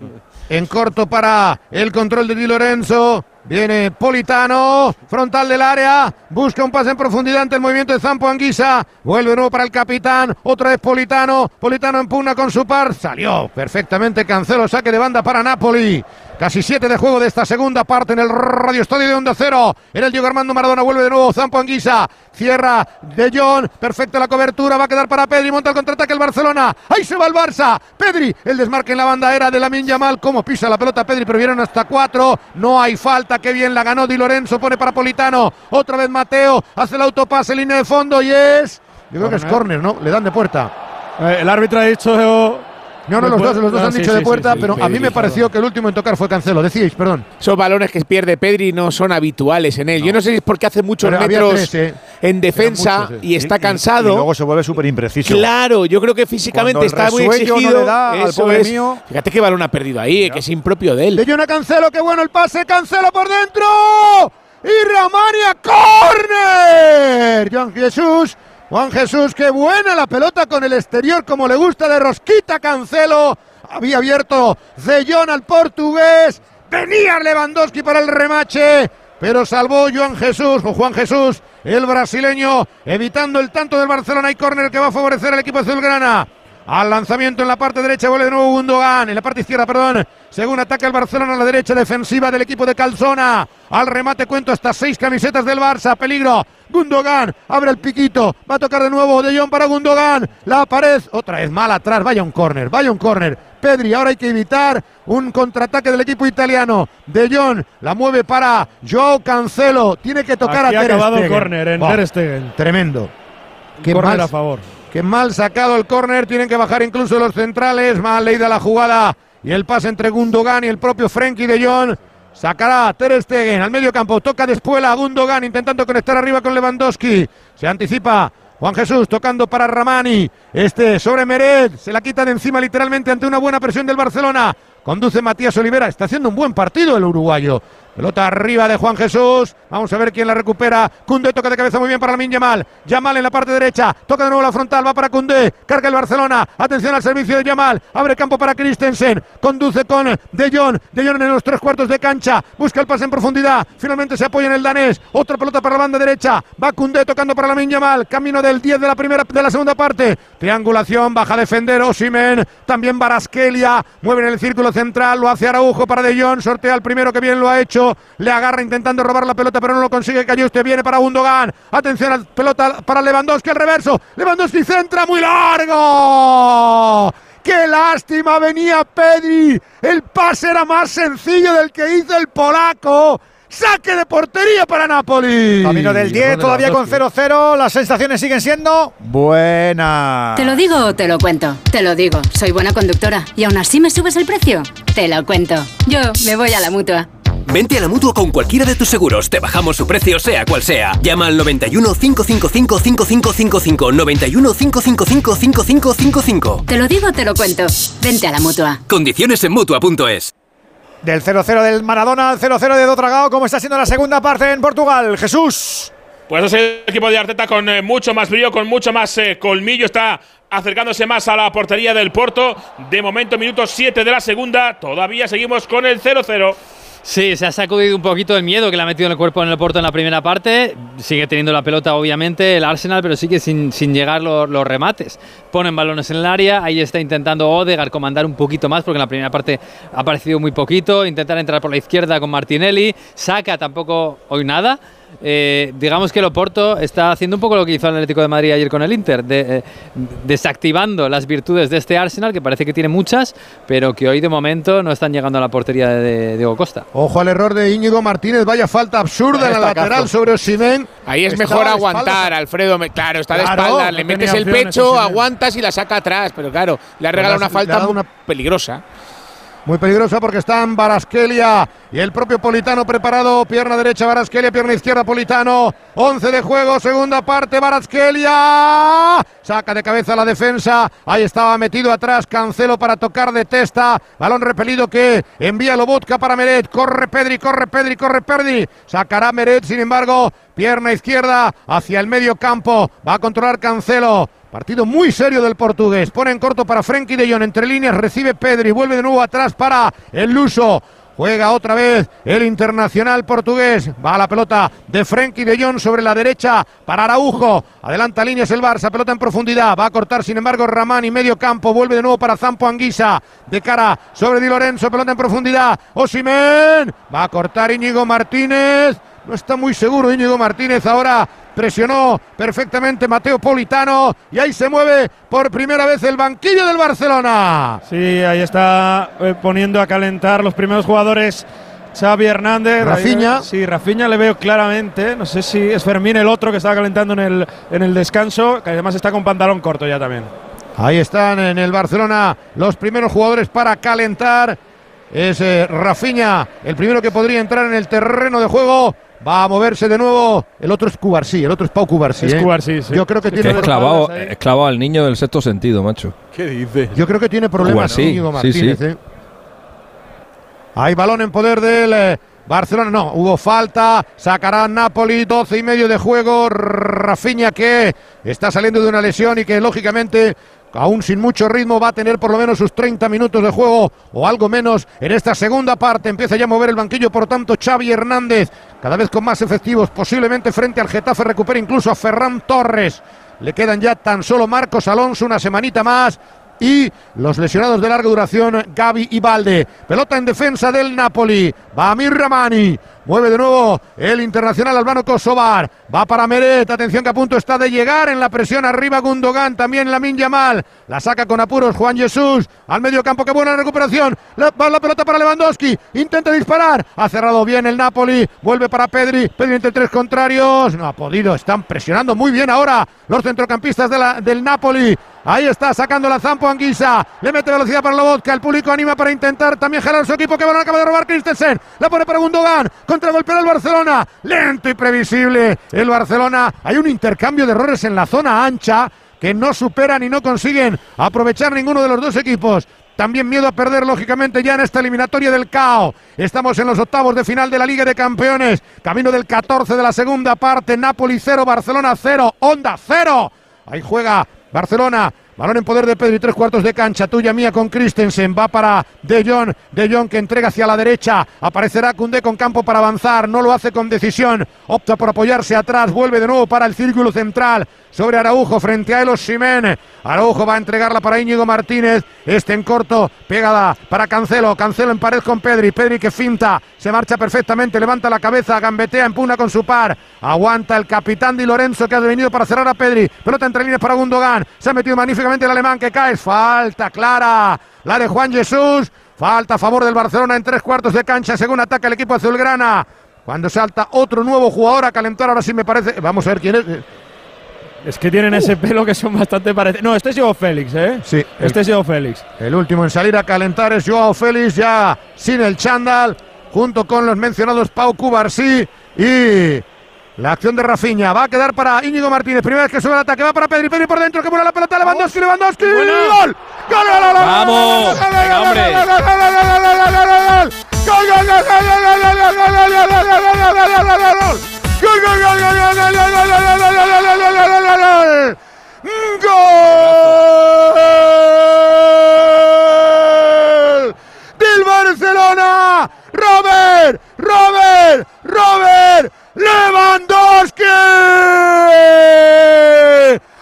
S6: en corto para el control de Di Lorenzo. Viene Politano, frontal del área, busca un pase en profundidad ante el movimiento de Zampo Anguisa, vuelve nuevo para el capitán, otra vez Politano, Politano empugna con su par, salió perfectamente Cancelo, saque de banda para Napoli. Casi siete de juego de esta segunda parte en el Radio Estadio de Onda Cero. En el Diego Armando Maradona vuelve de nuevo Zampo Anguisa. Cierra De Jong. Perfecta la cobertura. Va a quedar para Pedri. Monta el contraataque el Barcelona. Ahí se va el Barça. Pedri. El desmarque en la banda era de la Yamal. Cómo pisa la pelota Pedri. Pero vieron hasta cuatro. No hay falta. Qué bien la ganó Di Lorenzo. Pone para Politano. Otra vez Mateo. Hace el autopase. Línea de fondo. Y es. Yo creo que es córner, ¿no? Le dan de puerta.
S9: Eh, el árbitro ha dicho.
S6: No, no, los dos, los dos
S9: Ah,
S6: han
S9: sí,
S6: dicho
S9: sí,
S6: de puerta,
S9: sí,
S6: pero a mí me pareció que el último en tocar fue Cancelo. Decíais, perdón.
S46: Esos balones que pierde Pedri no son habituales en él. Yo no sé si es porque hace muchos
S6: Pero
S46: metros
S6: tres, ¿eh?
S46: en defensa
S6: muchos,
S46: y está
S3: Y- y-
S46: cansado.
S3: Y, luego se vuelve súper impreciso.
S46: Claro, yo creo que físicamente está muy
S3: resuello no
S46: exigido.
S3: le da al
S46: Eso
S3: pobre
S46: es.
S3: mío.
S46: Fíjate qué balón ha perdido ahí, eh, que es impropio de él.
S6: De Jonah Cancelo, qué bueno el pase, Cancelo por dentro. Y Ramania, córner. Juan Jesús, Juan Jesús, qué buena la pelota con el exterior, como le gusta de rosquita Cancelo. Había abierto De Jong al portugués. Venía Lewandowski para el remache. Pero salvó Juan Jesús, o Juan Jesús, el brasileño, evitando el tanto del Barcelona y córner que va a favorecer al equipo azulgrana. Al lanzamiento en la parte derecha vuelve de nuevo Gundogan. En la parte izquierda, perdón. Según ataca el Barcelona a la derecha defensiva del equipo de Calzona. Al remate cuento hasta seis camisetas del Barça. Peligro. Gundogan abre el piquito. Va a tocar de nuevo De Jong para Gundogan. La pared. Otra vez mal atrás. Vaya un córner. Vaya un córner. Pedri, ahora hay que evitar un contraataque del equipo italiano. De Jong la mueve para Joao Cancelo. Tiene que tocar
S9: Aquí
S6: a Ter
S9: acabado
S6: Stegen.
S9: córner en Ter Stegen.
S6: Tremendo. Qué mal-
S9: a favor.
S6: Qué mal sacado el córner, tienen que bajar incluso los centrales, mal leída la jugada y el pase entre Gundogan y el propio Frenkie de Jong. Sacará Ter Stegen al medio campo, toca después a Gundogan intentando conectar arriba con Lewandowski. Se anticipa Juan Jesús tocando para Ramani. Este sobre Meret, se la quita de encima literalmente ante una buena presión del Barcelona. Conduce Matías Olivera, está haciendo un buen partido el uruguayo. Pelota arriba de Juan Jesús. Vamos a ver quién la recupera. Cundé toca de cabeza muy bien para Lamin Yamal. Yamal en la parte derecha. Toca de nuevo la frontal. Va para Cundé. Carga el Barcelona. Atención al servicio de Yamal. Abre campo para Christensen. Conduce con De Jong. De Jong en los tres cuartos de cancha. Busca el pase en profundidad. Finalmente se apoya en el danés. Otra pelota para la banda derecha. Va Cundé tocando para Lamin Yamal. Camino del 10 de la primera de la segunda parte. Triangulación. Baja a defender Osimen. También Barasquelia. Mueve en el círculo central. Lo hace Araujo para De Jong. Sortea el primero que bien lo ha hecho. Le agarra intentando robar la pelota, pero no lo consigue. Cayó usted, viene para Gundogan. Atención al pelota para Lewandowski, al reverso. Lewandowski centra muy largo. ¡Qué lástima! Venía Pedri. El pase era más sencillo del que hizo el polaco. Saque de portería para Napoli.
S2: Camino del 10, todavía con 0-0. Las sensaciones siguen siendo buenas.
S47: ¿Te lo digo o te lo cuento? Te lo digo. Soy buena conductora. ¿Y aún así me subes el precio? Te lo cuento. Yo me voy a la mutua.
S14: Vente a la mutua con cualquiera de tus seguros. Te bajamos su precio, sea cual sea. Llama al 91 555 5555. 91 555 5555.
S47: Te lo digo o te lo cuento. Vente a la mutua.
S14: Condiciones en mutua.es.
S2: Del 0-0 del Maradona al 0-0 de Dotragao, ¿cómo está siendo la segunda parte en Portugal? Jesús.
S48: Pues es el equipo de Arteta con eh, mucho más brillo, con mucho más eh, colmillo. Está acercándose más a la portería del Porto. De momento, minuto 7 de la segunda. Todavía seguimos con el 0-0.
S10: Sí, se ha sacudido un poquito el miedo que le ha metido en el cuerpo en el Porto en la primera parte. Sigue teniendo la pelota, obviamente, el Arsenal, pero sigue sin, sin llegar los, remates. Ponen balones en el área, ahí está intentando Odegaard comandar un poquito más, porque en la primera parte ha aparecido muy poquito. Intentar entrar por la izquierda con Martinelli. Saca tampoco hoy nada. Eh, digamos que el Oporto está haciendo un poco lo que hizo el Atlético de Madrid ayer con el Inter, de, eh, desactivando las virtudes de este Arsenal, que parece que tiene muchas, pero que hoy de momento no están llegando a la portería de, de Diego Costa.
S6: Ojo al error de Íñigo Martínez, vaya falta absurda en la lateral sobre Osimhen.
S46: Ahí es mejor aguantar. Alfredo. me- Claro, está de
S6: Claro,
S46: espaldas,
S6: no
S46: le metes el pecho, aguantas y la saca atrás. Pero claro, le ha regalado una falta muy
S6: una-
S46: peligrosa.
S6: Muy peligrosa porque están Barasquelia y el propio Politano preparado. Pierna derecha Barasquelia, pierna izquierda Politano. 11 de juego, segunda parte Barasquelia. Saca de cabeza la defensa. Ahí estaba metido atrás Cancelo para tocar de testa. Balón repelido que envía Lobotka para Meret. Corre Pedri, corre Pedri, corre Pedri. Sacará Meret, sin embargo, pierna izquierda hacia el medio campo. Va a controlar Cancelo. Partido muy serio del portugués. Pone en corto para Frenkie de Jong. Entre líneas recibe Pedri. Vuelve de nuevo atrás para el Luso. Juega otra vez el internacional portugués. Va a la pelota de Frenkie de Jong sobre la derecha para Araujo. Adelanta líneas el Barça. Pelota en profundidad. Va a cortar sin embargo Ramani. Medio campo. Vuelve de nuevo para Zampo Anguisa. De cara sobre Di Lorenzo. Pelota en profundidad. Osimen. Va a cortar Íñigo Martínez. No está muy seguro Íñigo Martínez ahora. Presionó perfectamente Mateo Politano y ahí se mueve por primera vez el banquillo del Barcelona.
S9: Sí, ahí está eh, poniendo a calentar los primeros jugadores Xavi Hernández.
S6: Rafinha.
S9: Ahí, sí, Rafinha le veo claramente. No sé si es Fermín el otro que estaba calentando en el, en el descanso, que además está con pantalón corto ya también.
S6: Ahí están en el Barcelona los primeros jugadores para calentar. Es eh, Rafinha, el primero que podría entrar en el terreno de juego. Va a moverse de nuevo. El otro es Cubarsí, el otro es Pau Cubarsí.
S9: Es
S6: ¿eh?
S9: Cubarsí, sí.
S6: Yo creo que
S9: Sí,
S6: tiene
S32: Es clavado, es clavado al niño del sexto sentido, macho.
S2: ¿Qué dice?
S6: Yo creo que tiene problemas
S32: Cubarsí,
S6: Íñigo
S32: sí,
S6: Martínez.
S32: sí.
S6: ¿eh? Hay balón en poder del eh, Barcelona. No, hubo falta. Sacará Napoli. 12 y medio de juego. Rafinha que está saliendo de una lesión y que lógicamente. Aún sin mucho ritmo va a tener por lo menos sus 30 minutos de juego o algo menos en esta segunda parte. Empieza ya a mover el banquillo, por tanto, Xavi Hernández, cada vez con más efectivos, posiblemente frente al Getafe recupera incluso a Ferran Torres. Le quedan ya tan solo Marcos Alonso una semanita más y los lesionados de larga duración, Gaby y Valde. Pelota en defensa del Napoli. Va Amir Ramani. Mueve de nuevo el internacional Albano Kosovar. Va para Meret. Atención que a punto está de llegar en la presión arriba Gundogan. También Lamin Yamal. La saca con apuros Juan Jesús. Al medio campo. Qué buena recuperación. La, va la pelota para Lewandowski. Intenta disparar. Ha cerrado bien el Napoli. Vuelve para Pedri. Pedri entre tres contrarios. No ha podido. Están presionando muy bien ahora los centrocampistas de la- del Napoli. Ahí está sacando la Zampo Anguisa. Le mete velocidad para Lobotka. El público anima para intentar también jalar su equipo. Que balón acaba de robar Christensen. La pone para Gundogan. Contragolpea el Barcelona. Lento y previsible. El Barcelona. Hay un intercambio de errores en la zona ancha que no superan y no consiguen aprovechar ninguno de los dos equipos. También miedo a perder, lógicamente, ya en esta eliminatoria del CAO. Estamos en los octavos de final de la Liga de Campeones. Camino del 14 de la segunda parte. Napoli 0, Barcelona 0, Onda 0. Ahí juega Barcelona Balón en poder de Pedri, tres cuartos de cancha, tuya mía con Christensen, va para De Jong, De Jong que entrega hacia la derecha, aparecerá Cundé con campo para avanzar, no lo hace con decisión, opta por apoyarse atrás, vuelve de nuevo para el círculo central, sobre Araujo frente a Elos Simen. Araujo va a entregarla para Íñigo Martínez. Este en corto, pegada para Cancelo. Cancelo en pared con Pedri. Pedri que finta, se marcha perfectamente, levanta la cabeza, gambetea, empuna con su par. Aguanta el capitán Di Lorenzo que ha venido para cerrar a Pedri. Pelota entre líneas para Gundogan. Se ha metido magníficamente el alemán que cae. Falta clara. La de Juan Jesús. Falta a favor del Barcelona en tres cuartos de cancha según ataca el equipo azulgrana. Cuando salta otro nuevo jugador a calentar, ahora sí me parece. Vamos a ver quién es.
S9: Es que tienen ese pelo que son bastante parecidos. No, este es Joao Félix, ¿eh?
S6: Sí.
S9: Este es Joao Félix.
S6: El último en salir a calentar es Joao Félix, ya sin el chándal, junto con los mencionados Pau Cubarsí y la acción de Rafinha. Va a quedar para Íñigo Martínez. Primera vez que sube el ataque, va para Pedri. Pedri por dentro, que muere la pelota. Lewandowski, Lewandowski. ¡Gol! ¡Gol! ¡Gol! ¡Gol!
S32: ¡Vamos! ¡Venga, hombre!
S6: ¡Gol! ¡Gol! ¡Gol! ¡Gol! ¡Gol! ¡Del Barcelona! ¡Robert! ¡Robert! ¡Robert! ¡Lewandowski!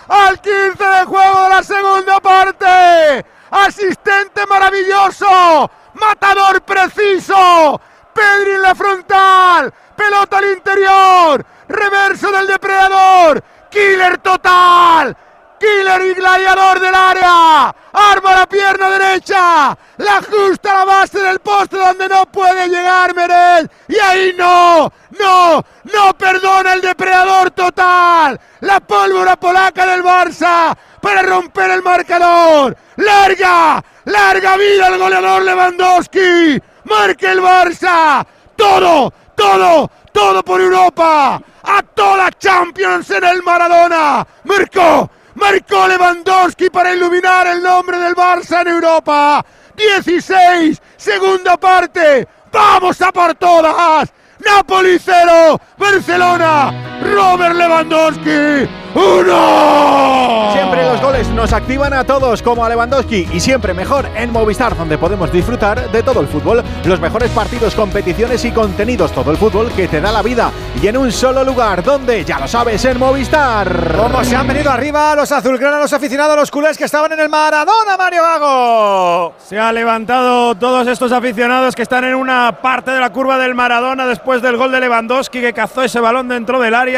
S6: Al 15 de juego de la segunda parte. Asistente maravilloso. Matador preciso. Pedri en la frontal. Pelota al interior. Reverso del depredador. Killer total. Killer y gladiador del área. Arma la pierna derecha. La ajusta a la base del poste donde no puede llegar Meret. Y ahí no. No. No perdona el depredador total. La pólvora polaca del Barça para romper el marcador. Larga. Larga vida el goleador Lewandowski. Marca el Barça. Todo. Todo. Todo por Europa. A toda Champions en el Maradona. Marcó. Marcó Lewandowski para iluminar el nombre del Barça en Europa. 16, segunda parte. Vamos a por todas. Napoli 0, Barcelona, Robert Lewandowski 1.
S3: Siempre los goles nos activan a todos como a Lewandowski y siempre mejor en Movistar donde podemos disfrutar de todo el fútbol, los mejores partidos, competiciones y contenidos, todo el fútbol que te da la vida y en un solo lugar donde ya lo sabes en Movistar.
S2: ¿Cómo se han venido arriba los azulgranas, los aficionados, los culés que estaban en el Maradona, Mario Gago?
S9: Se ha levantado todos estos aficionados que están en una parte de la curva del Maradona después del gol de Lewandowski que cazó ese balón dentro del área,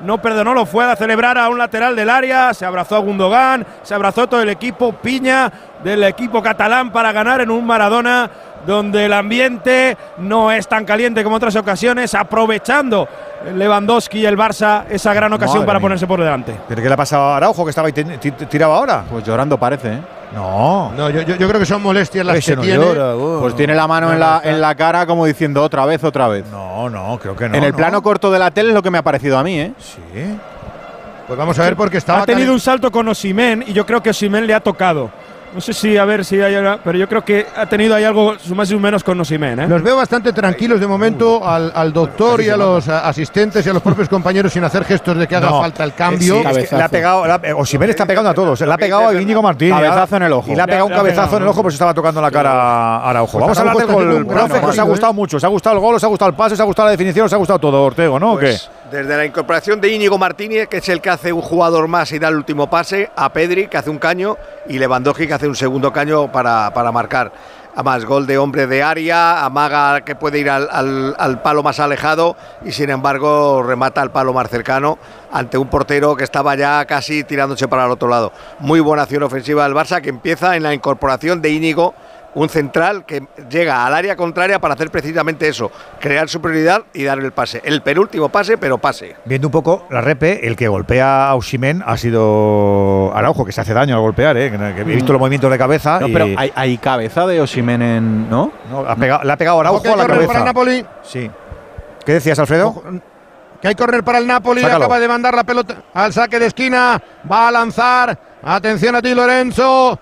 S9: no perdonó, lo fue a celebrar a un lateral del área, se abrazó a Gundogan, se abrazó todo el equipo Piña del equipo catalán para ganar en un Maradona donde el ambiente no es tan caliente como otras ocasiones, aprovechando Lewandowski y el Barça esa gran ocasión
S2: Madre
S9: para
S2: mía.
S9: ponerse por delante.
S2: ¿Pero qué le ha pasado a Araujo que estaba ahí ti- ti- tirado ahora?
S3: Pues llorando parece, ¿eh?
S2: No.
S6: No, yo, yo- yo creo que son molestias las
S2: Ese
S6: que
S2: no
S6: tiene.
S2: llora.
S3: Pues tiene la mano en la, en la cara como diciendo otra vez, otra vez.
S2: No, no, creo que no.
S3: en el
S2: no.
S3: plano corto de la tele es lo que me ha parecido a mí, ¿eh?
S2: Sí.
S6: Pues vamos a ver porque estaba
S9: ha tenido un salto con Osimen y yo creo que Osimen le ha tocado. No sé si, a ver si hay ahora, pero yo creo que ha tenido ahí algo más y menos con Osimen. ¿eh?
S6: Los veo bastante tranquilos de momento al, al doctor y a los asistentes y a los propios compañeros sin hacer gestos de que haga
S2: No.
S6: falta el
S2: Eh,
S6: cambio.
S2: sí, es que le ha pegado, le ha- eh, Osimhen está pegando a todos. Le ha pegado a Íñigo Martínez.
S3: Cabezazo en el ojo.
S2: Y le ha pegado un cabezazo en el ojo porque se estaba tocando la cara a Araujo.
S6: Pues
S2: Vamos a hablar del gol, profe, que os ha
S6: partido,
S2: gustado
S6: ¿eh?
S2: mucho. Os ha gustado el gol, os ha gustado el pase, os ha gustado la definición, os ha gustado todo, Ortego, ¿no? ¿O qué?
S30: Pues, desde la incorporación de Íñigo Martínez, que es el que hace un jugador más y da el último pase, a Pedri, que hace un caño, y Lewandowski, que hace un segundo caño para, para marcar. Además, gol de hombre de área, amaga que puede ir al, al- al palo más alejado y sin embargo remata al palo más cercano ante un portero que estaba ya casi tirándose para el otro lado. Muy buena acción ofensiva del Barça que empieza en la incorporación de Íñigo un central que llega al área contraria para hacer precisamente eso, crear superioridad y dar el pase. El penúltimo pase, pero pase.
S2: Viendo un poco la repe, el que golpea a Osimhen ha sido Araujo, que se hace daño al golpear, ¿eh? que, he visto los movimientos de cabeza.
S3: No,
S2: y-
S3: pero hay, hay cabeza de Osimen en. ¿No?
S2: no, ha pegado- le ha pegado Araujo
S6: Ojo
S2: a la cabeza.
S6: para Napoli.
S2: Sí. ¿Qué decías, Alfredo?
S6: Ojo, Que hay correr para el Napoli.
S2: Sácalo.
S6: Acaba de mandar la pelota al saque de esquina. Va a lanzar. Atención a ti, Lorenzo.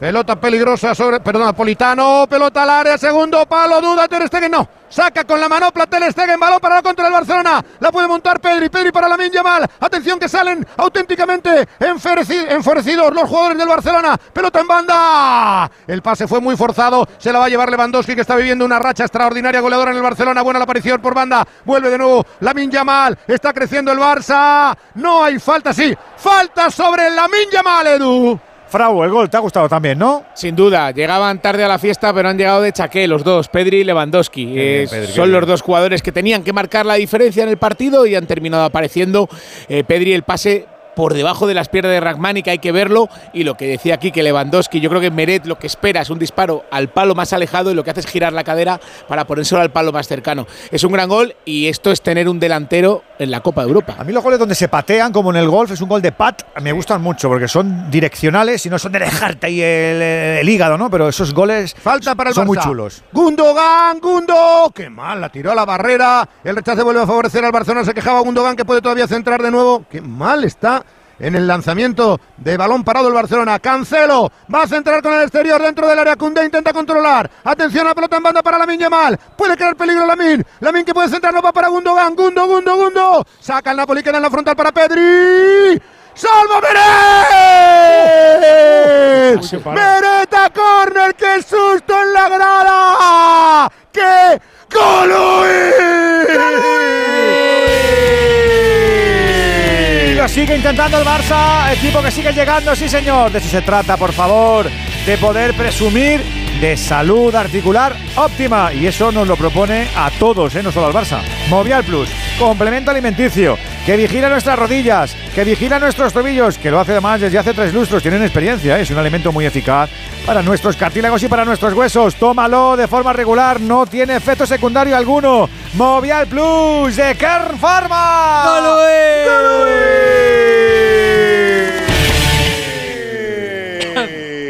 S6: Pelota peligrosa sobre, perdón, Napolitano, pelota al área, segundo palo, duda Ter Stegen, no. Saca con la manopla Ter Stegen, balón para la contra el Barcelona. La puede montar Pedri, Pedri para la Yamal. Atención que salen auténticamente enfurecidos los jugadores del Barcelona. Pelota en banda. El pase fue muy forzado, se la va a llevar Lewandowski que está viviendo una racha extraordinaria goleadora en el Barcelona. Buena la aparición por banda. Vuelve de nuevo la Yamal. Está creciendo el Barça. No hay falta, sí. Falta sobre la Yamal, Edu.
S2: Frau, el gol te ha gustado también, ¿no?
S46: Sin duda, llegaban tarde a la fiesta, pero han llegado de chaqué los dos, Pedri y Lewandowski. Eh, son los dos jugadores que tenían que marcar la diferencia en el partido y han terminado apareciendo. Eh, Pedri el pase por debajo de las piernas de Ragmani, que hay que verlo. Y lo que decía aquí, que Lewandowski, yo creo que Meret lo que espera es un disparo al palo más alejado y lo que hace es girar la cadera para ponérselo al palo más cercano. Es un gran gol y esto es tener un delantero en la Copa de Europa.
S2: A mí los goles donde se patean, como en el golf, es un gol de pat, me gustan mucho porque son direccionales y no son de dejarte ahí el, hígado, ¿no? Pero esos goles
S6: Falta para el
S2: son muy chulos.
S6: Gundogan, Gundo, qué mal, la tiró a la barrera. El rechazo vuelve a favorecer al Barcelona. Se quejaba Gundogan que puede todavía centrar de nuevo. Qué mal está en el lanzamiento de balón parado el Barcelona. Cancelo va a centrar con el exterior dentro del área. Cundé intenta controlar. Atención a la pelota en banda para Lamin Yamal. Puede crear peligro Lamin. Lamin que puede centrar, no va para Gundogan. Gundo, Gundo, Gundo. Saca el Napoli, queda en la frontal para Pedri. ¡Salva Meret! ¡Meret a córner! ¡Qué susto en la grada! ¡Qué gol!
S2: Sigue intentando el Barça, equipo que sigue llegando, sí señor. De eso se trata, por favor, de poder presumir de salud articular óptima. Y eso nos lo propone a todos, ¿eh? no solo al Barça. Movial Plus, complemento alimenticio, que vigila nuestras rodillas, que vigila nuestros tobillos, que lo hace además desde hace tres lustros. Tienen experiencia, ¿eh? es un alimento muy eficaz para nuestros cartílagos y para nuestros huesos. Tómalo de forma regular, no tiene efecto secundario alguno. Movial Plus de Kern Pharma.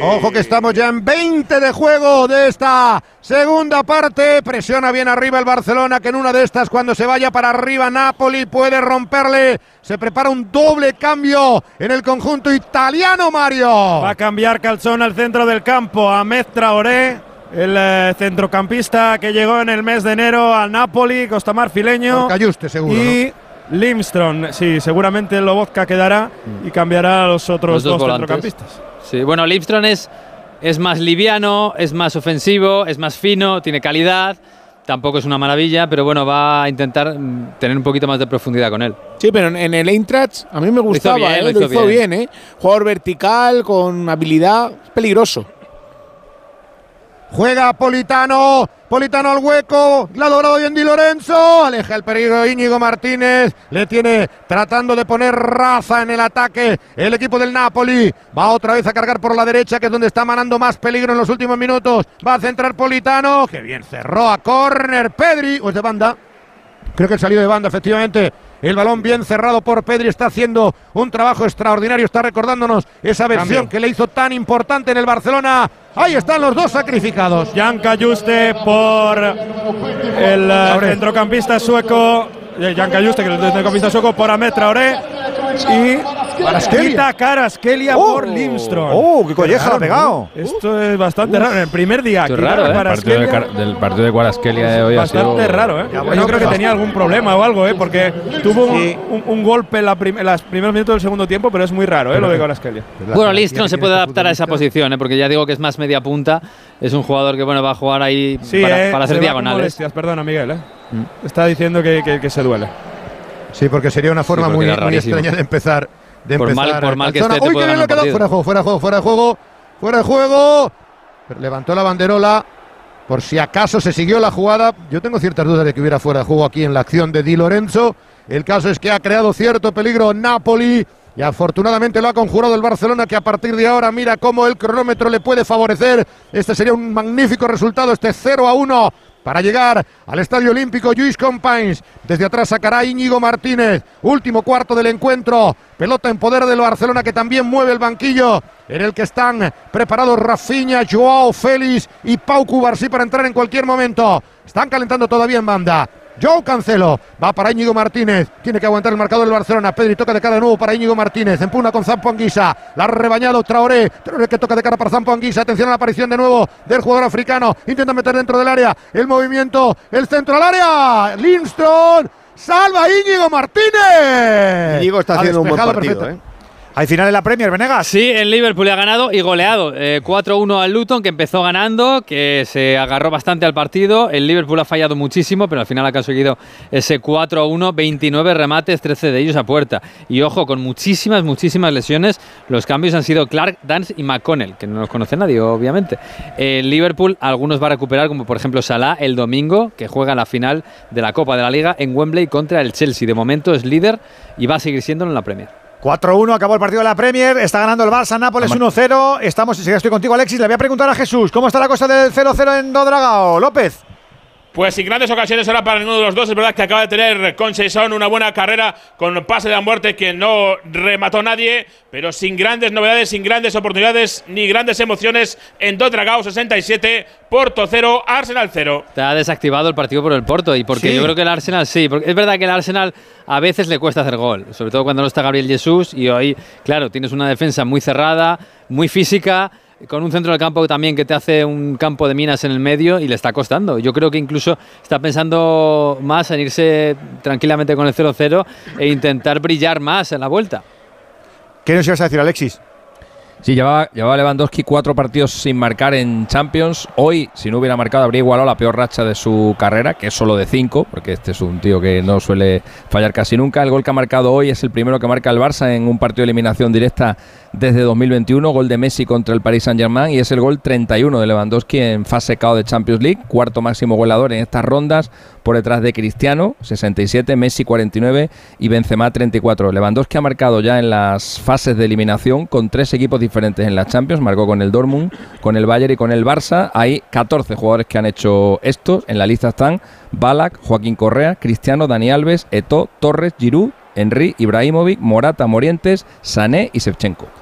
S6: Ojo que estamos ya en 20 de juego de esta segunda parte. Presiona bien arriba el Barcelona, que en una de estas, cuando se vaya para arriba Napoli, puede romperle. Se prepara un doble cambio en el conjunto italiano, Mario.
S9: Va a cambiar Calzón al centro del campo. Ahmed Traoré, el eh, centrocampista que llegó en el mes de enero al Napoli, Costa Marfileño.
S6: Cayuste, seguro.
S9: Y Limstrom, sí, seguramente Lobotka quedará y cambiará a los otros dos centrocampistas.
S10: Sí, bueno, Lipstrom es, es más liviano, es más ofensivo, es más fino, tiene calidad. Tampoco es una maravilla, pero bueno, va a intentar mm, tener un poquito más de profundidad con él.
S46: Sí, pero en el Eintracht a mí me gustaba, lo hizo bien, lo hizo bien. ¿eh? Jugador vertical, con habilidad, peligroso.
S6: Juega Politano, Politano al hueco, la ha logrado bien Di Lorenzo, aleja el peligro Íñigo Martínez, le tiene tratando de poner raza en el ataque el equipo del Napoli, va otra vez a cargar por la derecha que es donde está manando más peligro en los últimos minutos, va a centrar Politano, que bien cerró a córner Pedri, o es de banda, creo que el salido de banda efectivamente, el balón bien cerrado por Pedri está haciendo un trabajo extraordinario. Está recordándonos esa versión que le hizo tan importante en el Barcelona. Ahí están los dos sacrificados.
S9: Jan Cayuste por el eh, centrocampista sueco. Eh, Jan Cayuste, que es el centrocampista sueco, por Ahmed Traoré. Y Quita Caraskelia oh, por Lindstrom.
S2: ¡Oh, qué colleja ha pegado!
S9: Esto es bastante raro. En el primer día,
S32: Esto es raro, ¿eh? partido de del partido de Caraskelia de hoy
S9: Bastante raro, ¿eh? Yo creo que tenía algún problema o algo, ¿eh? Porque tuvo un, golpe en, la los primeros minutos del segundo tiempo, pero es muy raro, ¿eh? Lo de Caraskelia.
S10: Bueno, Lindstrom se puede adaptar a esa posición, ¿eh? Porque ya digo que es más media punta. Es un jugador que, bueno, va a jugar ahí para,
S9: eh,
S10: para, hacer diagonales.
S9: Perdona, Miguel, ¿eh? Mm. Está diciendo que, que, se duele.
S6: Sí, porque sería una forma muy, muy extraña de empezar
S10: por mal, por mal que esté,
S6: Uy, fuera de juego, fuera de juego, fuera de juego, fuera de juego. levantó la banderola. Por si acaso se siguió la jugada. Yo tengo ciertas dudas de que hubiera fuera de juego aquí en la acción de Di Lorenzo. El caso es que ha creado cierto peligro Napoli. Y afortunadamente lo ha conjurado el Barcelona que a partir de ahora mira cómo el cronómetro le puede favorecer. Este sería un magnífico resultado, este 0 a 1 para llegar al Estadio Olímpico Luis Companys. Desde atrás sacará Íñigo Martínez. Último cuarto del encuentro. Pelota en poder del Barcelona que también mueve el banquillo en el que están preparados Rafinha, Joao Félix y Pau Cubarsí para entrar en cualquier momento. Están calentando todavía en banda. Joe Cancelo. Va para Íñigo Martínez. Tiene que aguantar el marcador del Barcelona. Pedri toca de cara de nuevo para Íñigo Martínez. Empuna con Zampo Anguisa. La ha rebañado Traoré. Traoré que toca de cara para Zampo Anguisa. Atención a la aparición de nuevo del jugador africano. Intenta meter dentro del área. El movimiento. El centro al área. Lindstrom. Salva Íñigo Martínez.
S30: Íñigo está
S6: Ha
S30: haciendo un buen partido,
S6: perfecto.
S30: ¿eh?
S2: Hay final en la Premier, Venegas.
S10: Sí, el Liverpool ha ganado y goleado. Eh, 4-1 al Luton, que empezó ganando, que se agarró bastante al partido. El Liverpool ha fallado muchísimo, pero al final ha conseguido ese 4-1, 29 remates, 13 de ellos a puerta. Y ojo, con muchísimas, muchísimas lesiones. Los cambios han sido Clark, Dance y McConnell, que no los conoce nadie, obviamente. El Liverpool, algunos va a recuperar, como por ejemplo Salah el domingo, que juega la final de la Copa de la Liga en Wembley contra el Chelsea. De momento es líder y va a seguir siéndolo en la Premier.
S2: 4-1, acabó el partido de la Premier, está ganando el Barça, Nápoles 1-0. Estamos, enseguida estoy contigo, Alexis. Le voy a preguntar a Jesús, ¿cómo está la cosa del 0-0 en Dodragao? López.
S48: Pues sin grandes ocasiones ahora para ninguno de los dos. Es verdad que acaba de tener con Saison una buena carrera con pase de la muerte que no remató nadie, pero sin grandes novedades, sin grandes oportunidades ni grandes emociones en Dodragao 67, Porto 0, Arsenal 0.
S10: Está desactivado el partido por el Porto y porque
S48: Sí.
S10: yo creo que el Arsenal sí, porque es verdad que el Arsenal a veces le cuesta hacer gol, sobre todo cuando no está Gabriel Jesús y hoy, claro, tienes una defensa muy cerrada, muy física, con un centro del campo también que te hace un campo de minas en el medio y le está costando. Yo creo que incluso está pensando más en irse tranquilamente con el 0-0 e intentar brillar más en la vuelta.
S2: ¿Qué nos ibas a decir, Alexis?
S32: Sí, llevaba, llevaba Lewandowski cuatro partidos sin marcar en Champions. Hoy, si no hubiera marcado, habría igualado la peor racha de su carrera, que es solo de cinco, porque este es un tío que no suele fallar casi nunca. El gol que ha marcado hoy es el primero que marca el Barça en un partido de eliminación directa desde 2021. Gol de Messi contra el Paris Saint-Germain y es el gol 31 de Lewandowski en fase KO de Champions League, cuarto máximo goleador en estas rondas, por detrás de Cristiano, 67, Messi 49 y Benzema 34. Lewandowski ha marcado ya en las fases de eliminación con tres equipos diferentes en la Champions, marcó con el Dortmund, con el Bayern y con el Barça. Hay 14 jugadores que han hecho esto. En la lista están Balak, Joaquín Correa, Cristiano, Dani Alves, Eto, Torres, Giroud, Henry, Ibrahimovic, Morata, Morientes, Sané y Shevchenko.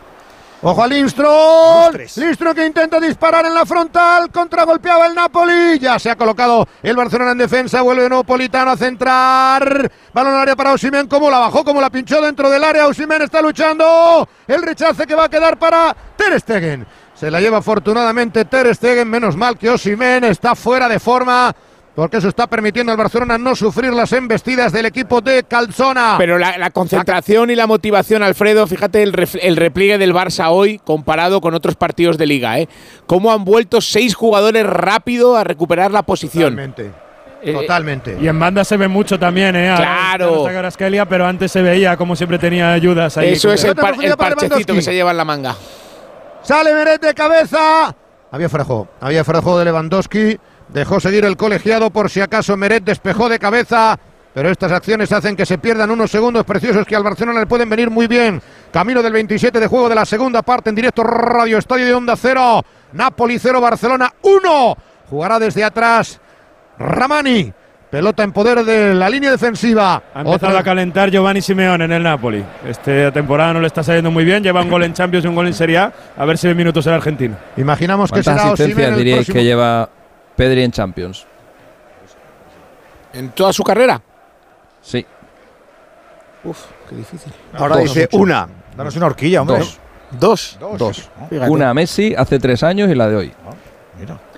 S6: Ojo a Lindstrom. Lindstrom que intenta disparar en la frontal. Contragolpeaba el Napoli. Ya se ha colocado el Barcelona en defensa. Vuelve de nuevo Politano a centrar. Balón al área para Osimen. ¿Cómo la bajó? ¿Cómo la pinchó dentro del área? Osimen está luchando. El rechace que va a quedar para Ter Stegen. Se la lleva afortunadamente Ter Stegen. Menos mal que Osimen está fuera de forma. Porque eso está permitiendo al Barcelona no sufrir las embestidas del equipo de Calzona.
S46: Pero la, la concentración y la motivación, Alfredo, fíjate el, ref- el repliegue del Barça hoy comparado con otros partidos de liga, ¿eh? Cómo han vuelto seis jugadores rápido a recuperar la posición.
S6: Totalmente.
S46: Eh,
S6: Totalmente.
S9: Y en banda se ve mucho también, ¿eh? Ahora
S46: Claro.
S9: Kvaratskhelia, pero antes se veía como siempre tenía ayudas ahí.
S46: Eso es el, par- el parchecito que se lleva en la manga.
S6: Sale Meret de cabeza. Había frajo. Había frajo de Lewandowski. Dejó seguir el colegiado por si acaso Meret despejó de cabeza. Pero estas acciones hacen que se pierdan unos segundos preciosos que al Barcelona le pueden venir muy bien. Camino del 27 de juego de la segunda parte en directo Radio Estadio de Onda 0. Napoli 0, Barcelona 1. Jugará desde atrás Ramani. Pelota en poder de la línea defensiva.
S9: Ha empezado a calentar Giovanni Simeone en el Napoli. Esta temporada no le está saliendo muy bien. Lleva un gol en Champions y un gol en Serie A. A ver si ve minutos el argentino.
S6: Imaginamos que
S32: ¿Cuántas
S6: será Osimhen el
S32: diríais
S6: próximo-
S32: que lleva Pedri en Champions?
S46: ¿En toda su carrera?
S32: Sí.
S46: Uf, qué difícil.
S30: Ahora
S32: Dos.
S30: dice una.
S2: Danos una horquilla, hombre.
S32: Dos.
S46: Dos.
S32: Dos.
S46: Fíjate.
S32: Una a Messi hace tres años y la de hoy.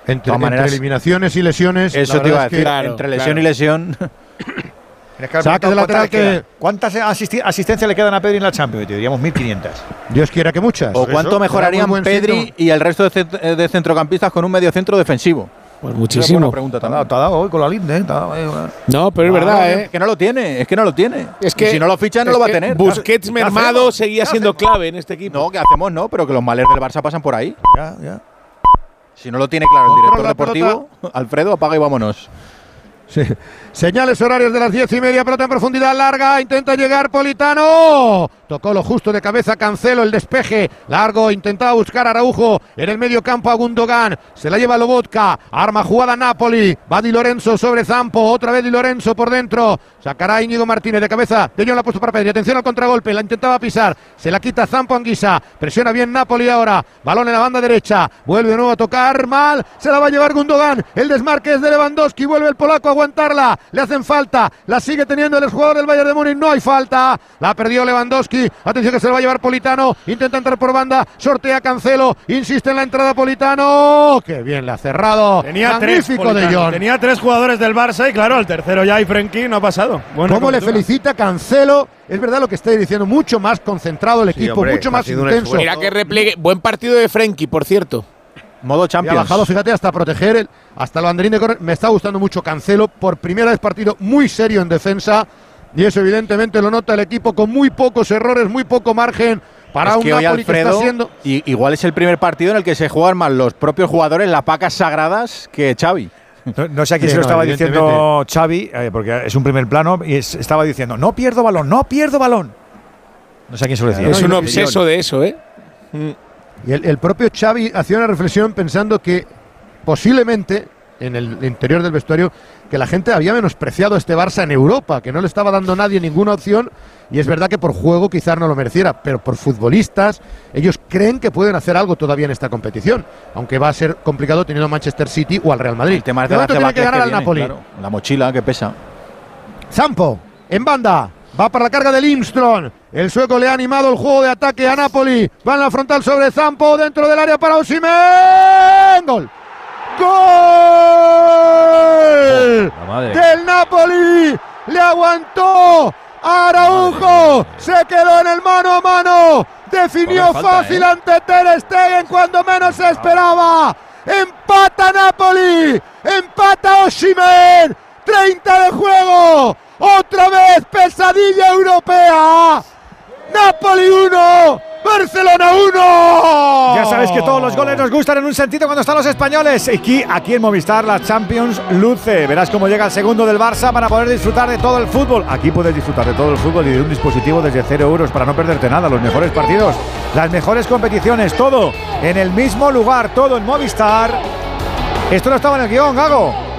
S6: Entre,
S3: todas maneras-
S6: entre eliminaciones y lesiones.
S3: Eso te iba a
S6: verdad es que-
S3: decir.
S46: Claro,
S3: entre lesión
S46: claro.
S3: y lesión.
S6: Saque lateral que-.
S2: ¿Cuántas asisti- asistencias le quedan a Pedri en la Champions? Te diríamos 1.500.
S6: Dios quiera que muchas.
S3: ¿O cuánto mejorarían Pedri y el resto de, cent- de centrocampistas con un medio centro defensivo?
S46: Pues
S3: es
S46: muchísimo.
S3: pregunta
S2: Te ha dado, te ha dado hoy con la linde, ¿eh? Te ha dado, eh,
S46: No, pero es
S3: Claro,
S46: verdad,
S3: que-
S46: ¿eh?
S3: Que no lo tiene, es que no lo tiene.
S46: Es
S3: Y
S46: que
S3: si no lo ficha, no
S46: es
S3: lo va a
S46: que
S3: tener.
S46: Busquets
S2: ¿Qué
S46: mermado
S2: hacemos?
S46: seguía
S2: ¿Qué
S46: siendo clave en este equipo.
S3: No, ¿qué hacemos? No, pero que los malers del Barça pasan por ahí.
S2: Ya, ya.
S3: Si no lo tiene claro el director deportivo, Alfredo, apaga y vámonos.
S6: Señales horarios de las diez y media, pelota en profundidad larga, intenta llegar Politano. Tocó lo justo de cabeza, Cancelo, el despeje largo, intentaba buscar a Araujo en el medio campo a Gundogan. Se la lleva Lobotka, arma jugada Napoli. Va Di Lorenzo sobre Zampo, otra vez Di Lorenzo por dentro. Sacará Íñigo Martínez de cabeza. De la ha puesto para Pedri. Atención al contragolpe, la intentaba pisar. Se la quita Zampo Anguisa. Presiona bien Napoli ahora. Balón en la banda derecha. Vuelve de nuevo a tocar mal. Se la va a llevar Gundogan. El desmarque es de Lewandowski. Vuelve el polaco a aguantarla. Le hacen falta. La sigue teniendo el jugador del Bayern de Múnich. No hay falta. La perdió Lewandowski. Atención que se lo va a llevar Politano. Intenta entrar por banda. Sortea Cancelo. Insiste en la entrada Politano. Qué bien le ha cerrado.
S9: Tenía tres,
S6: Magnífico de
S9: Politano.
S6: Jong.
S9: Tenía tres jugadores del Barça y claro, al tercero ya y Frenkie no ha pasado. Buena
S6: ¿Cómo le felicita Cancelo? Es verdad lo que estáis diciendo. Mucho más concentrado el equipo.
S46: hombre,
S6: mucho más intenso.
S46: Mira que repliegue. Buen partido de Frenkie, por cierto.
S3: Modo
S6: Y ha bajado, fíjate, hasta proteger, el, hasta el banderín de correr. Me está gustando mucho Cancelo. Por primera vez partido muy serio en defensa. Y eso evidentemente lo nota el equipo con muy pocos errores, muy poco margen para
S3: es
S6: un
S3: que hoy
S6: Napoli que
S3: Alfredo,
S6: está siendo...
S3: y- igual es el primer partido en el que se juegan más los propios jugadores las pacas sagradas que Xavi.
S2: No, no sé a quién
S3: Sí,
S2: se lo
S3: no,
S2: estaba diciendo Xavi, eh, porque es un primer plano, y es- estaba diciendo, no pierdo balón, no pierdo balón. No sé a quién se lo decía.
S46: Es un obseso de eso, ¿eh?
S6: Y el, el propio Xavi hacía una reflexión pensando que posiblemente en el interior del vestuario que la gente había menospreciado a este Barça en Europa, que no le estaba dando nadie ninguna opción y es verdad que por juego quizás no lo mereciera, pero por futbolistas ellos creen que pueden hacer algo todavía en esta competición, aunque va a ser complicado teniendo a Manchester City o al Real Madrid.
S3: El tema es
S6: De que ganar al Napoli.
S3: claro. La mochila que pesa.
S6: Zampo, en banda. Va para la carga de Limstron. El sueco le ha animado el juego de ataque a Napoli. Va en la frontal sobre Zampo. Dentro del área para Osimhen. Gol. ¡Gol!
S32: Madre.
S6: Del Napoli. Le aguantó. Araujo se quedó en el mano a mano. Definió
S32: falta,
S6: fácil
S32: ¿eh?
S6: ante Ter Stegen cuando menos se esperaba. Empata Napoli. Empata Osimhen. 30 de juego. Otra vez pesadilla europea. Napoli 1. Barcelona 1.
S2: Ya sabes que todos los goles nos gustan en un sentido cuando están los españoles. Aquí, aquí en Movistar, la Champions luce. Verás cómo llega el segundo del Barça para poder disfrutar de todo el fútbol. Aquí puedes disfrutar de todo el fútbol y de un dispositivo desde 0 euros para no perderte nada. Los mejores partidos, las mejores competiciones, todo en el mismo lugar, todo en Movistar. Esto no estaba en el guion, Gago.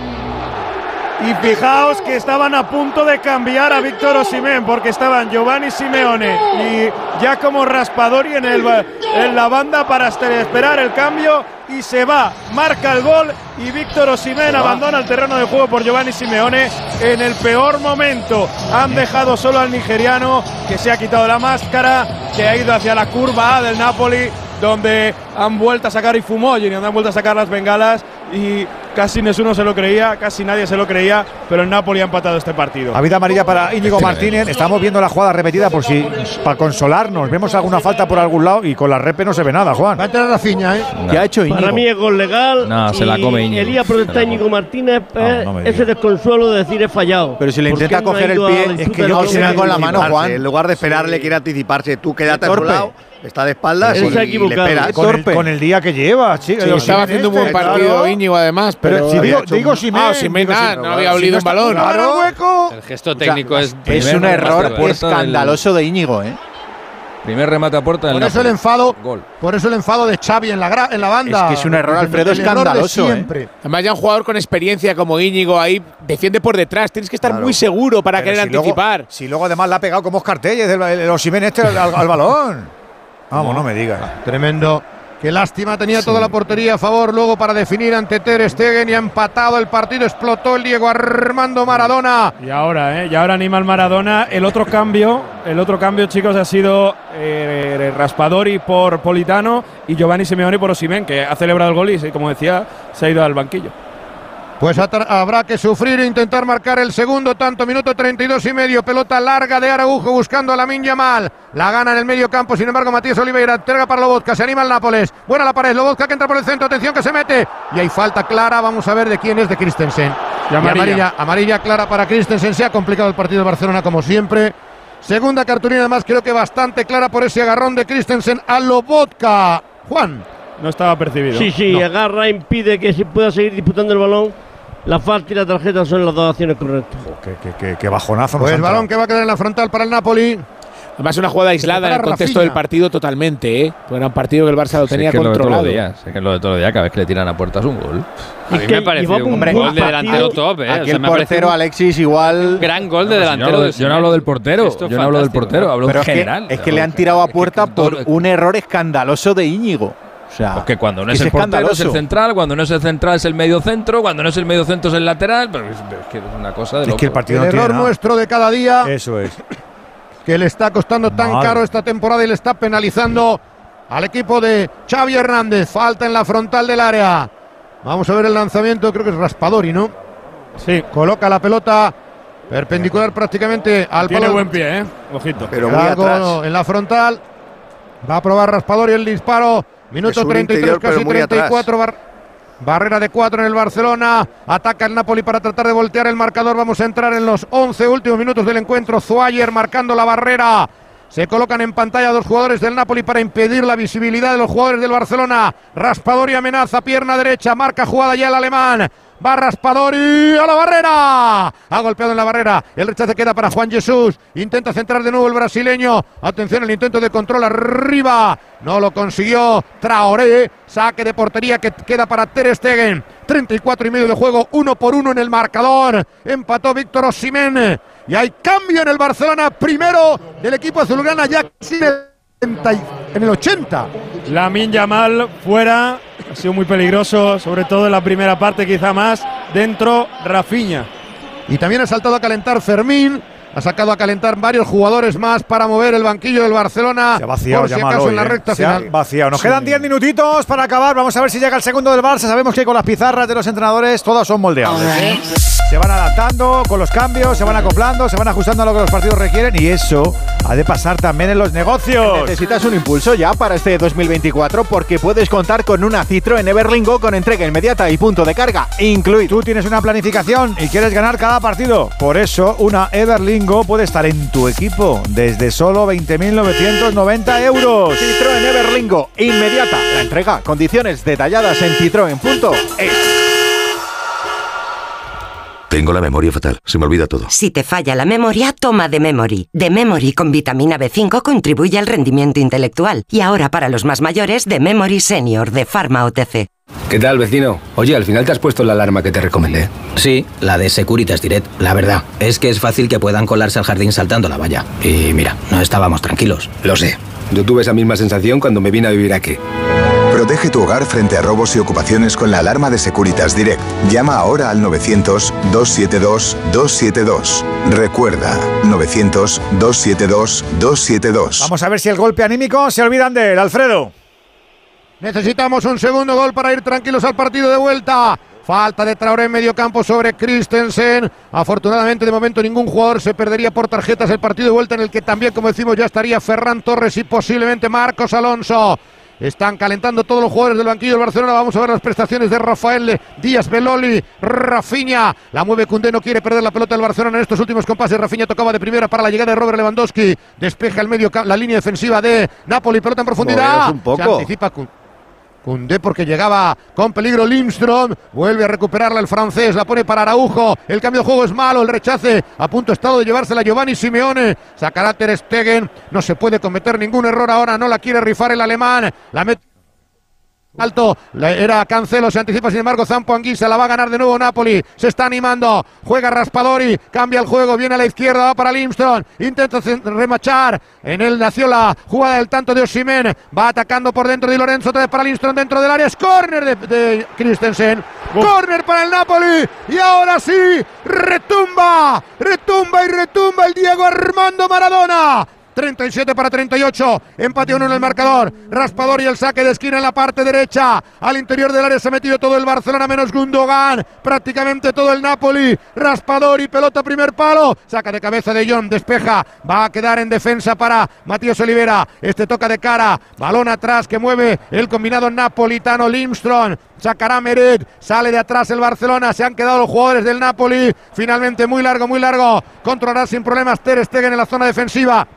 S9: Y fijaos que estaban a punto de cambiar a Víctor Osimhen porque estaban Giovanni Simeone y Giacomo Raspadori en, el, en la banda para hasta esperar el cambio y se va, marca el gol y Víctor Osimhen abandona el terreno de juego por Giovanni Simeone en el peor momento. Han dejado solo al nigeriano que se ha quitado la máscara, que ha ido hacia la curva A del Napoli donde han vuelto a sacar y fumó y han vuelto a sacar las bengalas y casi Nesuno se lo creía, casi nadie se lo creía, pero el Napoli ha empatado este partido.
S2: Habida amarilla para Íñigo Martínez. Estamos viendo la jugada repetida por si para consolarnos. Vemos alguna falta por algún lado y con la repe no se ve nada, Juan.
S6: Va a entrar Rafinha, ¿eh?
S3: ¿Qué ha hecho Íñigo?
S49: Para mí es gol legal.
S32: No, se la come Íñigo.
S49: Elías protesta a Íñigo Martínez eh,
S2: no
S49: ese desconsuelo de decir he fallado.
S3: Pero si le
S49: ¿Por qué
S3: intenta
S49: no
S3: coger el pie, es que yo quisiera con la mano, Juan.
S30: En lugar de esperarle, quiere anticiparse. Tú quédate a lado, está de espaldas y,
S49: se ha
S30: y le.
S2: Con el,
S3: torpe.
S2: con el día que lleva, sí.
S46: Sí, estaba haciendo un buen partido Íñigo, además.
S2: Pero
S46: Pero,
S2: si digo, digo Simen,
S46: Ah, ah,
S2: Simen,
S46: no había
S2: si
S46: olido un balón.
S2: Claro,
S6: hueco.
S10: El gesto técnico es.
S3: Es un error escandaloso de Íñigo, ¿eh?
S32: Primer remate a puerta del
S6: Por eso el enfado,
S32: Gol.
S6: por eso el enfado de Xavi en la, gra- en la banda.
S3: Es que es un error, Alfredo,
S6: El error de
S3: escandaloso, ¿eh?
S6: siempre.
S46: Además, ya un jugador con experiencia como Íñigo ahí defiende por detrás. Tienes que estar
S2: Claro.
S46: muy seguro para
S2: Pero
S46: querer
S2: si luego-
S46: anticipar.
S2: si luego además la ha pegado como Oscar Telles, el, el, el este al, al balón. Vamos, no me digas.
S6: Tremendo. Qué lástima, tenía toda la portería a favor luego para definir ante Ter Stegen y ha empatado el partido. Explotó el Diego Armando Maradona.
S9: Y ahora, ¿eh? Y ahora anima el Maradona. El otro cambio, el otro cambio, chicos, ha sido eh, Raspadori por Politano y Giovanni Simeone por Osimhen, que ha celebrado el gol y, como decía, se ha ido al banquillo.
S6: Pues habrá que sufrir e intentar marcar el segundo tanto, minuto 32 y medio, pelota larga de Araujo buscando a la Yamal, la gana en el medio campo, sin embargo Matías Oliveira entrega para Lobotka, se anima el Nápoles, buena la pared, Lobotka que entra por el centro, atención que se mete, y hay falta clara, vamos a ver de quién es, de Christensen.
S9: Y amarilla.
S6: amarilla, amarilla clara para Christensen, se ha complicado el partido de Barcelona como siempre. Segunda cartulina además creo que bastante clara por ese agarrón de Christensen a Lobotka. Juan.
S9: No estaba percibido.
S49: Sí, sí,
S6: No.
S49: agarra, impide que se pueda seguir disputando el balón. La falta y la tarjeta son las dos acciones correctas.
S2: Qué, qué- qué- qué bajonazo.
S6: Pues el balón que va a quedar en la frontal para el Napoli.
S46: Además, una jugada aislada en el contexto
S6: Rafinha.
S46: del partido totalmente, ¿eh? Porque Era un partido que el Barça lo
S32: Sí,
S46: tenía
S32: es que es todos
S46: controlado.
S32: Es que es lo de todos los días. Cada vez que le tiran a puerta es un gol.
S10: A mí me pareció un
S49: Hombre,
S10: gol de delantero top, ¿eh? O
S3: Aquí
S10: sea,
S3: el
S10: me
S3: portero
S10: un
S3: Alexis igual.
S10: gran gol de
S32: no
S10: delantero. de
S32: yo no hablo del portero.
S10: Esto
S32: Yo no hablo del portero. Hablo
S3: Pero
S32: en
S3: es que,
S32: general.
S3: es que le han tirado a puerta por un error escandaloso de Íñigo. O sea,
S32: Porque cuando no
S3: que
S32: es el portero es el central, cuando no es el central es el medio centro, cuando no es el medio centro es el lateral. Pero es, es que es una cosa de
S2: Es que el
S32: loco.
S2: partido
S6: El
S2: no
S6: error nuestro de cada día
S2: Eso es.
S6: que le está costando tan
S2: Madre.
S6: caro esta temporada y le está penalizando al equipo de Xavi Hernández. Falta en la frontal del área. Vamos a ver el lanzamiento, creo que es Raspadori, ¿no?
S9: Sí.
S6: Coloca la pelota perpendicular prácticamente al
S9: Tiene
S6: palo.
S9: buen pie, ¿eh? Ojito.
S30: Pero muy atrás.
S6: en la frontal. Va a probar Raspadori el disparo. Minuto
S30: Es un
S6: 33,
S30: interior, pero
S6: casi
S30: muy
S6: 34. Bar- barrera de 4 en el Barcelona. Ataca el Napoli para tratar de voltear el marcador. Vamos a entrar en los 11 últimos minutos del encuentro. Zuayer marcando la barrera. Se colocan en pantalla dos jugadores del Napoli para impedir la visibilidad de los jugadores del Barcelona. Raspadori amenaza, pierna derecha, marca jugada ya el alemán. Va Raspadori a la barrera. Ha golpeado en la barrera. El rechace queda para Juan Jesús. Intenta centrar de nuevo el brasileño. Atención el intento de control arriba. No lo consiguió Traoré. Saque de portería que queda para Ter Stegen. 34 y medio de juego, uno por uno en el marcador. Empató Víctor Osimhen. Y hay cambio en el Barcelona. Primero del equipo azulgrana ya casi en el 70 y- en el 80.
S9: Lamin Yamal fuera, ha sido muy peligroso, sobre todo en la primera parte, quizá más. Dentro, Rafinha.
S6: Y también ha saltado a calentar Fermín. Ha sacado a calentar varios jugadores más para mover el banquillo del Barcelona.
S2: Se ha vaciado
S6: por si acaso
S2: hoy,
S6: en la
S2: ¿eh?
S6: recta
S2: Se ha
S6: final.
S2: vaciado. Nos
S6: Sí.
S2: quedan 10 minutitos para acabar. Vamos a ver si llega el segundo del Barça. Sabemos que con las pizarras de los entrenadores todas son moldeables. ¿eh? Se van adaptando con los cambios, se van acoplando, se van ajustando a lo que los partidos requieren y eso ha de pasar también en los negocios.
S3: Necesitas un impulso ya para este 2024 porque puedes contar con una Citroën Everlingo con entrega inmediata y punto de carga incluido.
S2: Tú tienes una planificación y quieres ganar cada partido. Por eso, una Everlingo puede estar en tu equipo desde solo 20.990 euros.
S3: Citroën Everlingo inmediata. La entrega, condiciones detalladas en citroen.es.
S50: Tengo la memoria fatal, se me olvida todo.
S51: Si te falla la memoria, toma de Memory. De Memory con vitamina B5 contribuye al rendimiento intelectual. Y ahora para los más mayores, de Memory Senior de Pharma OTC.
S52: ¿Qué tal, vecino? Oye, al final te has puesto la alarma que te recomendé.
S18: Sí, la de Securitas Direct. La verdad, es que es fácil que puedan colarse al jardín saltando la valla. Y mira, no estábamos tranquilos.
S52: Lo sé. Yo tuve esa misma sensación cuando me vine a vivir aquí.
S53: Protege tu hogar frente a robos y ocupaciones con la alarma de Securitas Direct. Llama ahora al 900-272-272. Recuerda, 900-272-272.
S2: Vamos a ver si el golpe anímico se olvidan de él, Alfredo.
S6: Necesitamos un segundo gol para ir tranquilos al partido de vuelta. Falta de Traoré en medio campo sobre Christensen. Afortunadamente, de momento, ningún jugador se perdería por tarjetas el partido de vuelta en el que también, como decimos, ya estaría Ferran Torres y posiblemente Marcos Alonso. Están calentando todos los jugadores del banquillo del Barcelona. Vamos a ver las prestaciones de Rafael Díaz Beloli. Rafinha. La mueve Cundé. No quiere perder la pelota del Barcelona en estos últimos compases. Rafinha tocaba de primera para la llegada de Robert Lewandowski. Despeja el medio la línea defensiva de Napoli. Pelota en profundidad.
S30: Un poco.
S6: Se anticipa Cundé porque llegaba con peligro Lindstrom. Vuelve a recuperarla el francés. La pone para Araujo. El cambio de juego es malo. El rechace a punto estado de llevársela Giovanni Simeone. Sacará Ter Stegen. No se puede cometer ningún error ahora. No la quiere rifar el alemán. La mete. Alto, era Cancelo, se anticipa sin embargo Zampo Anguisa, la va a ganar de nuevo Napoli, se está animando, juega Raspadori, cambia el juego, viene a la izquierda, va para Limstrom, intenta remachar, en él nació la jugada del tanto de Osimen, va atacando por dentro de Lorenzo, otra vez para Limstrom dentro del área, es córner de, de Christensen, córner para el Napoli, y ahora sí, retumba, retumba y retumba el Diego Armando Maradona, 37 para 38. Empate 1 en el marcador. Raspador y el saque de esquina en la parte derecha. Al interior del área se ha metido todo el Barcelona menos Gundogan. Prácticamente todo el Napoli. Raspador y pelota primer palo. Saca de cabeza de John. Despeja. Va a quedar en defensa para Matías Olivera. Este toca de cara. Balón atrás que mueve el combinado napolitano Limstrom. Sacará Meret. Sale de atrás el Barcelona. Se han quedado los jugadores del Napoli. Finalmente muy largo, muy largo. Controlará sin problemas Ter Stegen en la zona defensiva.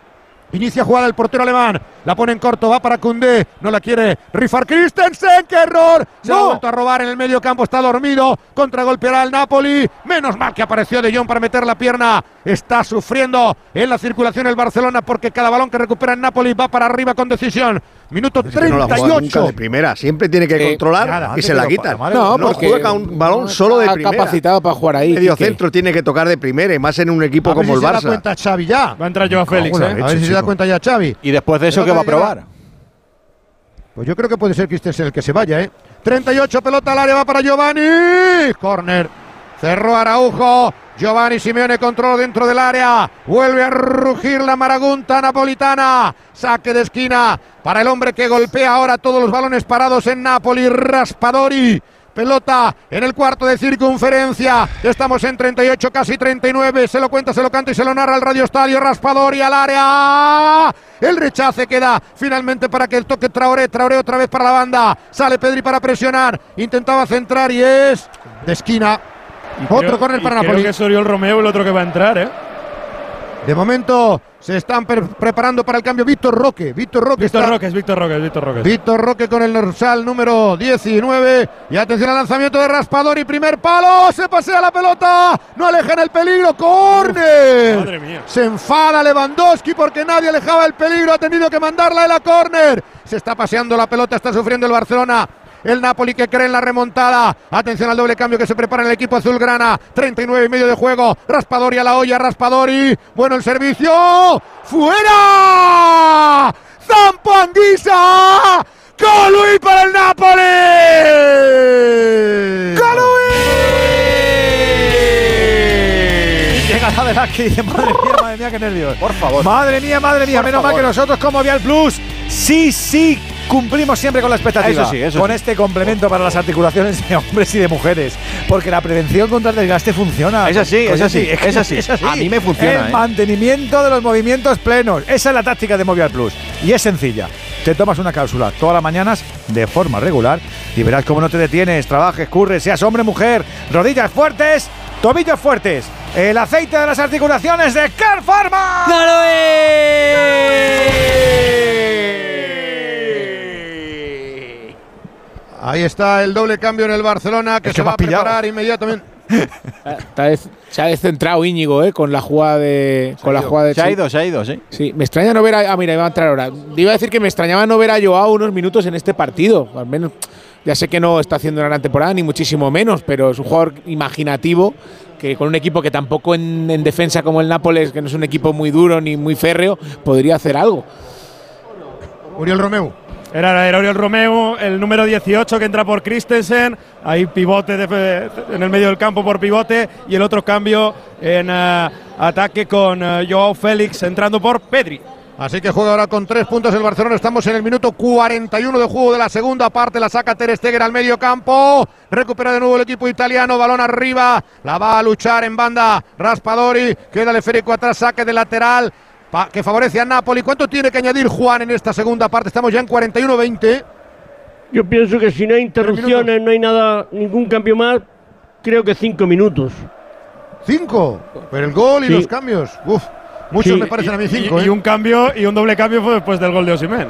S6: Inicia jugada el portero alemán. La pone en corto, va para Cundé. No la quiere rifar Christensen. ¡Qué error! Se ha vuelto a robar en el medio campo. Está dormido. Contragolpeará el Napoli. Menos mal que apareció De Jong para meter la pierna. Está sufriendo en la circulación el Barcelona porque cada balón que recupera el Napoli va para arriba con decisión. Minuto
S30: Es que no
S6: 38.
S30: de primera, siempre tiene que
S46: Eh,
S30: controlar
S6: nada,
S30: y se la quitan.
S46: No, porque
S30: juega un balón
S46: no
S30: solo de
S46: está
S30: primera.
S46: capacitado para jugar ahí,
S30: Medio
S46: Quique.
S30: centro tiene que tocar de primera y más en un equipo
S6: A
S30: como
S6: si
S30: el
S6: se da
S30: Barça.
S6: cuenta Xavi ya.
S9: Va a entrar Joao Félix,
S6: Joder,
S9: ¿eh?
S6: A ver si se da cuenta ya Xavi.
S3: Y después de eso, ¿qué va a probar?
S6: Pues yo creo que puede ser Christensen el que se vaya, ¿eh? 38 pelota al área, va para Giovanni. Corner. Cerró Araujo. Giovanni Simeone control dentro del área. Vuelve a rugir la maragunta napolitana. Saque de esquina para el hombre que golpea ahora todos los balones parados en Napoli. Raspadori. Pelota en el cuarto de circunferencia. Estamos en 38, casi 39. Se lo cuenta, se lo canta y se lo narra el Radio Estadio. Raspadori al área. El rechace queda finalmente para que el toque Traoré. Traoré otra vez para la banda. Sale Pedri para presionar. Intentaba centrar y es de esquina. Otro
S9: Creo-
S6: córner
S9: y
S6: para
S9: creo
S6: Napoli.
S9: que es Oriol Romeo el otro que va a entrar, ¿eh?
S6: De momento se están pre- preparando para el cambio. Víctor Roque. Víctor Roque
S9: Víctor
S6: está-
S9: Roque, Víctor Roque, Víctor Roque.
S6: Víctor Roque con el dorsal número 19. Y atención al lanzamiento de Raspadori. Primer palo. Se pasea la pelota. No alejan el peligro. ¡Córner!
S9: Madre mía.
S6: Se enfada Lewandowski porque nadie alejaba el peligro. Ha tenido que mandarla a córner. Se está paseando la pelota. Está sufriendo el Barcelona. El Napoli que cree en la remontada. Atención al doble cambio que se prepara en el equipo azulgrana. 39 y medio de juego. Raspadori a la olla. Raspadori. Bueno el servicio. ¡Fuera! ¡Zampo Anguisa! ¡Colui para el Napoli!
S2: Llega la de Laki y dice, madre mía, madre mía, qué nervios.
S3: Por favor.
S2: Madre mía, madre mía.
S3: Por
S2: Menos mal que nosotros como Vial Plus, sí, sí, cumplimos siempre con la expectativa.
S3: Eso sí, eso
S2: Con
S3: sí.
S2: este complemento para las articulaciones de hombres y de mujeres. Porque la prevención contra el desgaste funciona.
S3: Es así, es así, es así. A mí me funciona,
S2: El
S3: ¿eh?
S2: mantenimiento de los movimientos plenos. Esa es la táctica de Movial Plus. Y es sencilla. Te tomas una cápsula todas las mañanas de forma regular y verás cómo no te detienes, trabajes, curres, seas hombre, mujer, rodillas fuertes, tobillos fuertes. El aceite de las articulaciones de Care Pharma.
S6: Ahí está el doble cambio en el Barcelona que
S2: Es
S6: se
S2: que
S6: va a preparar inmediatamente.
S46: Se ha descentrado Íñigo, ¿eh? Con la jugada de. Con la jugada de
S3: Se ha ido, se ha ido, sí.
S46: Sí, me extraña no ver a. Ah, mira, iba a entrar ahora. Iba a decir que me extrañaba no ver a Joao unos minutos en este partido. Al menos. Ya sé que no está haciendo una gran temporada, ni muchísimo menos, pero es un jugador imaginativo que con un equipo que tampoco en, en defensa como el Nápoles, que no es un equipo muy duro ni muy férreo, podría hacer algo.
S6: Uriel Romeu.
S9: Era, era Oriol Romeo, el número 18 que entra por Christensen. Ahí pivote en el medio del campo por pivote. Y el otro cambio en eh, ataque con eh, Joao Félix entrando por Pedri.
S6: Así que juega ahora con tres puntos el Barcelona. Estamos en el minuto 41 de juego de la segunda parte. La saca Ter Stegen al medio campo. Recupera de nuevo el equipo italiano. Balón arriba. La va a luchar en banda Raspadori. Queda el esférico atrás. Saque de lateral. Que favorece a Napoli. ¿Cuánto tiene que añadir Juan en esta segunda parte? Estamos ya en 41-20.
S49: Yo pienso que si no hay interrupciones, no hay nada, ningún cambio más, creo que cinco minutos.
S6: Cinco. Pero el gol y
S49: Sí.
S6: los cambios. Uf. Muchos
S49: Sí.
S6: me parecen a mí
S9: Y-
S6: cinco.
S9: y,
S6: ¿eh?
S9: un cambio y un doble cambio fue después del gol de Osimhen.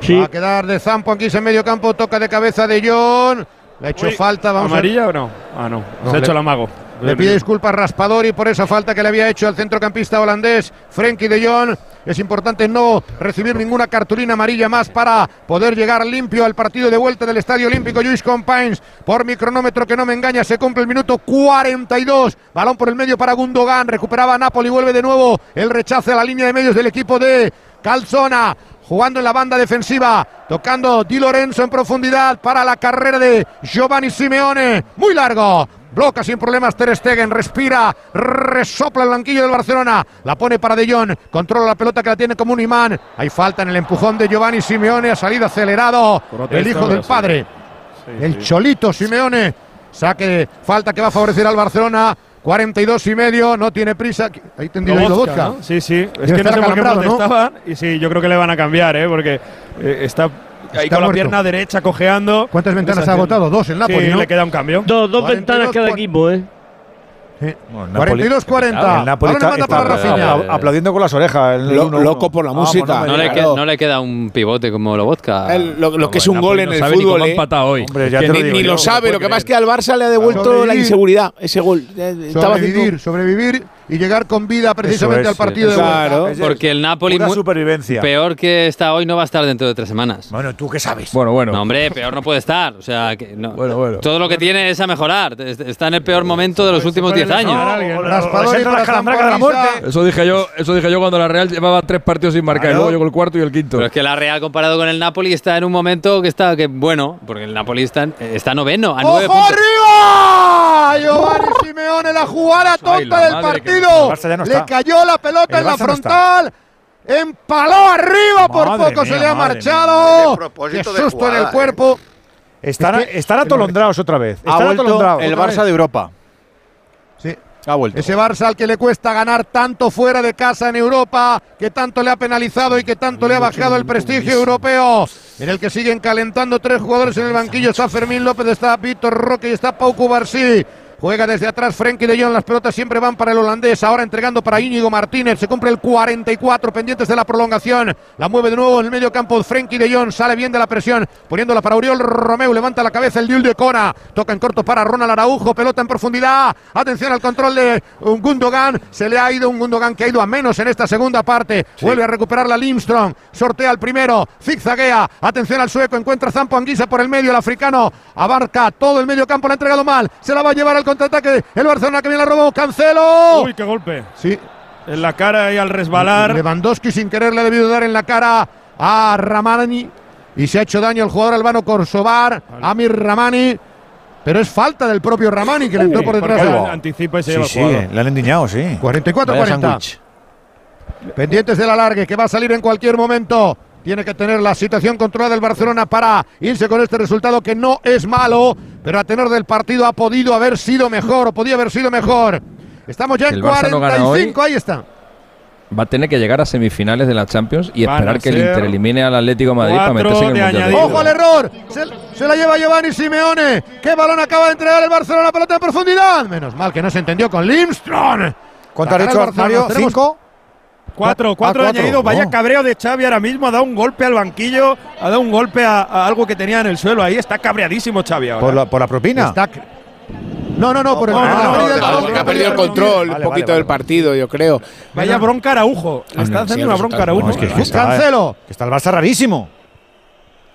S49: Sí.
S6: Va a quedar de Zampo aquí en medio campo. Toca de cabeza de John. Le ha hecho
S9: Uy,
S6: falta. Vamos a.
S9: ¿Amarilla o no? Ah, no.
S6: No,
S9: Se ha hecho el amago.
S6: Le pide disculpas Raspadori por esa falta que le había hecho al centrocampista holandés Frenkie de Jong. Es importante no recibir ninguna cartulina amarilla más para poder llegar limpio al partido de vuelta del Estadio Olímpico Luis Companys. Por mi cronómetro que no me engaña, se cumple el minuto 42. Balón por el medio para Gundogan. Recuperaba Napoli. Vuelve de nuevo el rechace a la línea de medios del equipo de Calzona. Jugando en la banda defensiva, tocando Di Lorenzo en profundidad para la carrera de Giovanni Simeone. Muy largo, Bloca sin problemas Ter Stegen, respira, resopla el banquillo del Barcelona, la pone para De Jong, controla la pelota que la tiene como un imán. Hay falta en el empujón de Giovanni Simeone, ha salido acelerado
S9: Protesta,
S6: el hijo del
S9: sí.
S6: padre, el Cholito Simeone. Saque, falta que va a favorecer al Barcelona. 42 y medio, no tiene prisa. Ahí ahí
S9: Lobotka,
S6: Lobotka.
S9: ¿no? Sí, sí. Es
S6: Debe
S9: que no sé por qué
S6: acalambrado, ¿no?
S9: protestaban. Y sí, yo creo que le van a cambiar, ¿eh? Porque eh, está, ahí
S6: Está
S9: con la
S6: muerto.
S9: pierna derecha cojeando.
S6: ¿Cuántas ventanas ha agotado? Dos el Napoli,
S9: Sí,
S6: ¿no?
S9: le queda un cambio.
S49: Dos, dos
S6: 42,
S49: ventanas cada equipo, ¿eh?
S6: 42-40.
S2: El Napoli
S6: Balón en
S2: está,
S6: banda para Rafinha.
S2: apla- aplaudiendo con las orejas. el
S46: Lo-
S2: 1-1.
S46: loco por la música.
S10: No le, no queda un pivote como Lobotka.
S46: El- lo, lo que es un gol en el fútbol. ¿eh?
S32: empatado hoy.
S2: Hombre, ya
S46: Que
S2: te lo
S46: ni, lo sabe, lo que pasa es que al Barça le ha devuelto la inseguridad, ese gol. Eh,
S6: Sobrevivir, sobrevivir. Y llegar con vida precisamente
S2: es,
S6: al partido de
S10: Claro,
S6: vuelta.
S10: porque el Napoli mu-
S2: supervivencia.
S10: peor que está hoy no va a estar dentro de tres semanas.
S2: Bueno, ¿tú qué sabes?
S32: Bueno, bueno.
S10: No, hombre, peor no puede estar. O sea, que no.
S32: Bueno, bueno.
S10: todo lo que tiene es a mejorar. Es- Está en el peor momento de los últimos 10 años.
S2: De la muerte.
S32: Eso dije yo, eso dije yo cuando la Real llevaba tres partidos sin marcar. Y luego llegó el cuarto y el quinto.
S10: Pero es que la Real comparado con el Napoli está en un momento que está que bueno, porque el Napoli está, está noveno a nueve
S6: ¡Ojo
S10: puntos.
S6: arriba! Giovanni Simeone, la jugada
S32: Ay,
S6: tonta
S32: la
S6: del
S32: que-
S6: partido.
S2: el Barça ya no
S6: Le
S2: está.
S6: cayó la pelota
S2: El
S6: en la
S2: no
S6: frontal. Empaló arriba, por poco se le ha marchado. Qué susto en el cuerpo.
S2: Están,
S6: Es que-
S2: están atolondrados otra vez.
S3: Ha
S2: Están
S3: vuelto
S2: atolondrados.
S3: el Barça
S2: vez.
S3: de Europa.
S6: Sí.
S3: Ha vuelto.
S6: Ese Barça al que le cuesta ganar tanto fuera de casa en Europa, que tanto le ha penalizado y que tanto le ha bajado el prestigio europeo, en el que siguen calentando tres jugadores en el banquillo. Está Fermín López, está Víctor Roque y está Pau Cubarsí. Juega desde atrás Frenkie de Jong, las pelotas siempre van para el holandés, ahora entregando para Íñigo Martínez, se cumple el 44, pendientes de la prolongación, la mueve de nuevo en el medio campo Frenkie de Jong, sale bien de la presión, poniéndola para Uriol Romeu, levanta la cabeza el Diul de Cona, toca en corto para Ronald Araujo, pelota en profundidad, atención al control de un Gundogan, se le ha ido un Gundogan que ha ido a menos en esta segunda parte, vuelve a recuperar la Limstrom, sortea el primero, zigzaguea, atención al sueco, encuentra Zampo Anguisa por el medio, el africano abarca todo el medio campo, la ha entregado mal, se la va a llevar al contraataque, el Barcelona que viene la robó, Cancelo.
S9: Uy, qué golpe.
S6: Sí,
S9: En la cara y al resbalar.
S6: Lewandowski sin querer le ha debido dar en la cara a Ramani y se ha hecho daño el jugador albano Corsobar, Amir Ramani, pero es falta del propio Ramani que le entró por detrás.
S9: anticipa y se
S2: Sí,
S9: lleva
S2: sí, le han endiñado, sí.
S6: 44-40. Pendientes del alargue que va a salir en cualquier momento. Tiene que tener la situación controlada el Barcelona para irse con este resultado que no es malo, pero a tenor del partido ha podido haber sido mejor o podía haber sido mejor. Estamos ya en
S32: el Barça no gana
S6: 45, ahí está.
S32: Va a tener que llegar a semifinales de la Champions y
S9: Van
S32: esperar que el Inter elimine al Atlético de Madrid para meterse en el Mundial. de.
S6: Ojo al error. Se, se la lleva Giovanni Simeone. ¿Qué balón acaba de entregar el Barcelona? Pelota en profundidad. Menos mal que no se entendió con Lindström.
S2: ¿Cuánto ha dicho. Mario? ¿Cinco?
S9: Cuatro, cuatro
S2: Ah, cuatro.
S9: añadido. Vaya
S2: Oh.
S9: cabreo de Xavi ahora mismo. Ha dado un golpe al banquillo. Ha dado un golpe a, a algo que tenía en el suelo. Ahí está cabreadísimo Xavi ahora.
S2: ¿Por la, por la propina?
S6: Está- No, no, no, por el
S46: ha perdido el control
S2: Vale,
S46: un poquito
S2: vale,
S46: del partido, yo creo.
S9: Vaya bronca Araujo. Le está haciendo una bronca. Araujo.
S2: No, es que, es que está,
S6: Cancelo.
S2: que está el Barça rarísimo.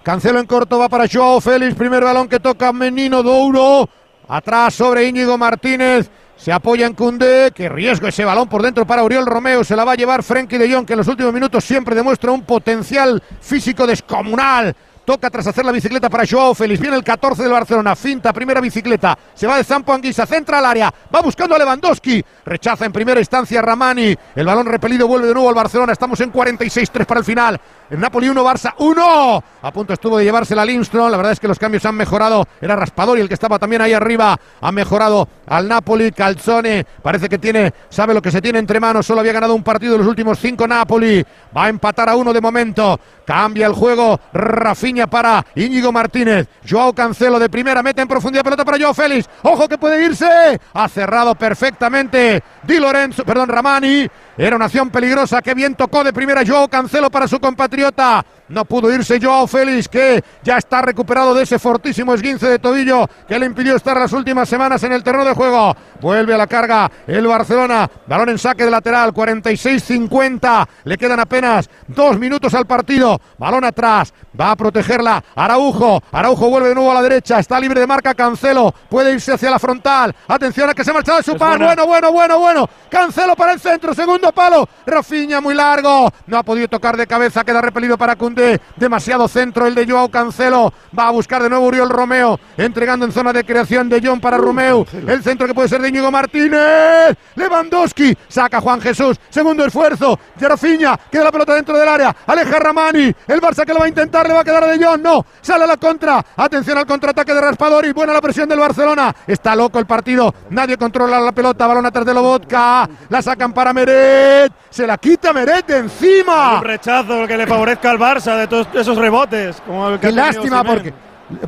S6: Cancelo en corto va para Joao Félix. Primer balón que toca Menino Douro. Atrás sobre Íñigo Martínez. Se apoya en Cundé. Qué riesgo ese balón por dentro para Uriol Romeo. Se la va a llevar Frenkie de Jong, que en los últimos minutos siempre demuestra un potencial físico descomunal. Toca tras hacer la bicicleta para Joao Félix. Viene el 14 del Barcelona. Finta, primera bicicleta. Se va de Zampo Anguisa. Centra al área. Va buscando a Lewandowski. Rechaza en primera instancia Ramani. El balón repelido vuelve de nuevo al Barcelona. Estamos en 46-3 para el final. El Napoli 1, Barça 1. A punto estuvo de llevarse la Lindström. La verdad es que los cambios han mejorado. Era Raspadori el que estaba también ahí arriba. Ha mejorado al Napoli. Calzone parece que tiene, sabe lo que se tiene entre manos. Solo había ganado un partido de los últimos cinco Napoli. Va a empatar a uno de momento. Cambia el juego. Rafinha para Íñigo Martínez. Joao Cancelo de primera. Mete en profundidad pelota para Joao Félix. Ojo que puede irse. Ha cerrado perfectamente Di Lorenzo, perdón, Ramani. Era una acción peligrosa. Que bien tocó de primera Joao Cancelo para su compatriota. No pudo irse Joao Félix, que ya está recuperado de ese fortísimo esguince de tobillo que le impidió estar las últimas semanas en el terreno de juego. Vuelve a la carga el Barcelona. Balón en saque de lateral, 46-50. Le quedan apenas dos minutos al partido. Balón atrás. Va a protegerla Araujo. Araujo vuelve de nuevo a la derecha. Está libre de marca Cancelo. Puede irse hacia la frontal. Atención a que se ha marchado de su par. Bueno, bueno, bueno, bueno. Cancelo para el centro. Segundo palo. Rafinha muy largo. No ha podido tocar de cabeza. Queda repelido para Cundé. Demasiado centro el de Joao Cancelo. Va a buscar de nuevo Uriol Romeo. Entregando en zona de creación de John para Romeo. El centro que puede ser de Íñigo Martínez. Lewandowski. Saca Juan Jesús. Segundo esfuerzo. De Rafinha. Queda la pelota dentro del área. Aleja Ramani. El Barça que lo va a intentar. Le va a quedar a de Jong. No. Sale a la contra. Atención al contraataque de Raspadori. Buena la presión del Barcelona. Está loco el partido. Nadie controla la pelota. Balón atrás de Lobotka. La sacan para Meret. Se la quita Meret de encima.
S9: Un rechazo que le favorezca al Barça de todos esos rebotes. Como el que
S6: Qué lástima porque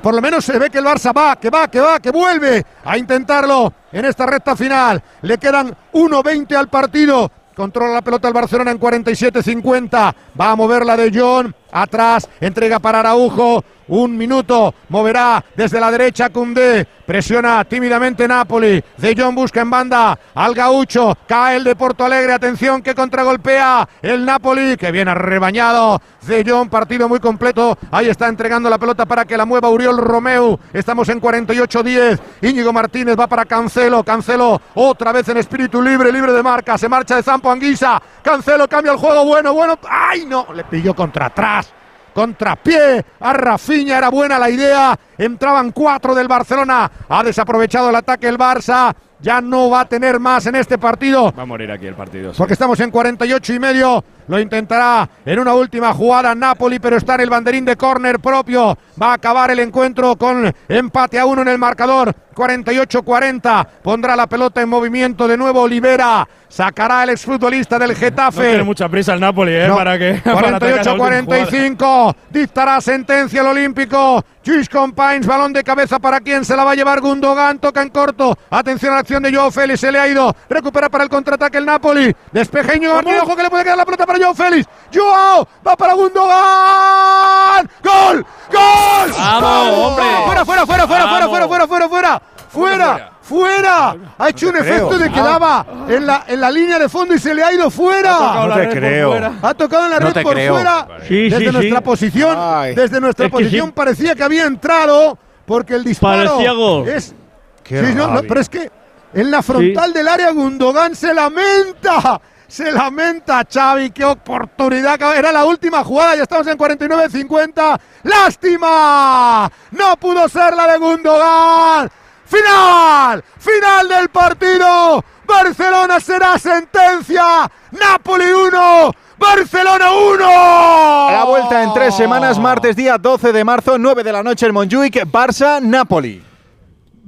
S6: por lo menos se ve que el Barça va, que va, que va, que vuelve a intentarlo en esta recta final. Le quedan 1.20 al partido. Controla la pelota el Barcelona en 47-50. Va a moverla de John. Atrás, entrega para Araujo, un minuto, moverá desde la derecha Cundé, presiona tímidamente Napoli, De Jong busca en banda al gaucho, cae el de Porto Alegre, atención que contragolpea el Napoli, que viene arrebañado, De Jong, partido muy completo, ahí está entregando la pelota para que la mueva Uriol Romeu, estamos en 48-10, Íñigo Martínez va para Cancelo, Cancelo otra vez en espíritu libre, libre de marca, se marcha de Zampo Anguisa, Cancelo cambia el juego, bueno, bueno, ay no, le pilló contra atrás contrapié a Rafinha, era buena la idea, entraban cuatro del Barcelona, ha desaprovechado el ataque el Barça, ya no va a tener más en este partido.
S2: Va a morir aquí el partido. sí.
S6: Porque estamos en 48 y medio. Lo intentará en una última jugada Napoli, pero está en el banderín de córner propio. Va a acabar el encuentro con empate a uno en el marcador. 48-40. Pondrá la pelota en movimiento de nuevo Olivera. Sacará el exfutbolista del
S9: No
S6: Getafe.
S9: tiene mucha prisa el Napoli, ¿eh?
S6: No.
S9: Para que. para atacar la última jugada.
S6: 48-45. Dictará sentencia el Olímpico. Luis Compines, balón de cabeza para quien se la va a llevar Gundogan. Toca en corto. Atención a la acción de Joao Félix. Se le ha ido. Recupera para el contraataque el Napoli. Despeje Íñigo Martínez. Ojo que le puede quedar la pelota para Joao Félix. Joao va para Gundogan. ¡Gol! ¡Gol!
S10: ¡Vamos, hombre!
S6: Fuera, fuera, fuera, fuera, fuera, fuera, fuera, fuera, fuera. Fuera, fuera. Ha hecho un efecto de que
S2: Ah.
S6: daba en la, en la línea de fondo y se le ha ido fuera.
S2: No te creo. fuera.
S6: Ha tocado en la
S2: No
S6: red por
S2: creo.
S6: fuera.
S49: Sí,
S6: desde
S49: sí,
S6: nuestra
S49: sí.
S6: posición,
S46: Ay.
S6: desde nuestra posición
S49: sí.
S6: parecía que había entrado porque el disparo
S49: Parecía gol.
S6: es
S2: Qué
S6: Sí, no, no,
S2: rabia.
S6: pero es que en la frontal del área Gundogan se lamenta. Se lamenta Xavi, qué oportunidad. Era la última jugada, ya estamos en 49-50. ¡Lástima! No pudo ser la de Gundogan. Final, final del partido. Barcelona será sentencia. Napoli 1, Barcelona 1.
S3: A la vuelta en tres semanas, martes día 12 de marzo, 9 de la noche en Montjuic, Barça-Napoli.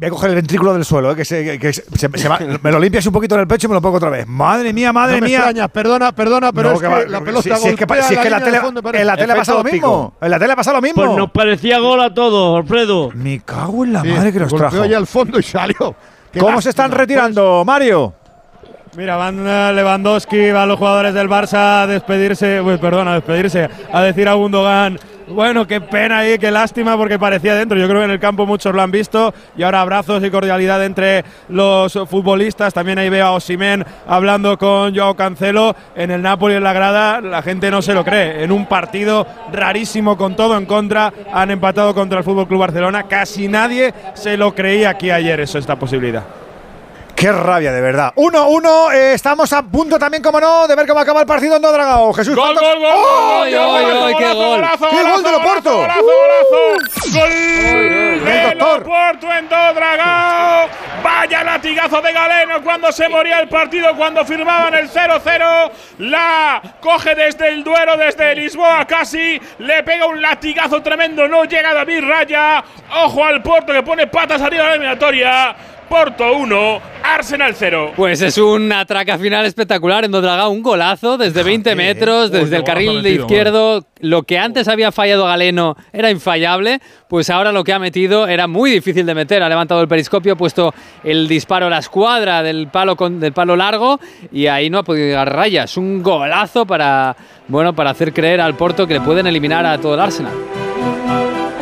S2: Voy a coger el ventrículo del suelo, eh, que, se, que se- se- se va- me lo limpias un poquito en el pecho y me lo pongo otra vez. Madre mía, madre
S6: no me
S2: mía.
S6: extraña, perdona, perdona, pero
S2: No,
S6: es que,
S2: va-
S6: la pelota
S2: si, si es que, pa-
S6: golpea
S2: si es que
S6: la
S2: tele,
S6: fondo,
S2: en la tele pasa lo
S3: Efecto
S2: mismo. En la tele pasa lo mismo.
S49: Pues nos parecía gol a todos, Alfredo.
S2: Me cago en la
S6: Sí,
S2: madre que nos
S6: golpeó
S2: trajo.
S6: ya al fondo y salió. Qué
S2: ¿Cómo se están
S6: lástima.
S2: retirando, Mario?
S9: Mira, van eh, Lewandowski, van los jugadores del Barça a despedirse, pues, perdón, a despedirse, a decir a Gundogan, bueno, qué pena ahí, qué lástima porque parecía dentro. Yo creo que en el campo muchos lo han visto y ahora abrazos y cordialidad entre los futbolistas. También ahí veo a Osimen hablando con Joao Cancelo en el Napoli en la grada. La gente no se lo cree. En un partido rarísimo con todo en contra, han empatado contra el Fútbol Club Barcelona. Casi nadie se lo creía aquí ayer eso esta posibilidad.
S2: Qué rabia, de verdad. 1-1, eh, estamos a punto también, como no, de ver cómo acaba el partido en Dodragao. Jesús,
S48: Gol,
S2: ¿cuántos-
S48: gol, gol,
S2: ¡Oh!
S48: gol,
S10: ¡Ay, qué gol!
S2: ¡Qué gol de Loporto!
S48: Golazo, golazo, Gol de. Loporto en Dodragao. Vaya latigazo de Galeno cuando se moría el partido, cuando firmaban el 0-0. La coge desde el Duero, desde Lisboa casi. Le pega un latigazo tremendo. No llega David Raya. Ojo al Porto que pone patas arriba de la eliminatoria. Porto 1, Arsenal 0.
S10: Pues es un atraca final espectacular en Dodragao, un golazo desde 20 metros, desde el carril de izquierdo. Lo que antes había fallado Galeno era infallable, pues ahora lo que ha metido era muy difícil de meter. Ha levantado el periscopio, ha puesto el disparo a la escuadra del palo, con, del palo largo y ahí no ha podido llegar rayas. Un golazo para, bueno, para hacer creer al Porto que le pueden eliminar a todo el Arsenal.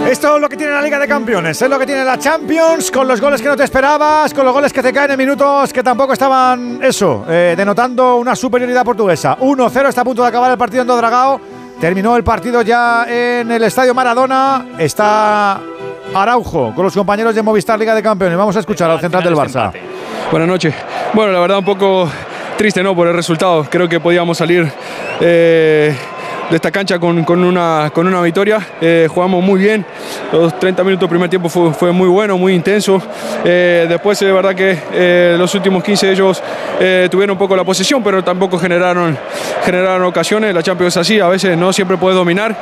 S2: Esto es lo que tiene la Liga de Campeones, es lo que tiene la Champions, con los goles que no te esperabas, con los goles que te caen en minutos que tampoco estaban, eso, eh, denotando una superioridad portuguesa. 1-0, está a punto de acabar el partido en Dodragao. Terminó el partido ya en el Estadio Maradona. Está Araujo con los compañeros de Movistar Liga de Campeones. Vamos a escuchar al central del Barça.
S54: Buenas noches. Bueno, la verdad un poco triste ¿no? por el resultado. Creo que podíamos salir eh, de esta cancha con, con una, con una victoria. Eh, jugamos muy bien. Los 30 minutos del primer tiempo fue, muy bueno, muy intenso. Eh, después es verdad que eh, los últimos 15 ellos tuvieron un poco la posesión, pero tampoco generaron, generaron ocasiones. La Champions es así, a veces no siempre puedes dominar.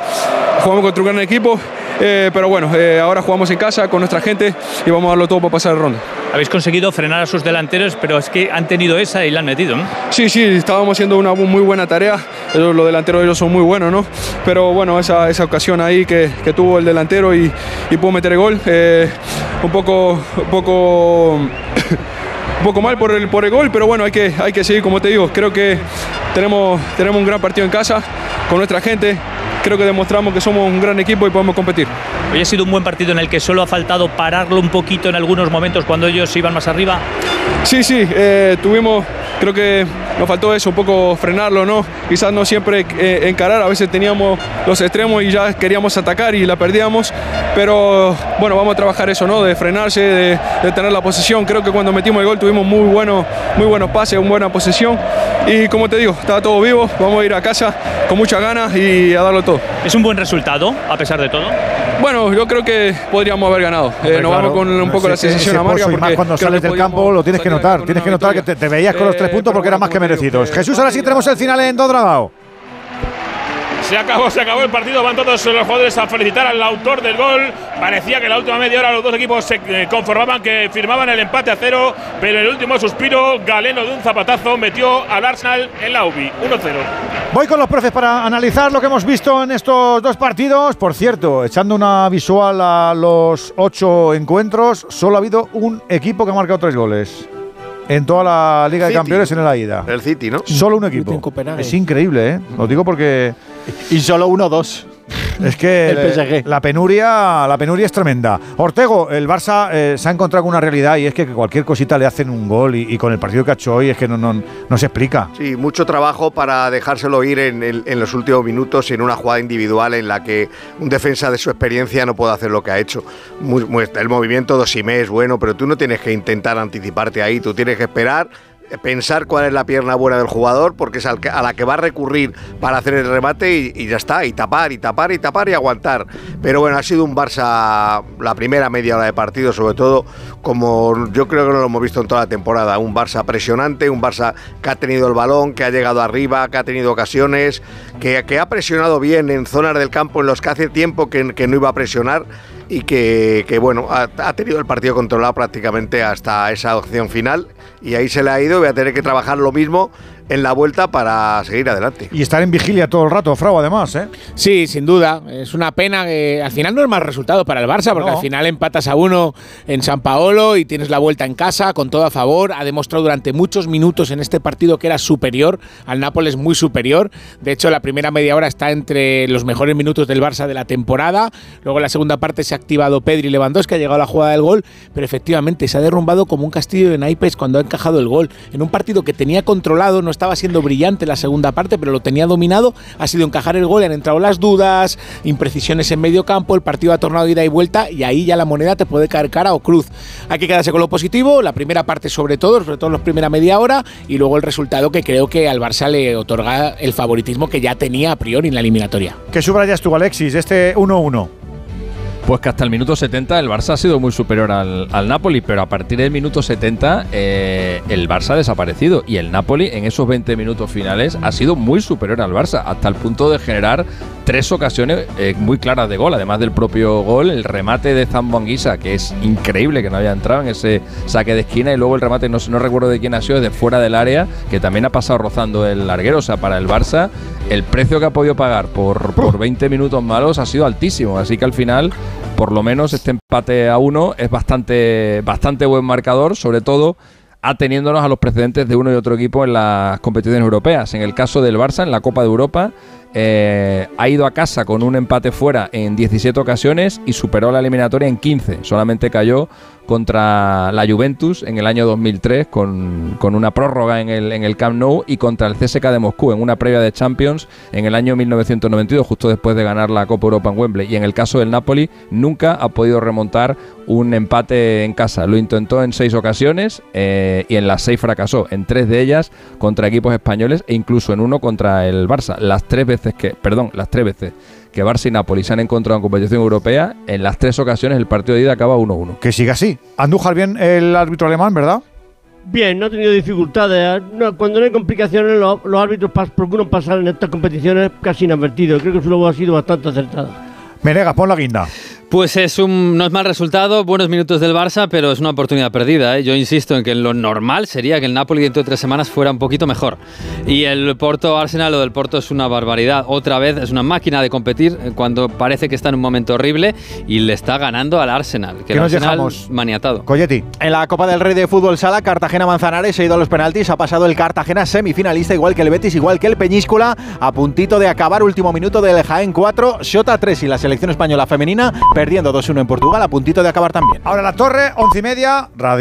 S54: Jugamos contra un gran equipo. pero bueno, ahora jugamos en casa con nuestra gente y vamos a darlo todo para pasar de ronda.
S55: Habéis conseguido frenar a sus delanteros, pero es que han tenido esa y la han metido, ¿no?
S54: Sí, sí, estábamos haciendo una muy buena tarea. Ellos, los delanteros de ellos son muy buenos, ¿no? Pero bueno, esa, esa ocasión ahí que, que tuvo el delantero y, y pudo meter el gol, eh, un poco, un poco, un poco mal por el, por el gol, pero bueno, hay que, hay que seguir, como te digo. Creo que tenemos, tenemos un gran partido en casa con nuestra gente. creo que demostramos que somos un gran equipo y podemos competir.
S11: Hoy ha sido un buen partido en el que solo ha faltado pararlo un poquito en algunos momentos cuando ellos iban más arriba.
S54: Sí, sí, eh, tuvimos, creo que nos faltó eso, un poco frenarlo, ¿no? Quizás no siempre eh, encarar, a veces teníamos los extremos y ya queríamos atacar y la perdíamos, pero bueno, vamos a trabajar eso, ¿no? De frenarse, de, de tener la posesión. Creo que cuando metimos el gol tuvimos muy, bueno, muy buenos pases, una buena posesión y como te digo, estaba todo vivo, vamos a ir a casa con muchas ganas y a darlo todo.
S11: ¿Es un buen resultado, a pesar de todo?
S54: Bueno, yo creo que podríamos haber ganado. Eh, nos vamos con un poco la
S2: Ese-
S54: sensación
S2: ese
S54: amarga.
S2: pozo, y más
S54: porque
S2: cuando sales del campo lo tienes que notar. Tienes que notar que te, te veías con los tres puntos porque eran más que merecidos. Jesús, ahora sí tenemos el final en Dodragao.
S34: Se acabó, se acabó el partido. Van todos los jugadores a felicitar al autor del gol. Parecía que en la última media hora los dos equipos se eh, conformaban que firmaban el empate a cero. Pero en el último suspiro, Galeno de un zapatazo metió al Arsenal en la UBI. 1-0.
S2: Voy con los profes para analizar lo que hemos visto en estos dos partidos. Por cierto, echando una visual a los ocho encuentros, solo ha habido un equipo que ha marcado tres goles. En toda la Liga de. Campeones en la ida.
S30: El City, ¿no?
S2: Solo un equipo.
S31: en Copenhague.
S2: Es increíble, ¿eh? Lo digo porque
S3: Y solo uno dos.
S2: Es que
S3: El
S2: la penuria, la penuria es tremenda. Ortego, el Barça eh, se ha encontrado con una realidad y es que cualquier cosita le hacen un gol y, y con el partido que ha hecho hoy es que no, no, no se explica.
S30: Sí, mucho trabajo para dejárselo ir en, los últimos minutos y en una jugada individual en la que un defensa de su experiencia no puede hacer lo que ha hecho. Muy- muy- el movimiento de Osimhen es bueno, pero tú no tienes que intentar anticiparte ahí, tú tienes que esperar pensar cuál es la pierna buena del jugador, porque es a la que va a recurrir para hacer el remate y, ya está, y tapar, y tapar, y tapar y aguantar. Pero bueno, ha sido un Barça, la primera media hora de partido, sobre todo, como yo creo que no lo hemos visto en toda la temporada, un Barça presionante, un Barça que ha tenido el balón, que ha llegado arriba, que ha tenido ocasiones, que, que ha presionado bien en zonas del campo en los que hace tiempo que no iba a presionar y que, que, bueno, ha, ha tenido el partido controlado prácticamente hasta esa opción final y ahí se le ha ido y va a tener que trabajar lo mismo en la vuelta para seguir adelante.
S2: Y estar en vigilia todo el rato, Frau, además, ¿eh?
S31: Sí, sin duda. Es una pena que al final no es más resultado para el Barça, porque
S2: No.
S31: al final empatas a uno en San Paolo y tienes la vuelta en casa con todo a favor. Ha demostrado durante muchos minutos en este partido que era superior al Nápoles, muy superior. De hecho, la primera media hora está entre los mejores minutos del Barça de la temporada. Luego en la segunda parte se ha activado Pedri Lewandowski, ha llegado a la jugada del gol, pero efectivamente se ha derrumbado como un castillo de naipes cuando ha encajado el gol. En un partido que tenía controlado, no estaba siendo brillante la segunda parte, pero lo tenía dominado, ha sido encajar el gol, han entrado las dudas, imprecisiones en medio campo, el partido ha tornado ida y vuelta y ahí ya la moneda te puede caer cara o cruz. Hay que quedarse con lo positivo, la primera parte sobre todo, sobre todo en la primera media hora y luego el resultado que creo que al Barça le otorga el favoritismo que ya tenía a priori en la eliminatoria.
S2: ¿Qué subrayas tú, Alexis, este 1-1?
S32: Pues que hasta el minuto 70 el Barça ha sido muy superior al, Napoli, pero a partir del minuto 70 eh, el Barça ha desaparecido y el Napoli en esos 20 minutos finales ha sido muy superior al Barça, hasta el punto de generar tres ocasiones eh, muy claras de gol, además del propio gol, el remate de Zambuanguisa, que es increíble que no haya entrado en ese saque de esquina, y luego el remate, no, no recuerdo de quién ha sido, de fuera del área, que también ha pasado rozando el larguero, o sea, para el Barça el precio que ha podido pagar por, por 20 minutos malos ha sido altísimo, así que al final por lo menos este empate a uno es bastante, bastante buen marcador, sobre todo ateniéndonos a los precedentes de uno y otro equipo en las competiciones europeas. En el caso del Barça, en la Copa de Europa, eh, ha ido a casa con un empate fuera en 17 ocasiones y superó la eliminatoria en 15. Solamente cayó contra la Juventus en el año 2003 con, con una prórroga en el, en el Camp Nou y contra el CSK de Moscú en una previa de Champions en el año 1992, justo después de ganar la Copa Europa en Wembley. Y en el caso del Napoli, nunca ha podido remontar un empate en casa. Lo intentó en seis ocasiones eh, y en las seis fracasó. En tres de ellas contra equipos españoles e incluso en uno contra el Barça. Las tres veces que, perdón, las tres veces que Barça y Napoli se han encontrado en competición europea, en las tres ocasiones el partido de ida acaba 1-1.
S2: Que siga así. Andújar bien el árbitro alemán, ¿verdad?
S33: Bien, no ha tenido dificultades. No, cuando no hay complicaciones, los, los árbitros pas- procuran pasar en estas competiciones casi inadvertidos. Creo que su labor ha sido bastante acertada.
S2: Menegas, pon la guinda.
S10: Pues es un, no es mal resultado, buenos minutos del Barça, pero es una oportunidad perdida. ¿eh? Yo insisto en que lo normal sería que el Napoli dentro de tres semanas fuera un poquito mejor. Y el Porto Arsenal, lo del Porto es una barbaridad. Otra vez es una máquina de competir eh, cuando parece que está en un momento horrible y le está ganando al Arsenal. Que
S2: ¿Qué
S10: el
S2: nos
S10: Arsenal
S2: dejamos?
S10: maniatado.
S2: Coyetti.
S3: En la Copa del Rey de Fútbol Sala, Cartagena-Manzanares se ha ido a los penaltis. Ha pasado el Cartagena semifinalista, igual que el Betis, igual que el Peñíscola. A puntito de acabar, último minuto del Jaén 4, Shota 3 y la selección española femenina perdiendo 2-1 en Portugal. A puntito de acabar también.
S2: Ahora la torre, once y media, Radio